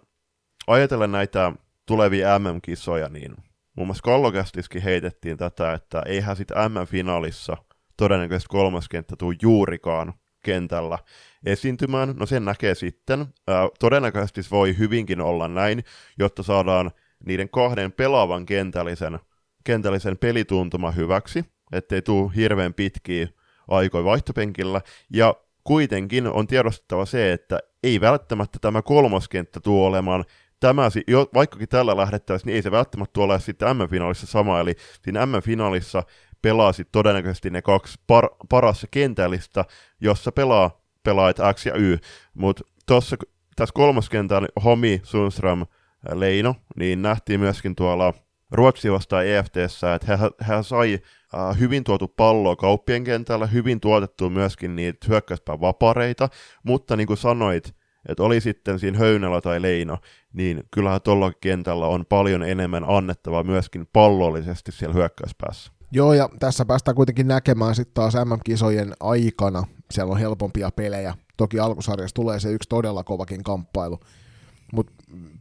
ajatellen näitä tulevia MM-kisoja, niin muun muassa Kallokästiskin heitettiin tätä, että eihän sitten MM-finaalissa – todennäköisesti kolmas kenttä tuu juurikaan kentällä esiintymään. No sen näkee sitten. Ää, todennäköisesti voi hyvinkin olla näin, jotta saadaan niiden kahden pelaavan kentällisen, kentällisen pelituntuma hyväksi, ettei tule hirveän pitkiä aikoja vaihtopenkillä. Ja kuitenkin on tiedostettava se, että ei välttämättä tämä kolmas kenttä tule olemaan tämä, jo, vaikkakin tällä lähdettäisiin, niin ei se välttämättä ole sitten M-finaalissa sama, eli siinä M-finaalissa pelaa todennäköisesti ne kaksi par, parassa kentällistä, jossa pelaa pelaajat X ja Y, mutta tuossa tässä kolmoskentällä Homi, Sundström, Leino, niin nähtiin myöskin tuolla Ruotsi vastaan EFTssä, että he, he sai äh, hyvin tuotu palloa kauppien kentällä, hyvin tuotettu myöskin niitä hyökkäyspään vapareita, mutta niin kuin sanoit, että oli sitten siinä Höynällä tai Leino, niin kyllähän tuolla kentällä on paljon enemmän annettavaa myöskin pallollisesti siellä hyökkäyspäässä. Joo, ja tässä päästään kuitenkin näkemään sitten taas MM-kisojen aikana. Siellä on helpompia pelejä. Toki alkusarjassa tulee se yksi todella kovakin kamppailu. Mutta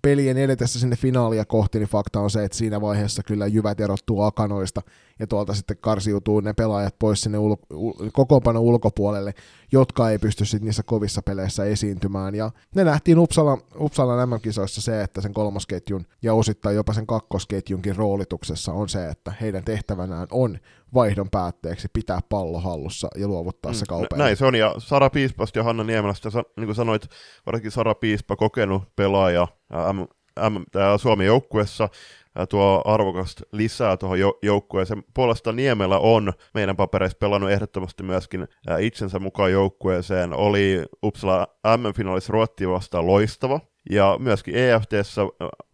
pelien edetessä sinne finaalia kohti, niin fakta on se, että siinä vaiheessa kyllä jyvät erottuu akanoista, ja tuolta sitten karsiutuu ne pelaajat pois sinne ul- ul- kokoonpanon ulkopuolelle, jotka ei pysty sitten niissä kovissa peleissä esiintymään. Ja ne nähtiin Uppsala, Uppsalan MM-kisoissa se, että sen kolmosketjun ja osittain jopa sen kakkosketjunkin roolituksessa on se, että heidän tehtävänään on vaihdon päätteeksi pitää pallo hallussa ja luovuttaa mm, se kaupeen. Näin se on, ja Sara Piispasta ja Hanna Niemelästä, niin kuin sanoit, varsinkin Sara Piispa, kokenut pelaaja M, M, Suomen joukkuessa, tuo arvokasta lisää tuohon joukkueeseen. Puolesta Niemelä on meidän papereissa pelannut ehdottomasti myöskin itsensä mukaan joukkueeseen. Oli Uppsala M-finaalissa Ruottia vastaan loistava. Ja myöskin EFTssä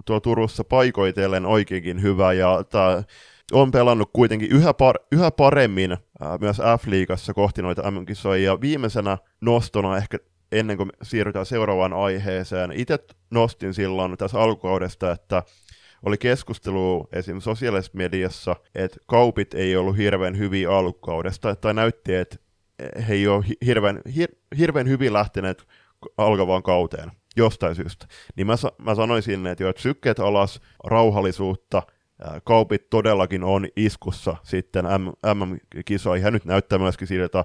tuo Turussa paikoitellen oikeinkin hyvä. Ja tämä on pelannut kuitenkin yhä, par, yhä paremmin ää, myös F-liigassa kohti noita MM-kisoja. Ja viimeisenä nostona ehkä ennen kuin siirrytään seuraavaan aiheeseen. Itse nostin silloin tässä alkukaudesta, että oli keskustelu esim. sosiaalisessa mediassa, että kaupit ei ollut hirveän hyviä alkukaudesta, tai näytti, että he ei ole hirveän, hir, hirveän hyvin lähteneet alkavaan kauteen jostain syystä. Niin mä, mä sanoisin, että jo, että sykkeet alas, rauhallisuutta, kaupit todellakin on iskussa sitten MM-kisoihin. Hän nyt näyttää myöskin siltä, että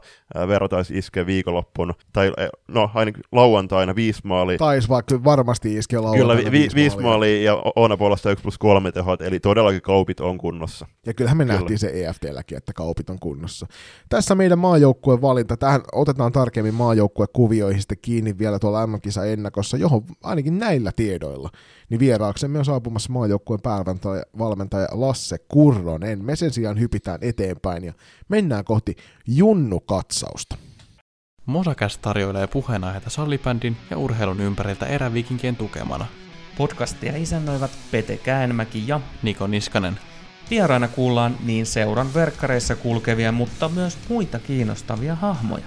vertaisi iskeä viikonloppuun, tai no ainakin lauantaina viisi maalia. Taisi vaikka varmasti iskeä lauantaina Kyllä, vi- viisi, viisi maalia ja Oona puolesta 1 plus 3 tehot, eli todellakin kaupit on kunnossa. Ja kyllähän me Kyllä. nähtiin se EFTlläkin, että kaupit on kunnossa. Tässä meidän maajoukkueen valinta, tähän otetaan tarkemmin maajoukkuekuvioihin sitten kiinni vielä tuolla MM-kisa ennakossa, johon ainakin näillä tiedoilla, niin vieraaksemme on saapumassa maajoukkueen päävalmentaja Lasse Kurronen. Me sen sijaan hypitään eteenpäin ja mennään kohti Junnu-katsausta. Mosakäs tarjoilee puheenaiheita sallibändin ja urheilun ympäriltä erävikinkien tukemana. Podcastia isännöivät Pete Käänmäki ja Niko Niskanen. Vieraina kuullaan niin seuran verkkareissa kulkevia, mutta myös muita kiinnostavia hahmoja.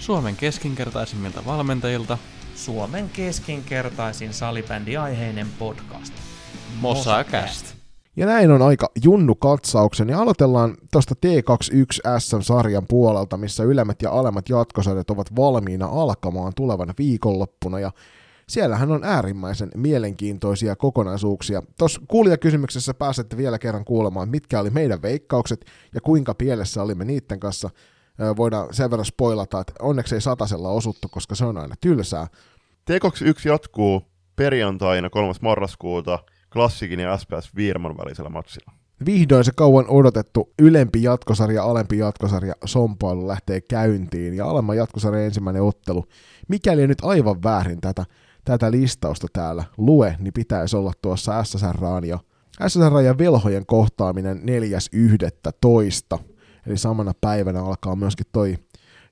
Suomen keskinkertaisimmilta valmentajilta Suomen keskinkertaisin salibändiaiheinen podcast. Mosakäst. Ja näin on aika junnu katsauksen. Ja aloitellaan tuosta T21 SM-sarjan puolelta, missä ylemmät ja alemmat jatkosarjat ovat valmiina alkamaan tulevana viikonloppuna. Ja siellähän on äärimmäisen mielenkiintoisia kokonaisuuksia. Tuossa kuulijakysymyksessä pääsette vielä kerran kuulemaan, mitkä oli meidän veikkaukset ja kuinka pielessä olimme niiden kanssa. Voidaan sen verran spoilata, että onneksi ei satasella osuttu, koska se on aina tylsää. T21 jatkuu perjantaina 3. marraskuuta Klassikin ja SPS Viirman välisellä matsilla. Vihdoin se kauan odotettu ylempi jatkosarja, alempi jatkosarja sompailu lähtee käyntiin ja alemman jatkosarjan ensimmäinen ottelu. Mikäli nyt aivan väärin tätä, tätä listausta täällä lue, niin pitäisi olla tuossa SSR ja SSR ja velhojen kohtaaminen 4.11. Eli samana päivänä alkaa myöskin toi.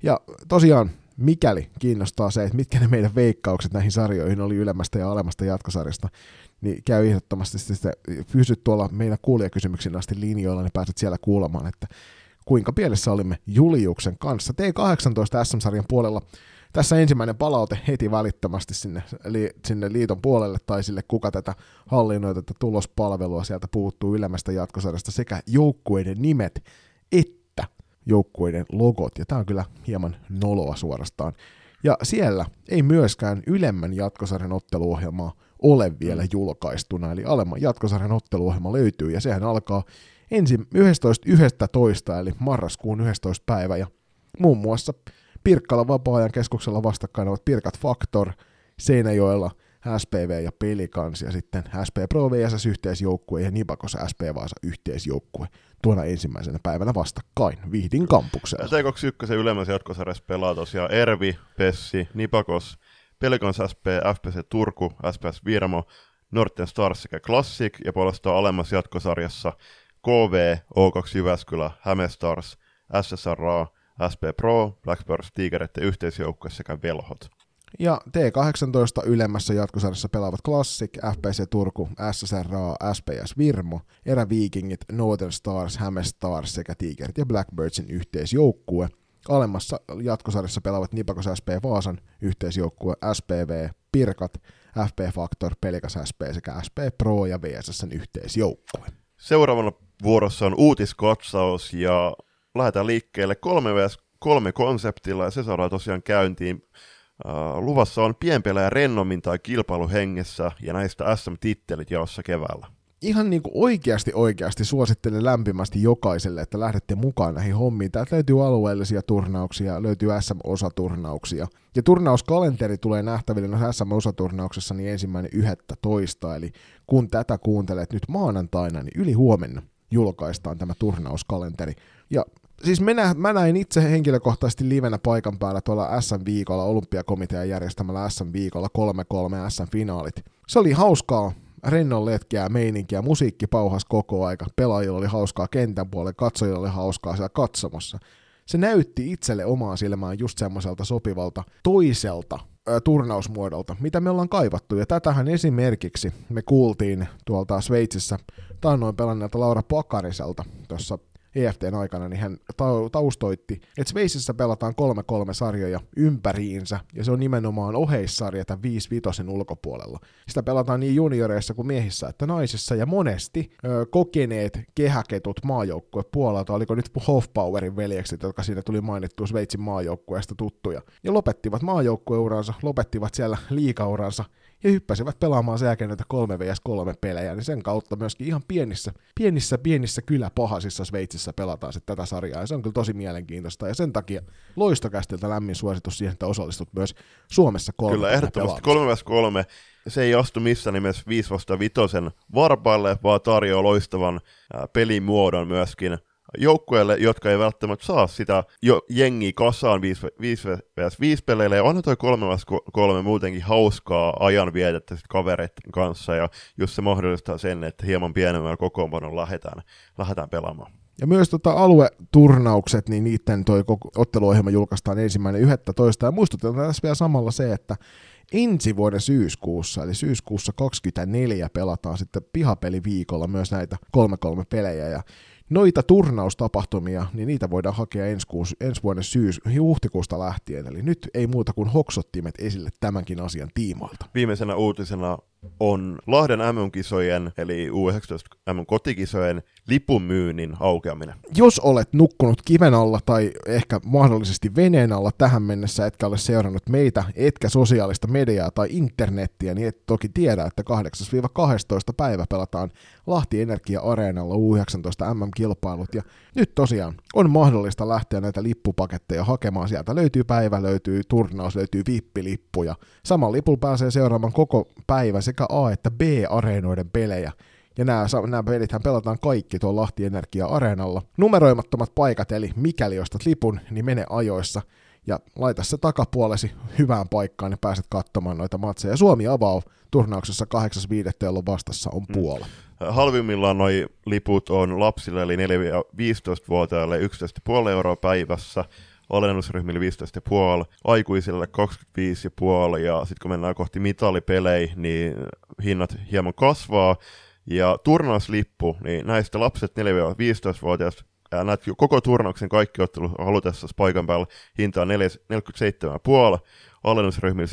Ja tosiaan mikäli kiinnostaa se, että mitkä ne meidän veikkaukset näihin sarjoihin oli ylemmästä ja alemmasta jatkosarjasta, niin käy ehdottomasti sitten, pysy tuolla meidän kuulijakysymyksin asti linjoilla, niin pääset siellä kuulemaan, että kuinka pielessä olimme Juliuksen kanssa. T18 SM-sarjan puolella tässä ensimmäinen palaute heti välittömästi sinne, eli sinne liiton puolelle tai sille, kuka tätä hallinnoi tätä tulospalvelua sieltä puuttuu ylemmästä jatkosarjasta sekä joukkueiden nimet että joukkueiden logot, ja tämä on kyllä hieman noloa suorastaan. Ja siellä ei myöskään ylemmän jatkosarjan otteluohjelmaa ole vielä mm. julkaistuna, eli alemman jatkosarjan otteluohjelma löytyy, ja sehän alkaa ensin 11.11. eli marraskuun 11. päivä, ja muun muassa Pirkkala vapaa-ajan keskuksella vastakkain ovat Pirkat Factor, Seinäjoella SPV ja Pelikans, ja sitten SP Pro VSS yhteisjoukkue ja Nipakos SP Vaasa yhteisjoukkue tuona ensimmäisenä päivänä vastakkain Vihdin kampuksella. T21 ylemmässä jatkosarjassa pelaa tosiaan Ervi, Pessi, Nipakos, Pelikans SP, FPC Turku, SPS Virmo, Norten Stars sekä Classic, ja puolestaan alemmassa jatkosarjassa KV, O2 Jyväskylä, Häme Stars, SSRA, SP Pro, Blackbirds, Tigereiden yhteisjoukkue sekä Velhot. Ja T18 ylemmässä jatkosarjassa pelaavat Classic, FPC Turku, SSRA, SPS Virmo, Eräviikingit, Northern Stars, Häme Stars sekä Tigerit ja Blackbirdsin yhteisjoukkue. Alemmassa jatkosarjassa pelaavat Nipakos SP Vaasan yhteisjoukkue, SPV, Pirkat, FP Factor, Pelikas SP sekä SP Pro ja VSSn yhteisjoukkue. Seuraavana vuorossa on uutiskatsaus ja lähdetään liikkeelle 3 vs 3 konseptilla ja se saadaan tosiaan käyntiin. Uh, luvassa on pienpelejä rennommin tai kilpailuhengessä ja näistä SM-tittelit jaossa keväällä ihan niin kuin oikeasti oikeasti suosittelen lämpimästi jokaiselle, että lähdette mukaan näihin hommiin. Täältä löytyy alueellisia turnauksia, löytyy SM-osaturnauksia. Ja turnauskalenteri tulee nähtäville no SM-osaturnauksessa niin ensimmäinen yhdettä toista, eli kun tätä kuuntelet nyt maanantaina, niin yli huomenna julkaistaan tämä turnauskalenteri. Ja siis mä, mä näin itse henkilökohtaisesti livenä paikan päällä tuolla SM-viikolla, olympiakomitean järjestämällä SM-viikolla 3-3 SM-finaalit. Se oli hauskaa, rennon letkeä meininkiä, musiikki pauhas koko aika, pelaajilla oli hauskaa kentän puolella, katsojilla oli hauskaa siellä katsomossa. Se näytti itselle omaan silmään just semmoiselta sopivalta toiselta turnausmuodolta, mitä me ollaan kaivattu. Ja tätähän esimerkiksi me kuultiin tuolta Sveitsissä taannoin pelanneelta Laura Pakariselta tuossa EFTn aikana, niin hän taustoitti, että Sveitsissä pelataan 3-3 sarjoja ympäriinsä, ja se on nimenomaan oheissarja tämän 5 5 ulkopuolella. Sitä pelataan niin junioreissa kuin miehissä että naisissa, ja monesti ö, kokeneet kehäketut maajoukkue puolelta, oliko nyt Hofpowerin veljekset, jotka siinä tuli mainittu Sveitsin maajoukkueesta tuttuja, ja lopettivat maajoukkueuransa, lopettivat siellä liikauransa ja hyppäsivät pelaamaan sen jälkeen näitä 3 vs 3 pelejä, niin sen kautta myöskin ihan pienissä, pienissä, pienissä kyläpahasissa Sveitsissä pelataan sitten tätä sarjaa, ja se on kyllä tosi mielenkiintoista, ja sen takia loistokästiltä lämmin suositus siihen, että osallistut myös Suomessa 3 Kyllä, ehdottomasti. 3 vs 3 se ei astu missään nimessä 5 vasta vitosen varpaille, vaan tarjoaa loistavan pelimuodon myöskin joukkueille, jotka ei välttämättä saa sitä jo jengiä kasaan 5 vs 5 peleille, ja onhan toi 3 vs 3 muutenkin hauskaa ajanvietettä kavereiden kanssa, ja just se mahdollistaa sen, että hieman pienemmällä kokoonpanon lähdetään, lähdetään pelaamaan. Ja myös tota alueturnaukset, niin niiden toi otteluohjelma julkaistaan ensimmäinen 11. Ja muistutetaan tässä vielä samalla se, että ensi vuoden syyskuussa, eli syyskuussa 24 pelataan sitten pihapeliviikolla myös näitä 3-3 pelejä, ja noita turnaustapahtumia, niin niitä voidaan hakea ensi, kuus, ensi vuoden syys, huhtikuusta lähtien, eli nyt ei muuta kuin hoksottimet esille tämänkin asian tiimoilta. Viimeisenä uutisena on Lahden MM-kisojen, eli U19 M-kotikisojen lipunmyynnin aukeaminen. Jos olet nukkunut kiven alla tai ehkä mahdollisesti veneen alla tähän mennessä, etkä ole seurannut meitä, etkä sosiaalista mediaa tai internettiä, niin et toki tiedä, että 8-12 päivä pelataan Lahti Energia Areenalla U19 MM-kilpailut, ja nyt tosiaan on mahdollista lähteä näitä lippupaketteja hakemaan. Sieltä löytyy päivä, löytyy turnaus, löytyy vippilippu, ja saman lipulla pääsee seuraamaan koko päivä sekä A- että B-areenoiden pelejä. Ja nämä, nämä pelithän pelataan kaikki tuolla Lahti Energia Areenalla. Numeroimattomat paikat, eli mikäli ostat lipun, niin mene ajoissa ja laita se takapuolesi hyvään paikkaan, niin pääset katsomaan noita matseja. Suomi avaa turnauksessa 8.5. jolloin vastassa on mm. Puola. Mm. Halvimmillaan noi liput on lapsille, eli 4-15-vuotiaille 11,5 euroa päivässä, alennusryhmille 15,5, aikuisille 25,5 ja sitten kun mennään kohti mitalipelejä, niin hinnat hieman kasvaa. Ja turnauslippu, niin näistä lapset 4-15-vuotiaista ja näet koko turnauksen kaikki ottelut halutessa paikan päällä hinta on 47,5, alennusryhmille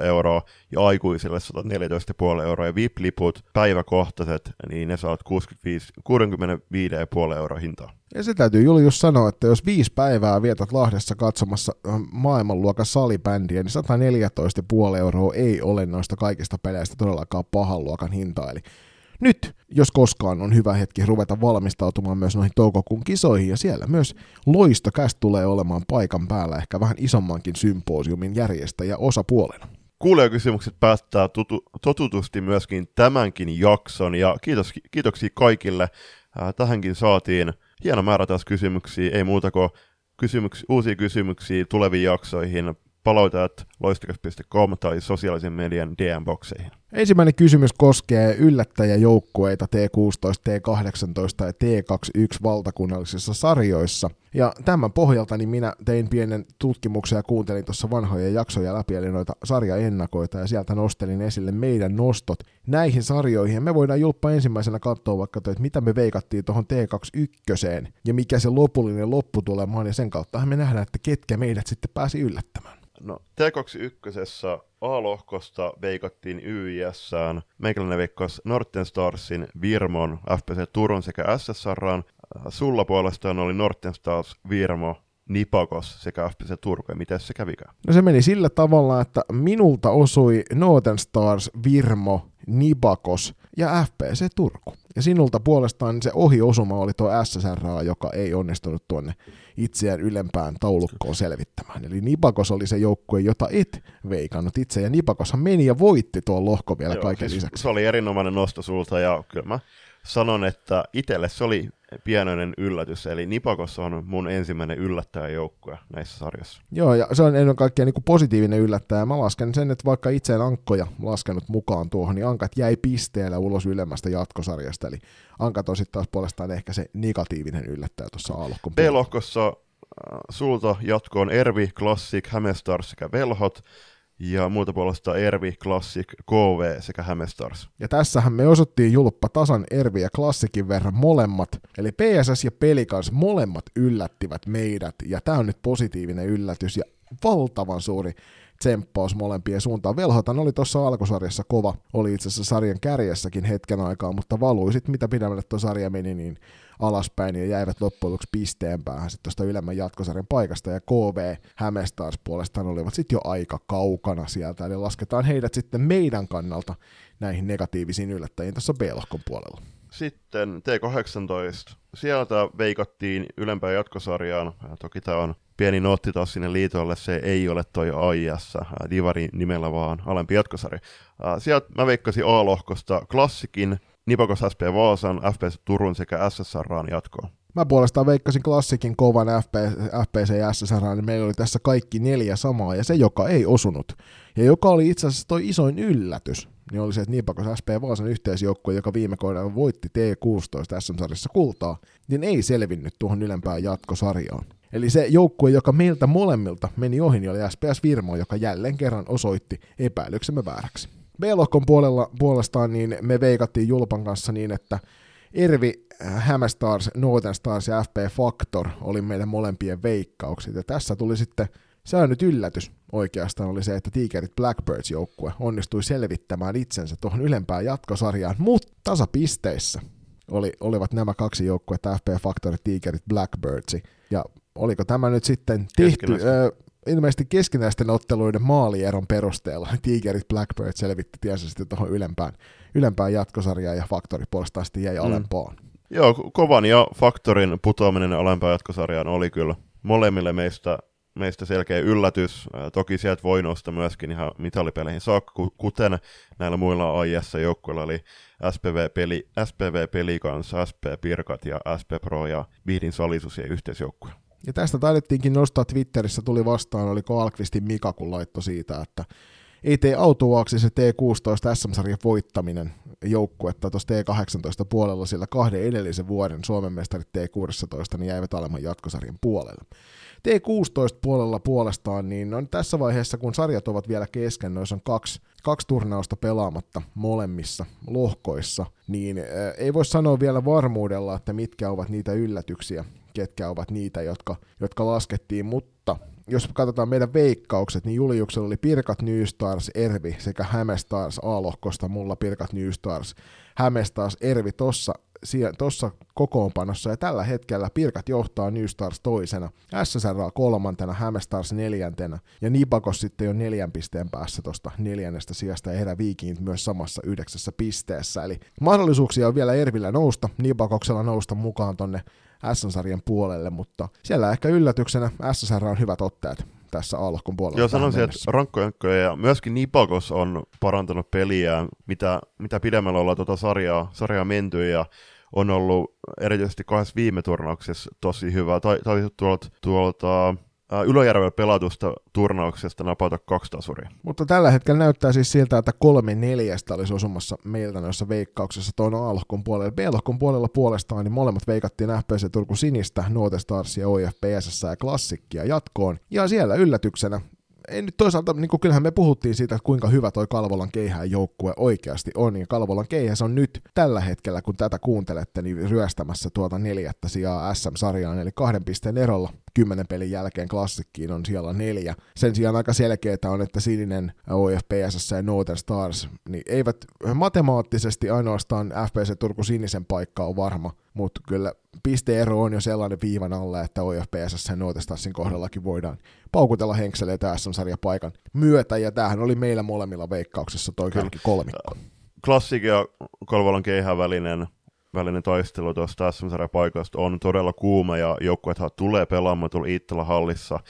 78,5 euroa ja aikuisille 114,5 euroa ja VIP-liput päiväkohtaiset, niin ne saat 65, 65,5 euroa hintaa. Ja se täytyy Julius sanoa, että jos viisi päivää vietät Lahdessa katsomassa maailmanluokan salibändiä, niin 114,5 euroa ei ole noista kaikista peleistä todellakaan pahan luokan hinta. Eli nyt, jos koskaan, on hyvä hetki ruveta valmistautumaan myös noihin toukokuun kisoihin, ja siellä myös loistokäs tulee olemaan paikan päällä ehkä vähän isommankin symposiumin järjestäjä osapuolena. Kuulijakysymykset päättää tutu, totutusti myöskin tämänkin jakson, ja kiitos, kiitoksia kaikille. tähänkin saatiin hieno määrä taas kysymyksiä, ei muuta kuin kysymyks, uusia kysymyksiä tuleviin jaksoihin palautajat loistakas.com tai sosiaalisen median DM-bokseihin. Ensimmäinen kysymys koskee yllättäjäjoukkueita T16, T18 ja T21 valtakunnallisissa sarjoissa. Ja tämän pohjalta niin minä tein pienen tutkimuksen ja kuuntelin tuossa vanhoja jaksoja läpi, eli noita sarjaennakoita, ja sieltä nostelin esille meidän nostot näihin sarjoihin. Me voidaan julppa ensimmäisenä katsoa vaikka, että mitä me veikattiin tuohon T21, ja mikä se lopullinen lopputulemaan, ja sen kautta me nähdään, että ketkä meidät sitten pääsi yllättämään. No, T21 A-lohkosta veikattiin YISään. Meikäläinen veikkasi Norten Starsin, Virmon, FPC Turun sekä SSRaan. Sulla puolestaan oli Norten Stars, Virmo, Nipakos sekä FPC Turku, ja miten se kävikään? No se meni sillä tavalla, että minulta osui Northern Stars, Virmo, Nipakos ja FPC Turku. Ja sinulta puolestaan se ohiosuma oli tuo SSR, joka ei onnistunut tuonne itseään ylempään taulukkoon selvittämään. Eli Nipakos oli se joukkue, jota et veikannut itse, ja Nipakoshan meni ja voitti tuon lohko vielä Joo, kaiken siis lisäksi. Se oli erinomainen nosto sulta, ja kyllä mä sanon, että itselle se oli pienoinen yllätys, eli Nipakos on mun ensimmäinen yllättäjäjoukkue näissä sarjassa. Joo, ja se on ennen kaikkea niin kuin positiivinen yllättäjä. Mä lasken sen, että vaikka itse en ankkoja laskenut mukaan tuohon, niin ankat jäi pisteellä ulos ylemmästä jatkosarjasta, eli ankat on sitten taas puolestaan ehkä se negatiivinen yllättäjä tuossa A-lohkon B-lohkossa äh, sulta jatkoon Ervi, Classic, Hämestars sekä Velhot, ja muuta puolesta Ervi, Classic, KV sekä Hämestars. Ja tässähän me osuttiin julppa tasan Ervi ja Classicin verran molemmat, eli PSS ja Pelikans molemmat yllättivät meidät, ja tämä on nyt positiivinen yllätys, ja valtavan suuri tsemppaus molempien suuntaan. Velhotan oli tuossa alkusarjassa kova, oli itse asiassa sarjan kärjessäkin hetken aikaa, mutta valui sitten mitä pidemmälle tuo sarja meni, niin alaspäin ja jäivät loppujen lopuksi pisteen päähän sitten tuosta ylemmän jatkosarjan paikasta ja KV Hämestars puolestaan olivat sitten jo aika kaukana sieltä, eli lasketaan heidät sitten meidän kannalta näihin negatiivisiin yllättäjiin tuossa B-lohkon puolella. Sitten T18. Sieltä veikattiin ylempään jatkosarjaan. Toki tämä on pieni nootti taas sinne liitolle, se ei ole toi AIS, Divari nimellä vaan alempi jatkosarja. Sieltä mä veikkasin A-lohkosta klassikin, Nipakos SP Vaasan, FPS Turun sekä SSRaan jatkoon. Mä puolestaan veikkasin klassikin kovan FP, FPC ja SSR, niin meillä oli tässä kaikki neljä samaa, ja se, joka ei osunut, ja joka oli itse asiassa toi isoin yllätys, niin oli se, että Nipakos SP Vaasan yhteisjoukkue, joka viime kaudella voitti T16 SM-sarjassa kultaa, niin ei selvinnyt tuohon ylempään jatkosarjaan. Eli se joukkue, joka meiltä molemmilta meni ohi, niin oli SPS Virmo, joka jälleen kerran osoitti epäilyksemme vääräksi. B-lohkon puolella, puolestaan niin me veikattiin Julpan kanssa niin, että Ervi, Hämä Stars, Northern Stars ja FP Factor oli meidän molempien veikkaukset. Ja tässä tuli sitten, nyt yllätys oikeastaan, oli se, että Tigerit Blackbirds joukkue onnistui selvittämään itsensä tuohon ylempään jatkosarjaan, mutta tasapisteissä oli, olivat nämä kaksi joukkuetta, FP Factor ja Tigerit Blackbirds. Ja oliko tämä nyt sitten tehty, ö, ilmeisesti keskinäisten otteluiden maalieron perusteella <laughs> Tigerit Blackbird selvitti tiensä sitten tuohon ylempään, ylempään jatkosarjaan ja Faktori puolestaan sitten jäi mm. alempaan. Joo, Kovan ja Faktorin putoaminen alempaan jatkosarjaan oli kyllä molemmille meistä, meistä selkeä yllätys. Toki sieltä voi nostaa myöskin ihan mitalipeleihin saakka, kuten näillä muilla AIS-joukkueilla, eli SPV-peli, SPV-peli kanssa, SP Pirkat ja SP Pro ja Vihdin Salisus ja yhteisjoukkue. Ja tästä taidettiinkin nostaa Twitterissä, tuli vastaan, oliko Alkvistin Mika, kun laittoi siitä, että ei tee autuaaksi se T16 SM-sarjan voittaminen joukkuetta tuossa T18 puolella, sillä kahden edellisen vuoden Suomen mestarit T16 niin jäivät alemman jatkosarjan puolelle. T16 puolella puolestaan, niin on tässä vaiheessa, kun sarjat ovat vielä kesken, noissa on kaksi, kaksi turnausta pelaamatta molemmissa lohkoissa, niin ei voi sanoa vielä varmuudella, että mitkä ovat niitä yllätyksiä, ketkä ovat niitä, jotka, jotka laskettiin, mutta jos katsotaan meidän veikkaukset, niin Juliuksella oli Pirkat New Stars, Ervi sekä Hämestars A-lohkosta, mulla Pirkat New Stars, Hämestars, Ervi tossa, tuossa kokoonpanossa, ja tällä hetkellä Pirkat johtaa New Stars toisena, SSR kolmantena, Hämestars neljäntenä, ja Nipakos sitten jo neljän pisteen päässä tuosta neljännestä sijasta, ja Herä myös samassa yhdeksässä pisteessä, eli mahdollisuuksia on vielä Ervillä nousta, Nipakoksella nousta mukaan tonne S-sarjan puolelle, mutta siellä ehkä yllätyksenä SSR on hyvät otteet tässä alkun puolella. Joo, sanoisin, että rankkojankkoja ja myöskin Nipakos on parantanut peliä, mitä, mitä pidemmällä ollaan tuota sarjaa, sarjaa menty ja on ollut erityisesti kahdessa viime turnauksessa tosi hyvä. Tai, tai tuolta, tuolta Ylöjärvellä pelatusta turnauksesta napata kaksi tasuria. Mutta tällä hetkellä näyttää siis siltä, että kolme neljästä olisi osumassa meiltä noissa veikkauksessa tuon A-lohkon puolella. B-lohkon puolella puolestaan niin molemmat veikattiin FPC Turku Sinistä, Nuote Stars ja OIF PSS ja Klassikkia jatkoon. Ja siellä yllätyksenä ei nyt toisaalta, niin kuin kyllähän me puhuttiin siitä, kuinka hyvä toi Kalvolan keihään joukkue oikeasti on, ja Kalvolan keihäs on nyt tällä hetkellä, kun tätä kuuntelette, niin ryöstämässä tuota neljättä sijaa SM-sarjaan, eli kahden pisteen erolla kymmenen pelin jälkeen klassikkiin on siellä neljä. Sen sijaan aika selkeää on, että Sininen, OFPSS ja Northern Stars niin eivät matemaattisesti ainoastaan FPC Turku Sinisen paikka on varma, mutta kyllä pisteero on jo sellainen viivan alle, että OFPSS ja Northern Starsin kohdallakin voidaan paukutella henkseleitä SM-sarjapaikan myötä, ja tämähän oli meillä molemmilla veikkauksessa toi kolmikko. Klassik ja keihään välinen taistelu tuosta sm paikasta on todella kuuma ja joukkueethan tulee pelaamaan tuolla Iittala hallissa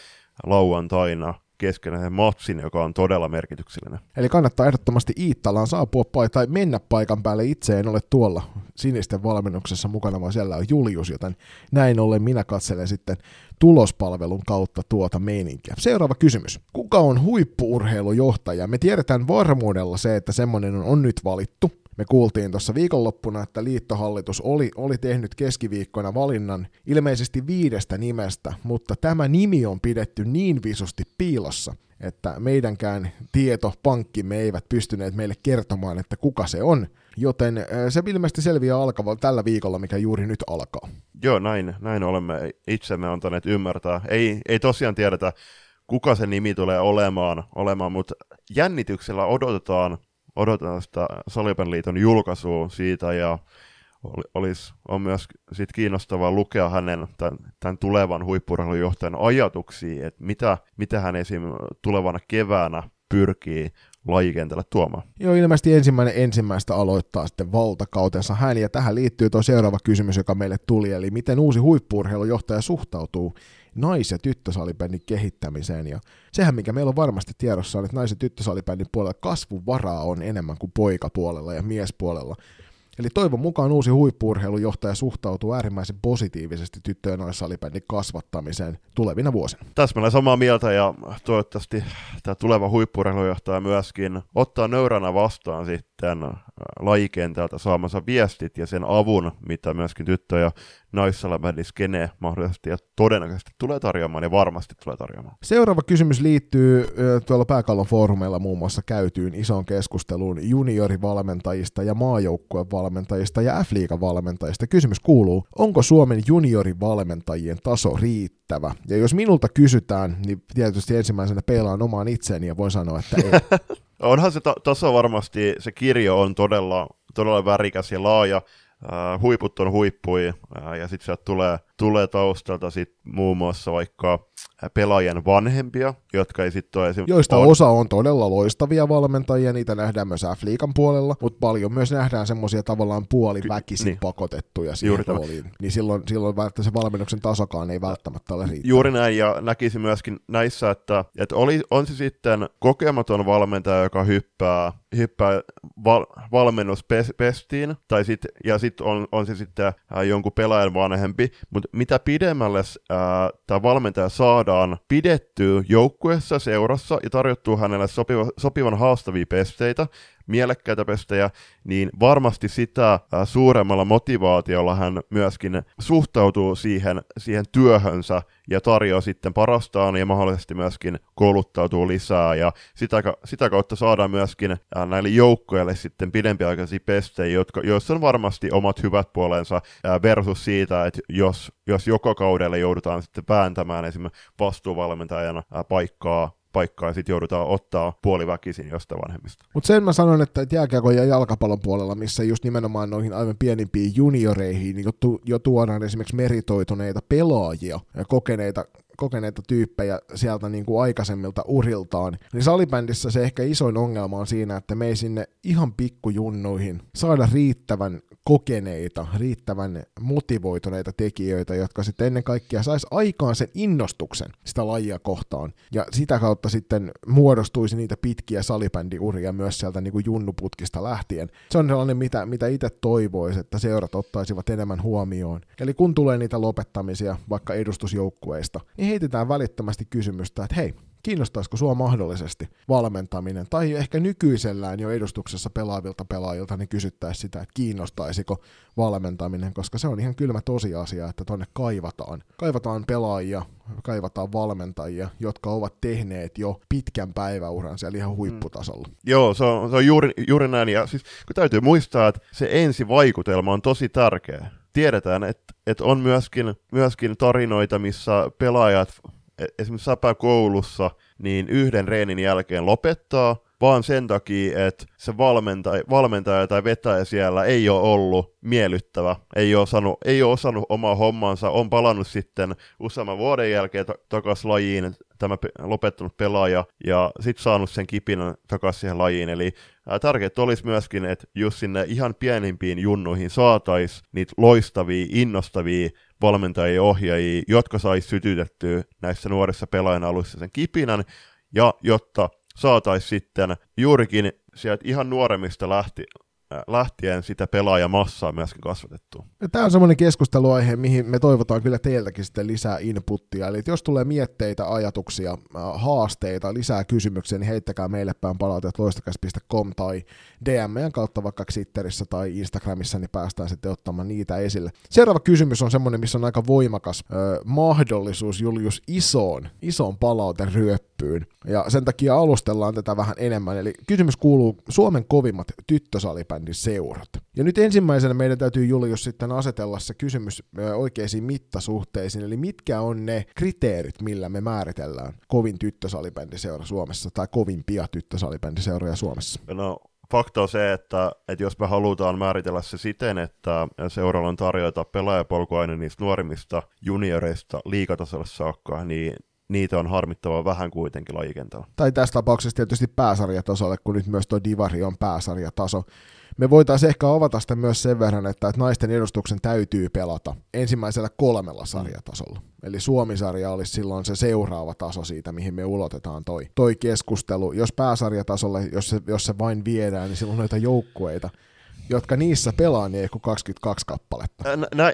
lauantaina keskenään matsin, joka on todella merkityksellinen. Eli kannattaa ehdottomasti Iittalaan saapua pai- tai mennä paikan päälle. Itse en ole tuolla sinisten valmennuksessa mukana, vaan siellä on Julius, joten näin ollen minä katselen sitten tulospalvelun kautta tuota meininkiä. Seuraava kysymys. Kuka on huippuurheilujohtaja? Me tiedetään varmuudella se, että semmoinen on nyt valittu. Me kuultiin tuossa viikonloppuna, että liittohallitus oli, oli tehnyt keskiviikkona valinnan ilmeisesti viidestä nimestä, mutta tämä nimi on pidetty niin visusti piilossa, että meidänkään tietopankkimme eivät pystyneet meille kertomaan, että kuka se on, joten se ilmeisesti selviää alkava tällä viikolla, mikä juuri nyt alkaa. Joo, näin, näin olemme itsemme antaneet ymmärtää. Ei, ei tosiaan tiedetä, kuka se nimi tulee olemaan, olemaan mutta jännityksellä odotetaan, odotetaan sitä Salipen liiton julkaisua siitä, ja olisi, on myös sit kiinnostavaa lukea hänen tämän, tämän tulevan huippurheilujohtajan ajatuksia, että mitä, mitä hän esim. tulevana keväänä pyrkii lajikentällä tuomaan. Joo, ilmeisesti ensimmäinen ensimmäistä aloittaa sitten valtakautensa hän, ja tähän liittyy tuo seuraava kysymys, joka meille tuli, eli miten uusi huippurheilujohtaja suhtautuu nais- ja tyttösalibändin kehittämiseen, ja sehän mikä meillä on varmasti tiedossa on, että nais- ja tyttösalibändin puolella kasvuvaraa on enemmän kuin poikapuolella ja miespuolella, Eli toivon mukaan uusi huippuurheilujohtaja suhtautuu äärimmäisen positiivisesti tyttöjen naissalibändin kasvattamiseen tulevina vuosina. Täsmälleen samaa mieltä ja toivottavasti tämä tuleva huippuurheilujohtaja myöskin ottaa nöyränä vastaan sitten äh, lajikentältä saamansa viestit ja sen avun, mitä myöskin tyttö- ja naissalibändiskene mahdollisesti ja todennäköisesti tulee tarjoamaan ja varmasti tulee tarjoamaan. Seuraava kysymys liittyy tuolla pääkallon foorumeilla muun muassa käytyyn isoon keskusteluun juniorivalmentajista ja maajoukkuevalmentajista ja F-liigan valmentajista. Kysymys kuuluu, onko Suomen juniorivalmentajien taso riittävä? Ja jos minulta kysytään, niin tietysti ensimmäisenä peilaan omaan itseeni ja voin sanoa, että ei. <laughs> Onhan se ta- taso varmasti, se kirjo on todella, todella värikäs ja laaja, Uh, huiput on huippui, uh, ja sitten sieltä tulee, tulee taustalta sit muun muassa vaikka pelaajien vanhempia, jotka ei sitten ole esimerkiksi... Joista on... osa on todella loistavia valmentajia, niitä nähdään myös F-liigan puolella, mutta paljon myös nähdään semmoisia tavallaan puoliväkisin niin. pakotettuja siihen Juuri rooliin. Niin silloin, silloin se valmennuksen tasokaan ei välttämättä ole riittävä. Juuri näin, ja näkisi myöskin näissä, että, että oli, on se sitten kokematon valmentaja, joka hyppää, hyppää val, valmennuspestiin, tai sit, ja sitten on, on se sitten äh, jonkun pelaajan vanhempi, mutta mitä pidemmälle tämä valmentaja saadaan pidettyä joukkueessa, seurassa ja tarjottua hänelle sopiva, sopivan haastavia pesteitä, mielekkäitä pestejä, niin varmasti sitä äh, suuremmalla motivaatiolla hän myöskin suhtautuu siihen, siihen työhönsä ja tarjoaa sitten parastaan ja mahdollisesti myöskin kouluttautuu lisää. Ja sitä, sitä kautta saadaan myöskin äh, näille joukkoille sitten pidempiaikaisia pestejä, jotka, joissa on varmasti omat hyvät puolensa äh, versus siitä, että jos, jos joka kaudelle joudutaan sitten vääntämään esimerkiksi vastuuvalmentajana paikkaa paikkaa sitten joudutaan ottaa puoliväkisin jostain vanhemmista. Mutta sen mä sanon, että jääkiekon ja jalkapallon puolella, missä just nimenomaan noihin aivan pienimpiin junioreihin niin jo, tu- jo tuodaan esimerkiksi meritoituneita pelaajia ja kokeneita kokeneita tyyppejä sieltä niin kuin aikaisemmilta uriltaan, niin salibändissä se ehkä isoin ongelma on siinä, että me ei sinne ihan pikkujunnuihin saada riittävän kokeneita, riittävän motivoituneita tekijöitä, jotka sitten ennen kaikkea sais aikaan sen innostuksen sitä lajia kohtaan. Ja sitä kautta sitten muodostuisi niitä pitkiä salibändiuria myös sieltä niin kuin junnuputkista lähtien. Se on sellainen, mitä, mitä itse toivoisi, että seurat ottaisivat enemmän huomioon. Eli kun tulee niitä lopettamisia vaikka edustusjoukkueista, niin heitetään välittömästi kysymystä, että hei, kiinnostaisiko sua mahdollisesti valmentaminen, tai ehkä nykyisellään jo edustuksessa pelaavilta pelaajilta, niin kysyttäisiin sitä, että kiinnostaisiko valmentaminen, koska se on ihan kylmä tosiasia, että tonne kaivataan. Kaivataan pelaajia, kaivataan valmentajia, jotka ovat tehneet jo pitkän päiväuran siellä ihan huipputasolla. Mm. Joo, se on, se on juuri, juuri näin, ja siis kun täytyy muistaa, että se ensivaikutelma on tosi tärkeä. Tiedetään, että, että on myöskin, myöskin tarinoita, missä pelaajat esimerkiksi Säpä koulussa, niin yhden reenin jälkeen lopettaa, vaan sen takia, että se valmentaja, valmentaja tai vetäjä siellä ei ole ollut miellyttävä, ei ole, osannut, ei ole osannut omaa hommansa, on palannut sitten useamman vuoden jälkeen takaisin lajiin tämä pe- lopettanut pelaaja ja sitten saanut sen kipinän takaisin siihen lajiin. Eli tärkeää olisi myöskin, että just sinne ihan pienimpiin junnuihin saataisiin niitä loistavia, innostavia valmentajia ja ohjaajia, jotka saisi sytytettyä näissä nuorissa pelaajan alussa sen kipinän, ja jotta saataisiin sitten juurikin sieltä ihan nuoremmista lähti, Äh, lähtien sitä pelaajamassaa myöskin kasvatettua. Tämä on semmoinen keskusteluaihe, mihin me toivotaan kyllä teiltäkin sitten lisää inputtia. Eli jos tulee mietteitä, ajatuksia, äh, haasteita, lisää kysymyksiä, niin heittäkää meille päin palautet loistokäs.com tai DM:n kautta vaikka Twitterissä tai Instagramissa, niin päästään sitten ottamaan niitä esille. Seuraava kysymys on semmoinen, missä on aika voimakas ö, mahdollisuus Julius isoon, isoon palauteryöppyyn. Ja sen takia alustellaan tätä vähän enemmän. Eli kysymys kuuluu Suomen kovimmat tyttösalipäin salibändin seurat. Ja nyt ensimmäisenä meidän täytyy Julius sitten asetella se kysymys oikeisiin mittasuhteisiin, eli mitkä on ne kriteerit, millä me määritellään kovin tyttösalibändiseura Suomessa tai kovimpia tyttösalibändiseuroja Suomessa? No fakta on se, että, että jos me halutaan määritellä se siten, että seuralla on tarjota pelaajapolkuaine niistä nuorimmista junioreista liikatasolle saakka, niin niitä on harmittavan vähän kuitenkin lajikentällä. Tai tässä tapauksessa tietysti pääsarjatasolle, kun nyt myös tuo Divari on pääsarjataso. Me voitaisiin ehkä avata sitä myös sen verran, että, että naisten edustuksen täytyy pelata ensimmäisellä kolmella sarjatasolla. Eli Suomisarja olisi silloin se seuraava taso siitä, mihin me ulotetaan toi, toi keskustelu. Jos pääsarjatasolle, jos se, jos se vain viedään, niin silloin noita joukkueita, jotka niissä pelaa, niin ei kuin 22 kappaletta. Nä, nä,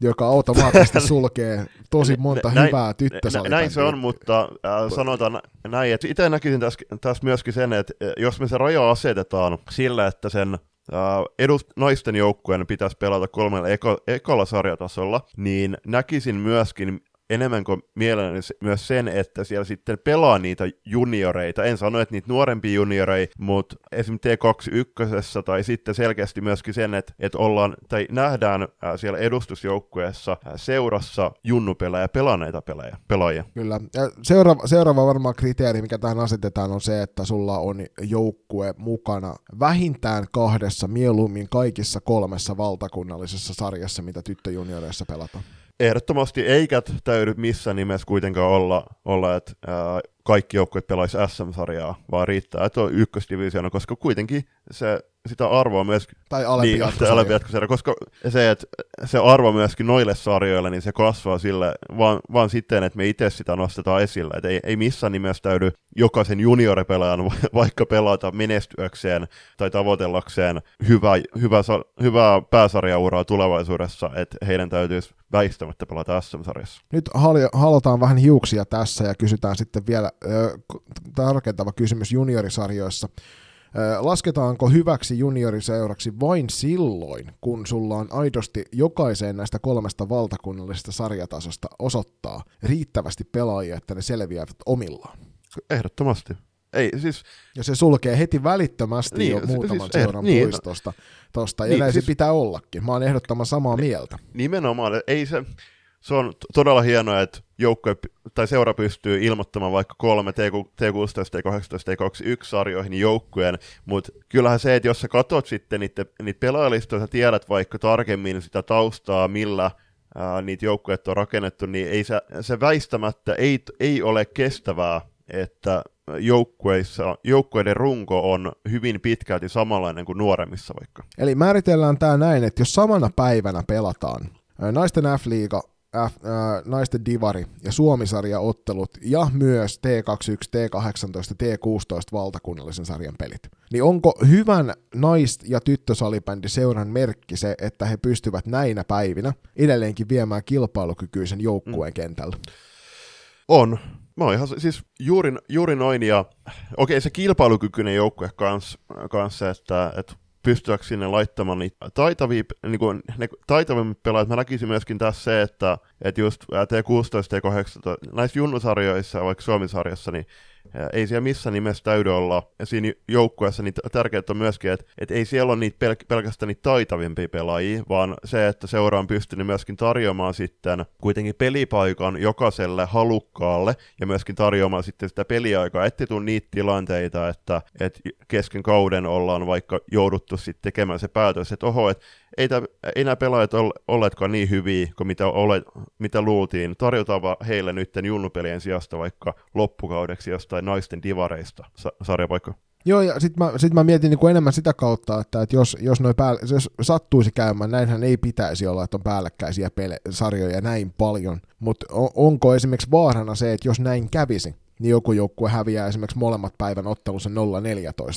joka automaattisesti <laughs> sulkee tosi monta näin, hyvää tyttösalibändiä. Näin se on, mutta äh, sanotaan näin, että itse näkisin tässä, tässä myöskin sen, että jos me se raja asetetaan sillä, että sen Uh, edust- naisten joukkueen pitäisi pelata kolmella eko- ekolla sarjatasolla, niin näkisin myöskin enemmän kuin mielelläni myös sen, että siellä sitten pelaa niitä junioreita. En sano, että niitä nuorempia junioreita, mutta esimerkiksi T21 tai sitten selkeästi myöskin sen, että, että ollaan, tai nähdään siellä edustusjoukkueessa seurassa junnupelejä pelanneita pelejä, pelaajia. Kyllä. Ja seuraava, seuraava varmaan kriteeri, mikä tähän asetetaan, on se, että sulla on joukkue mukana vähintään kahdessa, mieluummin kaikissa kolmessa valtakunnallisessa sarjassa, mitä tyttöjunioreissa pelataan. Ehdottomasti eikä täydy missään nimessä kuitenkaan olla, olla että ää, kaikki joukkueet pelaisi SM-sarjaa, vaan riittää, että on ykkösdivisioona, koska kuitenkin se, sitä arvoa myös... Tai alempi niin, koska se, että se arvo myöskin noille sarjoille, niin se kasvaa sille, vaan, vaan sitten, että me itse sitä nostetaan esille. Että ei, ei missään nimessä täydy jokaisen junioripelaajan vaikka pelata menestyäkseen tai tavoitellakseen hyvä, hyvä, hyvää pääsarjauraa tulevaisuudessa, että heidän täytyisi väistämättä pelata SM-sarjassa. Nyt halotaan vähän hiuksia tässä ja kysytään sitten vielä tarkentava kysymys juniorisarjoissa. Lasketaanko hyväksi junioriseuraksi vain silloin, kun sulla on aidosti jokaiseen näistä kolmesta valtakunnallisesta sarjatasosta osoittaa riittävästi pelaajia, että ne selviävät omillaan? Ehdottomasti. Ei, siis... Ja se sulkee heti välittömästi niin, jo muutaman siis, seuran niin, tosta, tosta, ja niin, näin siis, se pitää ollakin. Mä oon ehdottoman samaa mieltä. Nimenomaan, ei se, se on todella hienoa, että joukkue tai seura pystyy ilmoittamaan vaikka kolme T16, T18, T21 sarjoihin joukkueen, mutta kyllähän se, että jos sä katsot sitten niitä, niitä pelaajalistoja, sä tiedät vaikka tarkemmin sitä taustaa, millä ää, niitä joukkueet on rakennettu, niin ei se, se väistämättä ei, ei ole kestävää, että joukkueissa, joukkueiden runko on hyvin pitkälti samanlainen kuin nuoremmissa vaikka. Eli määritellään tämä näin, että jos samana päivänä pelataan naisten F-liiga F, äh, naisten divari ja Suomisarja-ottelut ja myös T21, T18, T16 valtakunnallisen sarjan pelit. Niin onko hyvän nais- ja tyttösalibändi seuran merkki se, että he pystyvät näinä päivinä edelleenkin viemään kilpailukykyisen joukkueen mm. kentällä? On. Mä oon ihan siis juuri, juuri noin, ja okei se kilpailukykyinen joukkue kanssa, kanssa että, että pystyäkö sinne laittamaan niitä taitavia, niin kuin, ne taitavimmat pelaajat. Mä näkisin myöskin tässä se, että, että just T16, T18, näissä junnusarjoissa, vaikka Suomisarjassa, niin ei siellä missään nimessä täydy olla. Siinä joukkueessa, niin tärkeää on myöskin, että, että ei siellä ole niitä pel- pelkästään niitä taitavimpia pelaajia, vaan se, että seura on pystynyt myöskin tarjoamaan sitten kuitenkin pelipaikan jokaiselle halukkaalle ja myöskin tarjoamaan sitten sitä peliaikaa, ettei tule niitä tilanteita, että, että kesken kauden ollaan vaikka jouduttu sitten tekemään se päätös, että oho, että ei, tämä, ei nämä pelaajat ole olleetkaan niin hyviä kuin mitä, ole, mitä luultiin. Tarjotaan heille nyt junnupelien sijasta vaikka loppukaudeksi jostain naisten divareista. Sa- sarjapaikka. Joo, ja sitten mä, sit mä mietin niin kuin enemmän sitä kautta, että, että jos, jos, noi päälle, jos sattuisi käymään, näinhän ei pitäisi olla, että on päällekkäisiä pele- sarjoja näin paljon, mutta on, onko esimerkiksi vaarana se, että jos näin kävisi, niin joku joukkue häviää esimerkiksi molemmat päivän ottelussa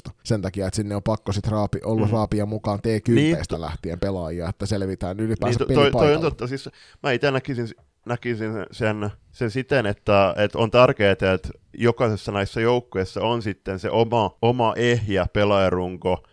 0-14 sen takia, että sinne on pakko sitten raapi, ollut mm. raapia mukaan T10 niin, lähtien pelaajia, että selvitään ylipäänsä niin, toi, toi on totta, siis mä itse näkisin, näkisin sen, sen siten, että, että on tärkeää, että jokaisessa näissä joukkueissa on sitten se oma, oma ehjä pelaajarunko,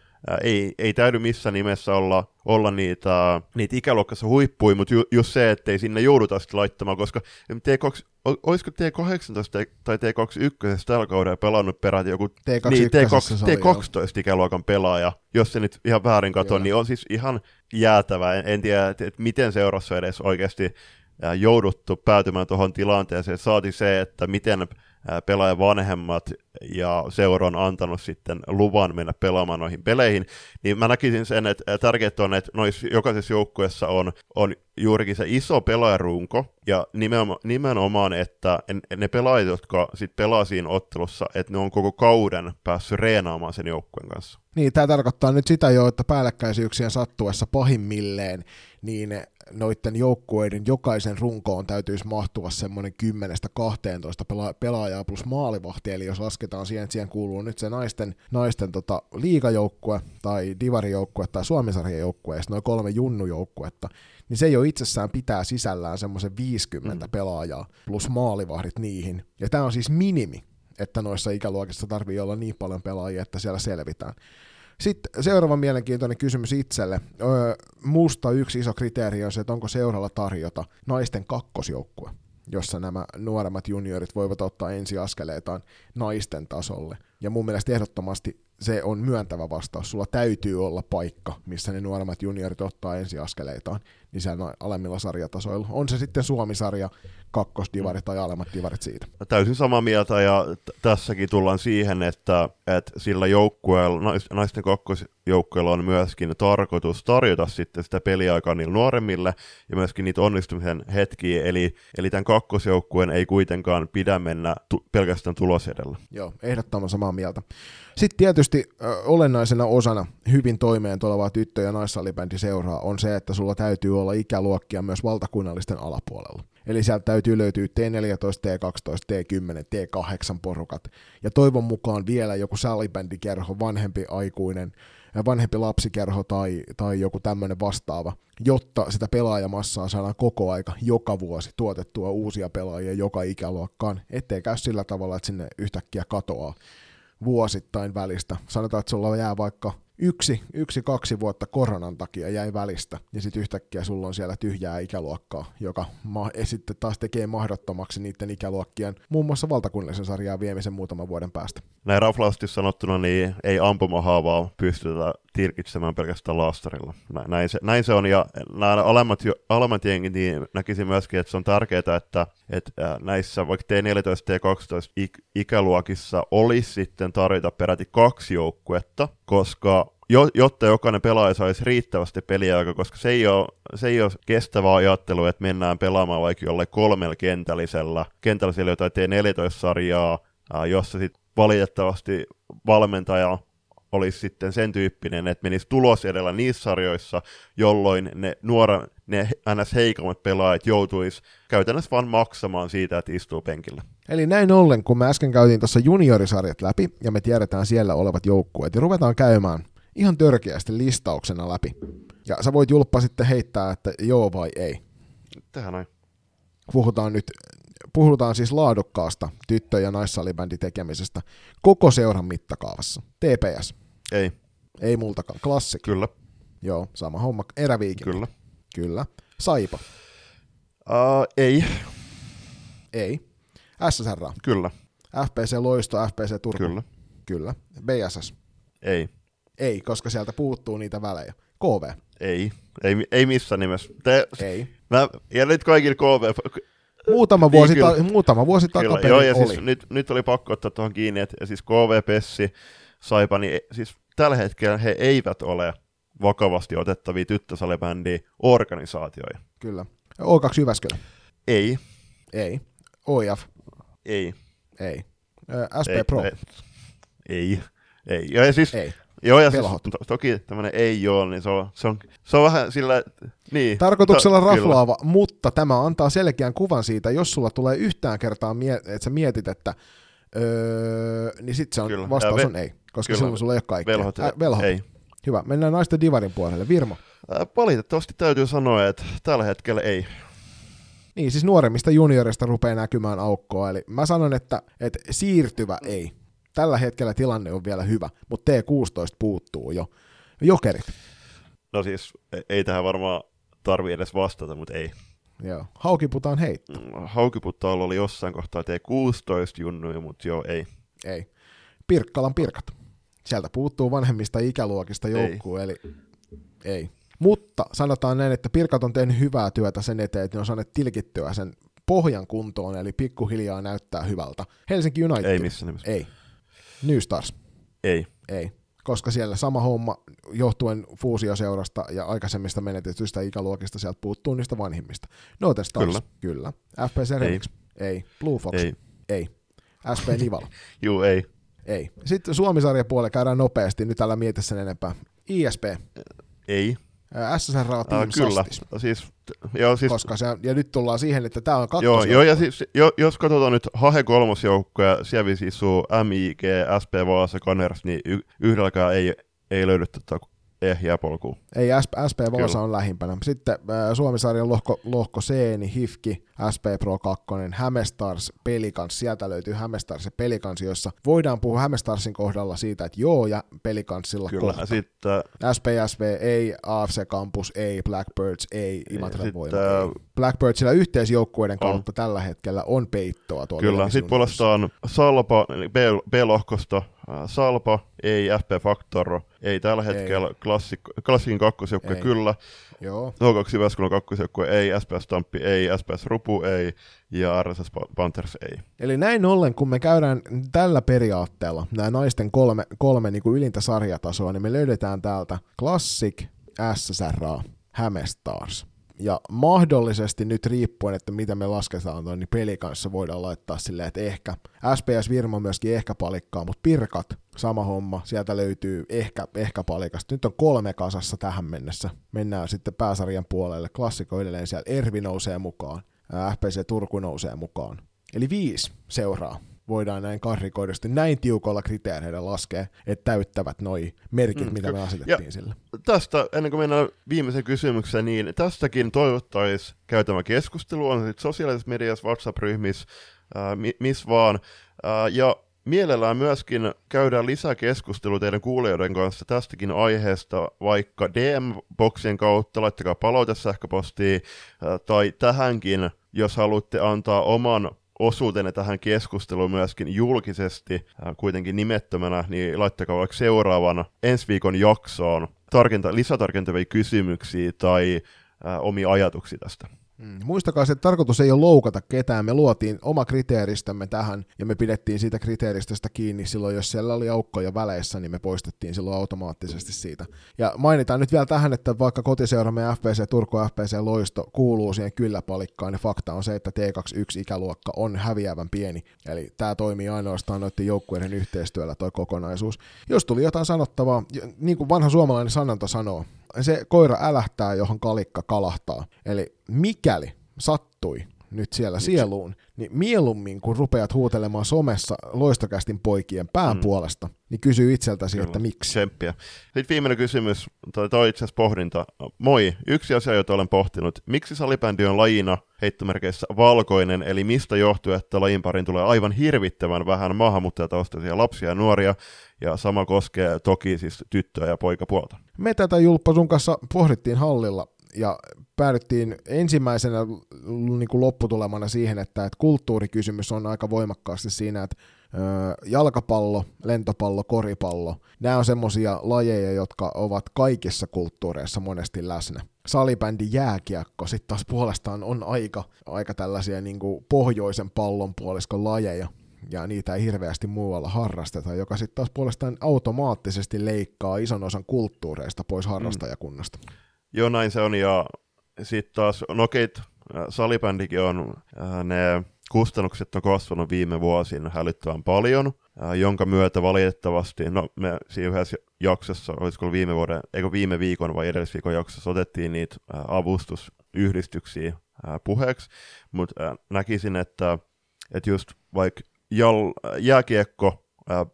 ei, ei täydy missään nimessä olla, olla niitä, niitä ikäluokkassa huippuja, mutta ju, just se, ettei sinne jouduta sitten laittamaan, koska T2, olisiko T18 tai T21 tällä kaudella pelannut peräti joku T21 niin, T2, se oli, T12 ikäluokan pelaaja, jos se nyt ihan väärin katsoo, niin on siis ihan jäätävä. En, en tiedä, että, että miten seurassa edes oikeasti jouduttu päätymään tuohon tilanteeseen. Saati se, että miten pelaajan vanhemmat ja seura on antanut sitten luvan mennä pelaamaan noihin peleihin, niin mä näkisin sen, että tärkeää on, että noissa jokaisessa joukkueessa on, on juurikin se iso pelaajarunko, ja nimenomaan, nimenomaan että ne pelaajat, jotka sitten pelaa siinä ottelussa, että ne on koko kauden päässyt reenaamaan sen joukkueen kanssa. Niin, tämä tarkoittaa nyt sitä jo, että päällekkäisyyksien sattuessa pahimmilleen, niin noiden joukkueiden jokaisen runkoon täytyisi mahtua semmoinen 10-12 pela- pelaajaa plus maalivahti, eli jos lasketaan siihen, että siihen kuuluu nyt se naisten, naisten tota, liigajoukkue tai divarijoukkue tai suomisarjajoukkue ja noin kolme junnujoukkuetta, niin se jo itsessään pitää sisällään semmoisen 50 mm. pelaajaa plus maalivahdit niihin. Ja tämä on siis minimi, että noissa ikäluokissa tarvii olla niin paljon pelaajia, että siellä selvitään. Sitten seuraava mielenkiintoinen kysymys itselle. Öö, musta yksi iso kriteeri on se, että onko seuralla tarjota naisten kakkosjoukkue, jossa nämä nuoremmat juniorit voivat ottaa ensiaskeleitaan naisten tasolle. Ja mun mielestä ehdottomasti se on myöntävä vastaus. Sulla täytyy olla paikka, missä ne nuoremmat juniorit ottaa ensiaskeleitaan niin siellä alemmilla sarjatasoilla. On se sitten Suomi-sarja, kakkosdivari tai alemmat divarit siitä. Täysin samaa mieltä ja t- tässäkin tullaan siihen, että, että sillä joukkueella, naisten kakkosjoukkueella on myöskin tarkoitus tarjota sitten sitä peliaikaa niille nuoremmille ja myöskin niitä onnistumisen hetkiä, eli, eli tämän kakkosjoukkueen ei kuitenkaan pidä mennä tu- pelkästään tulos edellä. Joo, ehdottoman samaa mieltä. Sitten tietysti ö, olennaisena osana hyvin toimeen tulevaa tyttö- ja naissalibändiseuraa on se, että sulla täytyy olla ikäluokkia myös valtakunnallisten alapuolella. Eli sieltä täytyy löytyä T14, T12, T10, T8 porukat. Ja toivon mukaan vielä joku salibändikerho, vanhempi aikuinen, vanhempi lapsikerho tai, tai joku tämmöinen vastaava, jotta sitä pelaajamassaa saadaan koko aika joka vuosi tuotettua uusia pelaajia joka ikäluokkaan, ettei käy sillä tavalla, että sinne yhtäkkiä katoaa vuosittain välistä. Sanotaan, että sulla jää vaikka yksi, yksi, kaksi vuotta koronan takia jäi välistä, ja sitten yhtäkkiä sulla on siellä tyhjää ikäluokkaa, joka ma- sitten taas tekee mahdottomaksi niiden ikäluokkien muun muassa valtakunnallisen sarjaa viemisen muutaman vuoden päästä. Näin raflaasti sanottuna, niin ei ampumahaavaa pystytä tirkitsemään pelkästään laastarilla. Näin se, näin se on, ja nämä alemmat, alemmat jengit, niin näkisin myöskin, että se on tärkeää, että, että näissä vaikka T14 ja T12 ikäluokissa olisi sitten tarjota peräti kaksi joukkuetta, koska jotta jokainen pelaaja saisi riittävästi peliaikaa, koska se ei ole, se ei ole kestävä ajattelu, että mennään pelaamaan vaikka jollain kolmella kentällisellä, kentällisellä jotain T14-sarjaa, jossa sitten valitettavasti valmentaja olisi sitten sen tyyppinen, että menisi tulos edellä niissä sarjoissa, jolloin ne nuora, ne ns. heikommat pelaajat joutuisi käytännössä vain maksamaan siitä, että istuu penkillä. Eli näin ollen, kun me äsken käytiin tuossa juniorisarjat läpi, ja me tiedetään siellä olevat joukkueet, ja ruvetaan käymään ihan törkeästi listauksena läpi. Ja sä voit julppa sitten heittää, että joo vai ei. Tähän näin. Puhutaan nyt puhutaan siis laadukkaasta tyttö- ja naissalibändin tekemisestä koko seuran mittakaavassa. TPS. Ei. Ei multakaan. Klassik. Kyllä. Joo, sama homma. Eräviikin. Kyllä. Kyllä. Saipa. Uh, ei. Ei. SSR. Kyllä. FPC Loisto, FPC Turku. Kyllä. Kyllä. BSS. Ei. Ei, koska sieltä puuttuu niitä välejä. KV. Ei. Ei, ei missään nimessä. Te, ei. Mä, ja nyt kaikille KV... Muutama vuosi, ta- muutama vuosi takaperin Joo, ja oli. Siis nyt, nyt oli pakko ottaa tuohon kiinni, että siis KV Pessi, Saipa, niin siis tällä hetkellä he eivät ole vakavasti otettavia tyttösalibändiä organisaatioja. Kyllä. O2 Jyväskylä. Ei. Ei. OIF. Ei. Ei. SP ei, Pro. Ei. Ei. ei. Ja siis, ei. Joo, ja siis, to, toki tämmöinen ei ole, niin se on, se on, se on vähän sillä, niin. Tarkoituksella ta, raflaava, kyllä. mutta tämä antaa selkeän kuvan siitä, jos sulla tulee yhtään kertaa, että sä mietit, että öö, niin sitten se on, kyllä. vastaus ve- on ei, koska kyllä. silloin sulla ei ole kaikkea. Velhot, äh, velhot. ei. Hyvä, mennään naisten divarin puolelle. Virmo. Äh, valitettavasti täytyy sanoa, että tällä hetkellä ei. Niin, siis nuoremmista juniorista rupeaa näkymään aukkoa, eli mä sanon, että, että siirtyvä ei tällä hetkellä tilanne on vielä hyvä, mutta T16 puuttuu jo. Jokerit. No siis, e- ei tähän varmaan tarvi edes vastata, mutta ei. Joo. Haukiputaan heitto. Mm, Haukiputtaalla oli jossain kohtaa T16 junnuja, mutta joo, ei. Ei. Pirkkalan pirkat. Sieltä puuttuu vanhemmista ikäluokista joukkue, eli ei. Mutta sanotaan näin, että Pirkat on tehnyt hyvää työtä sen eteen, että ne on saaneet tilkittyä sen pohjan kuntoon, eli pikkuhiljaa näyttää hyvältä. Helsinki United. Ei missään nimessä. Ei. New Stars. Ei. Ei. Koska siellä sama homma johtuen fuusioseurasta ja aikaisemmista menetetyistä ikäluokista sieltä puuttuu niistä vanhimmista. Noten Stars. Kyllä. Kyllä. FPC Remix. Ei. ei. Blue Fox. Ei. Ei. SP Nivala. <laughs> Juu, ei. Ei. Sitten Suomisarjan puolella käydään nopeasti, nyt älä mieti sen enempää. ISP. Ei. SSR Team kyllä. Sastis. Siis, joo, siis, Koska se, ja nyt tullaan siihen, että tämä on joo, kakkosjoukko. joo, ja siis, jo, jos katsotaan nyt Hahe kolmosjoukkoja, siellä isuu MIG, SP Vaasa, Kaners, niin y- yhdelläkään ei, ei löydy tota ehjää polkua. Ei, SP, SP Vaasa on lähimpänä. Sitten äh, Suomisarjan lohko, lohko C, niin HIFKI, SP Pro 2, Hämestars, Pelikans, sieltä löytyy Hämestars ja Pelikans, joissa voidaan puhua Hämestarsin kohdalla siitä, että joo, ja Pelikanssilla Kyllä, kohta. sitten SPSV ei, AFC Campus ei, Blackbirds ei, Imatra Voima ei. Blackbirdsilla yhteisjoukkueiden on. kautta tällä hetkellä on peittoa tuolla Kyllä, sitten puolestaan Salpa, B-lohkosta, äh, Salpa, ei FP Factor, ei tällä hetkellä klassik, klassikin kakkosjoukkue, kyllä. Joo, H2 Jyväskylän kakkosjoukkue, ei, SPS Tamppi, ei, SPS Rupu, ei, ja RSS Panthers, ei. Eli näin ollen, kun me käydään tällä periaatteella nämä naisten kolme, kolme niin kuin ylintä sarjatasoa, niin me löydetään täältä Classic, SSRA, Hämestars. Ja mahdollisesti nyt riippuen, että mitä me lasketaan tuon, niin peli kanssa voidaan laittaa silleen, että ehkä SPS Virmo myöskin ehkä palikkaa, mutta Pirkat, sama homma, sieltä löytyy ehkä, ehkä palikasta. Nyt on kolme kasassa tähän mennessä. Mennään sitten pääsarjan puolelle. Klassikko edelleen siellä. Ervi nousee mukaan. FPC Turku nousee mukaan. Eli viisi seuraa voidaan näin karrikoidusti, näin tiukoilla kriteereillä laskea, että täyttävät noi merkit, Mm, mitä me asetettiin ja- sille. Tästä, ennen kuin mennään viimeiseen kysymykseen, niin tästäkin toivottaisiin käytävä keskustelu, on sitten sosiaalisessa mediassa, WhatsApp-ryhmissä, ää, mi- missä vaan, ää, ja mielellään myöskin käydään lisää keskustelua teidän kuulijoiden kanssa tästäkin aiheesta, vaikka DM-boksien kautta, laittakaa palaute sähköpostiin, ää, tai tähänkin, jos haluatte antaa oman osuutenne tähän keskusteluun myöskin julkisesti, ää, kuitenkin nimettömänä, niin laittakaa vaikka seuraavan ensi viikon jaksoon tarkenta, lisätarkentavia kysymyksiä tai ää, omia ajatuksia tästä. Mm. Muistakaa että tarkoitus ei ole loukata ketään. Me luotiin oma kriteeristämme tähän ja me pidettiin siitä kriteeristöstä kiinni silloin, jos siellä oli aukkoja väleissä, niin me poistettiin silloin automaattisesti siitä. Ja mainitaan nyt vielä tähän, että vaikka kotiseuramme FPC Turku FPC Loisto kuuluu siihen kyllä palikkaan, niin fakta on se, että T21 ikäluokka on häviävän pieni. Eli tämä toimii ainoastaan noiden joukkueiden yhteistyöllä toi kokonaisuus. Jos tuli jotain sanottavaa, niin kuin vanha suomalainen sanonta sanoo, se koira älähtää, johon kalikka kalahtaa. Eli mikäli sattui nyt siellä sieluun, niin mieluummin kun rupeat huutelemaan somessa loistokästin poikien pään Mm. puolesta, niin kysy itseltäsi, Kyllä. että miksi. Tsemppiä. Sitten viimeinen kysymys, tai toi itse asiassa pohdinta. Moi, yksi asia, jota olen pohtinut. Miksi salibändi on lajina heittomerkeissä valkoinen, eli mistä johtuu, että lajin pariin tulee aivan hirvittävän vähän maahanmuuttajataustaisia lapsia ja nuoria, ja sama koskee toki siis tyttöä ja poikapuolta. Me tätä Julppa sun kanssa pohdittiin hallilla ja päädyttiin ensimmäisenä niin kuin lopputulemana siihen, että, että kulttuurikysymys on aika voimakkaasti siinä, että jalkapallo, lentopallo, koripallo, nämä on semmoisia lajeja, jotka ovat kaikissa kulttuureissa monesti läsnä. Salibändi, jääkiekko sitten taas puolestaan on aika, aika tällaisia niin kuin pohjoisen pallonpuoliskon lajeja, ja niitä ei hirveästi muualla harrasteta, joka sitten taas puolestaan automaattisesti leikkaa ison osan kulttuureista pois harrastajakunnasta. Joo, näin se on, ja sitten taas, no okei, äh, salibändikin on, äh, ne kustannukset on kasvanut viime vuosina hälyttävän paljon, äh, jonka myötä valitettavasti, no me siinä yhdessä jaksossa, olisiko viime vuoden, eikö viime viikon vai edellisviikon jaksossa, otettiin niitä avustusyhdistyksiä puheeksi, mutta näkisin, että, että just vaikka jääkiekko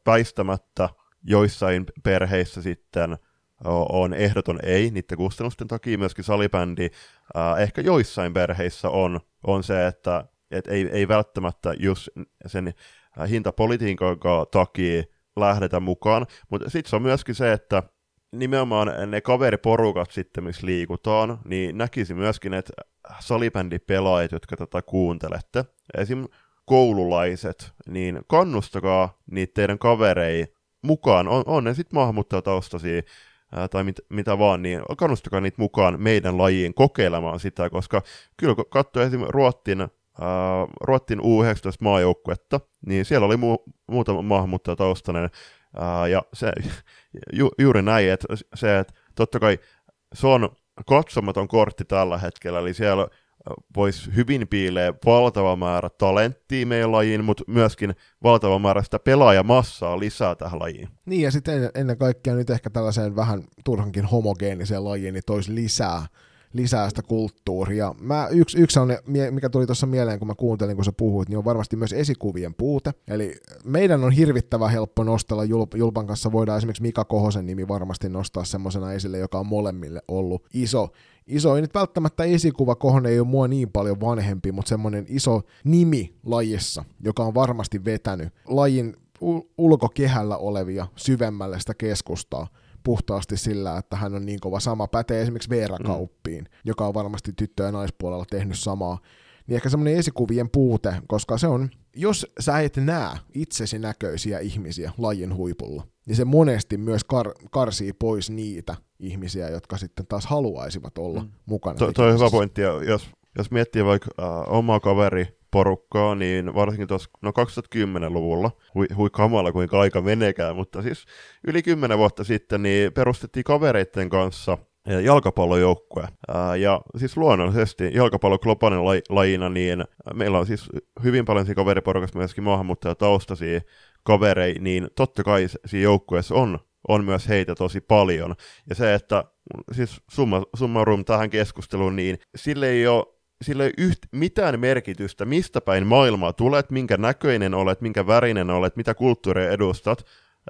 väistämättä joissain perheissä sitten on ehdoton ei niiden kustannusten takia, myöskin salibändi äh, ehkä joissain perheissä on, on se, että et ei, ei välttämättä just sen hintapolitiikan takia lähdetä mukaan, mutta sitten se on myöskin se, että nimenomaan ne kaveriporukat sitten, missä liikutaan, niin näkisi myöskin, että salibändipelaajat, jotka tätä kuuntelette, esim. koululaiset, niin kannustakaa niitä teidän kaverei mukaan, on, on ne sitten maahanmuuttajataustaisia ää, tai mit, mitä vaan, niin kannustakaa niitä mukaan meidän lajiin kokeilemaan sitä, koska kyllä kun katsoo esimerkiksi Ruottin, ää, Ruottin U19-maajoukkuetta, niin siellä oli mu- muutama maahanmuuttajataustainen, ää, ja se, <laughs> ju, juuri näin, että se, että totta kai se on katsomaton kortti tällä hetkellä, eli siellä voisi hyvin piilee valtava määrä talenttia meidän lajiin, mutta myöskin valtava määrä sitä pelaajamassaa lisää tähän lajiin. Niin, ja sitten ennen kaikkea nyt ehkä tällaiseen vähän turhankin homogeeniseen lajiin, niin toisi lisää lisää sitä kulttuuria. Mä, yksi, yksi on, mikä tuli tuossa mieleen, kun mä kuuntelin, kun sä puhuit, niin on varmasti myös esikuvien puute. Eli meidän on hirvittävä helppo nostella Julp, Julpan kanssa, voidaan esimerkiksi Mika Kohosen nimi varmasti nostaa semmoisena esille, joka on molemmille ollut iso, iso, ei nyt välttämättä esikuva, Kohon ei ole mua niin paljon vanhempi, mutta semmoinen iso nimi lajissa, joka on varmasti vetänyt lajin ulkokehällä olevia syvemmälle sitä keskustaa puhtaasti sillä, että hän on niin kova. Sama pätee esimerkiksi Veera mm. Kauppiin, mm. joka on varmasti tyttö- ja naispuolella tehnyt samaa. Niin ehkä semmoinen esikuvien puute, koska se on, jos sä et näe itsesi näköisiä ihmisiä lajin huipulla, niin se monesti myös kar- karsii pois niitä ihmisiä, jotka sitten taas haluaisivat olla mm. mukana. To, toi on hyvä pointti, jos, jos miettii vaikka uh, omaa kaveri porukkaa, niin varsinkin tuossa no 2010-luvulla, hui, hui kamala kuinka aika menekään, mutta siis yli 10 vuotta sitten niin perustettiin kavereiden kanssa jalkapallojoukkue. Ja siis luonnollisesti jalkapallo globaalin lajina, niin meillä on siis hyvin paljon siinä kaveriporukassa myöskin maahanmuuttajataustaisia kaverei, niin totta kai siinä joukkueessa on, on myös heitä tosi paljon. Ja se, että siis summa, summarum tähän keskusteluun, niin sille ei ole sillä ei yht, mitään merkitystä, mistä päin maailmaa tulet, minkä näköinen olet, minkä värinen olet, mitä kulttuuria edustat.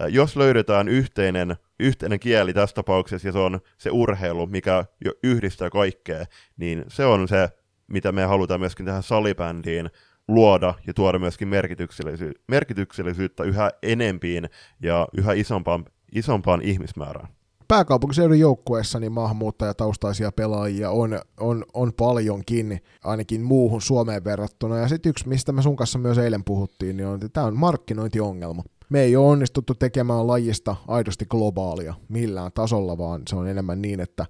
Jos löydetään yhteinen, yhteinen kieli tässä tapauksessa, ja se on se urheilu, mikä jo yhdistää kaikkea, niin se on se, mitä me halutaan myöskin tähän salibändiin luoda ja tuoda myöskin merkityksellisy- merkityksellisyyttä yhä enempiin ja yhä isompaan, isompaan ihmismäärään pääkaupunkiseudun joukkueessa niin maahanmuuttajataustaisia pelaajia on, on, on paljonkin, ainakin muuhun Suomeen verrattuna. Ja sitten yksi, mistä me sun kanssa myös eilen puhuttiin, niin on, että tämä on markkinointiongelma. Me ei ole onnistuttu tekemään lajista aidosti globaalia millään tasolla, vaan se on enemmän niin, että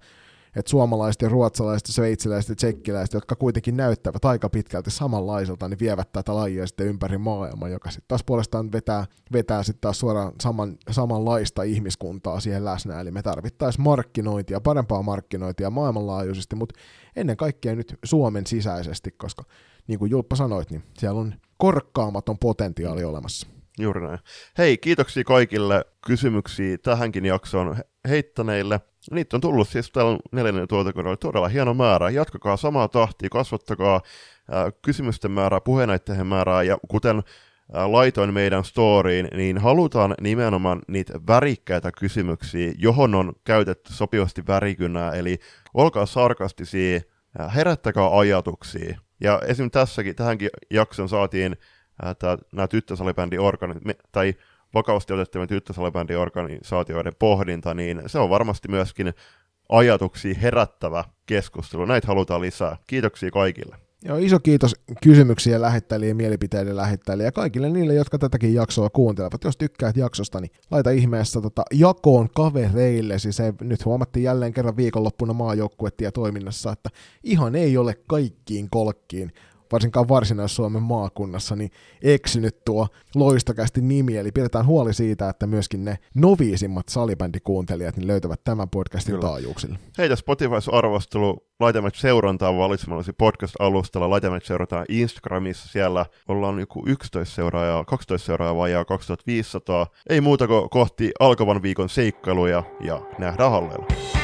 että suomalaiset ja ruotsalaiset ja sveitsiläiset ja tsekkiläiset, jotka kuitenkin näyttävät aika pitkälti samanlaiselta, niin vievät tätä lajia sitten ympäri maailmaa, joka sitten taas puolestaan vetää, vetää sitten taas suoraan saman, samanlaista ihmiskuntaa siihen läsnä, eli me tarvittaisiin markkinointia, parempaa markkinointia maailmanlaajuisesti, mutta ennen kaikkea nyt Suomen sisäisesti, koska niin kuin Julppa sanoit, niin siellä on korkkaamaton potentiaali olemassa. Juuri näin. Hei, kiitoksia kaikille kysymyksiä tähänkin jaksoon heittäneille. Niitä on tullut siis tällä neljännen tuotantokaudella todella hieno määrä. Jatkakaa samaa tahtia, kasvattakaa kysymysten määrää, puheenaiheiden määrää, ja kuten laitoin meidän storyin, niin halutaan nimenomaan niitä värikkäitä kysymyksiä, johon on käytetty sopivasti värikynää, eli olkaa sarkastisia, ää, herättäkää ajatuksia. Ja esim. tässäkin, tähänkin jakson saatiin nämä tyttösalibändi organi- tai vakavasti otettavien tyttösalibändin organisaatioiden pohdinta, niin se on varmasti myöskin ajatuksia herättävä keskustelu. Näitä halutaan lisää. Kiitoksia kaikille. Joo, iso kiitos kysymyksiä lähettäjille mielipiteiden lähettäjille ja kaikille niille, jotka tätäkin jaksoa kuuntelevat. Jos tykkäät jaksosta, niin laita ihmeessä tota jakoon kavereille. Siis ei, nyt huomattiin jälleen kerran viikonloppuna maajoukkuettia toiminnassa, että ihan ei ole kaikkiin kolkkiin varsinkaan Varsinais-Suomen maakunnassa, niin eksynyt tuo loistakästi nimi, eli pidetään huoli siitä, että myöskin ne noviisimmat salibändikuuntelijat niin löytävät tämän podcastin Kyllä. taajuuksille. Heitä Spotify-arvostelu, laitamme seurantaa valitsemallasi podcast-alustalla, laitamme seurataan Instagramissa, siellä ollaan joku 11 seuraajaa, 12 seuraajaa vajaa 2500. Ei muuta kuin kohti alkavan viikon seikkailuja ja nähdään hallella.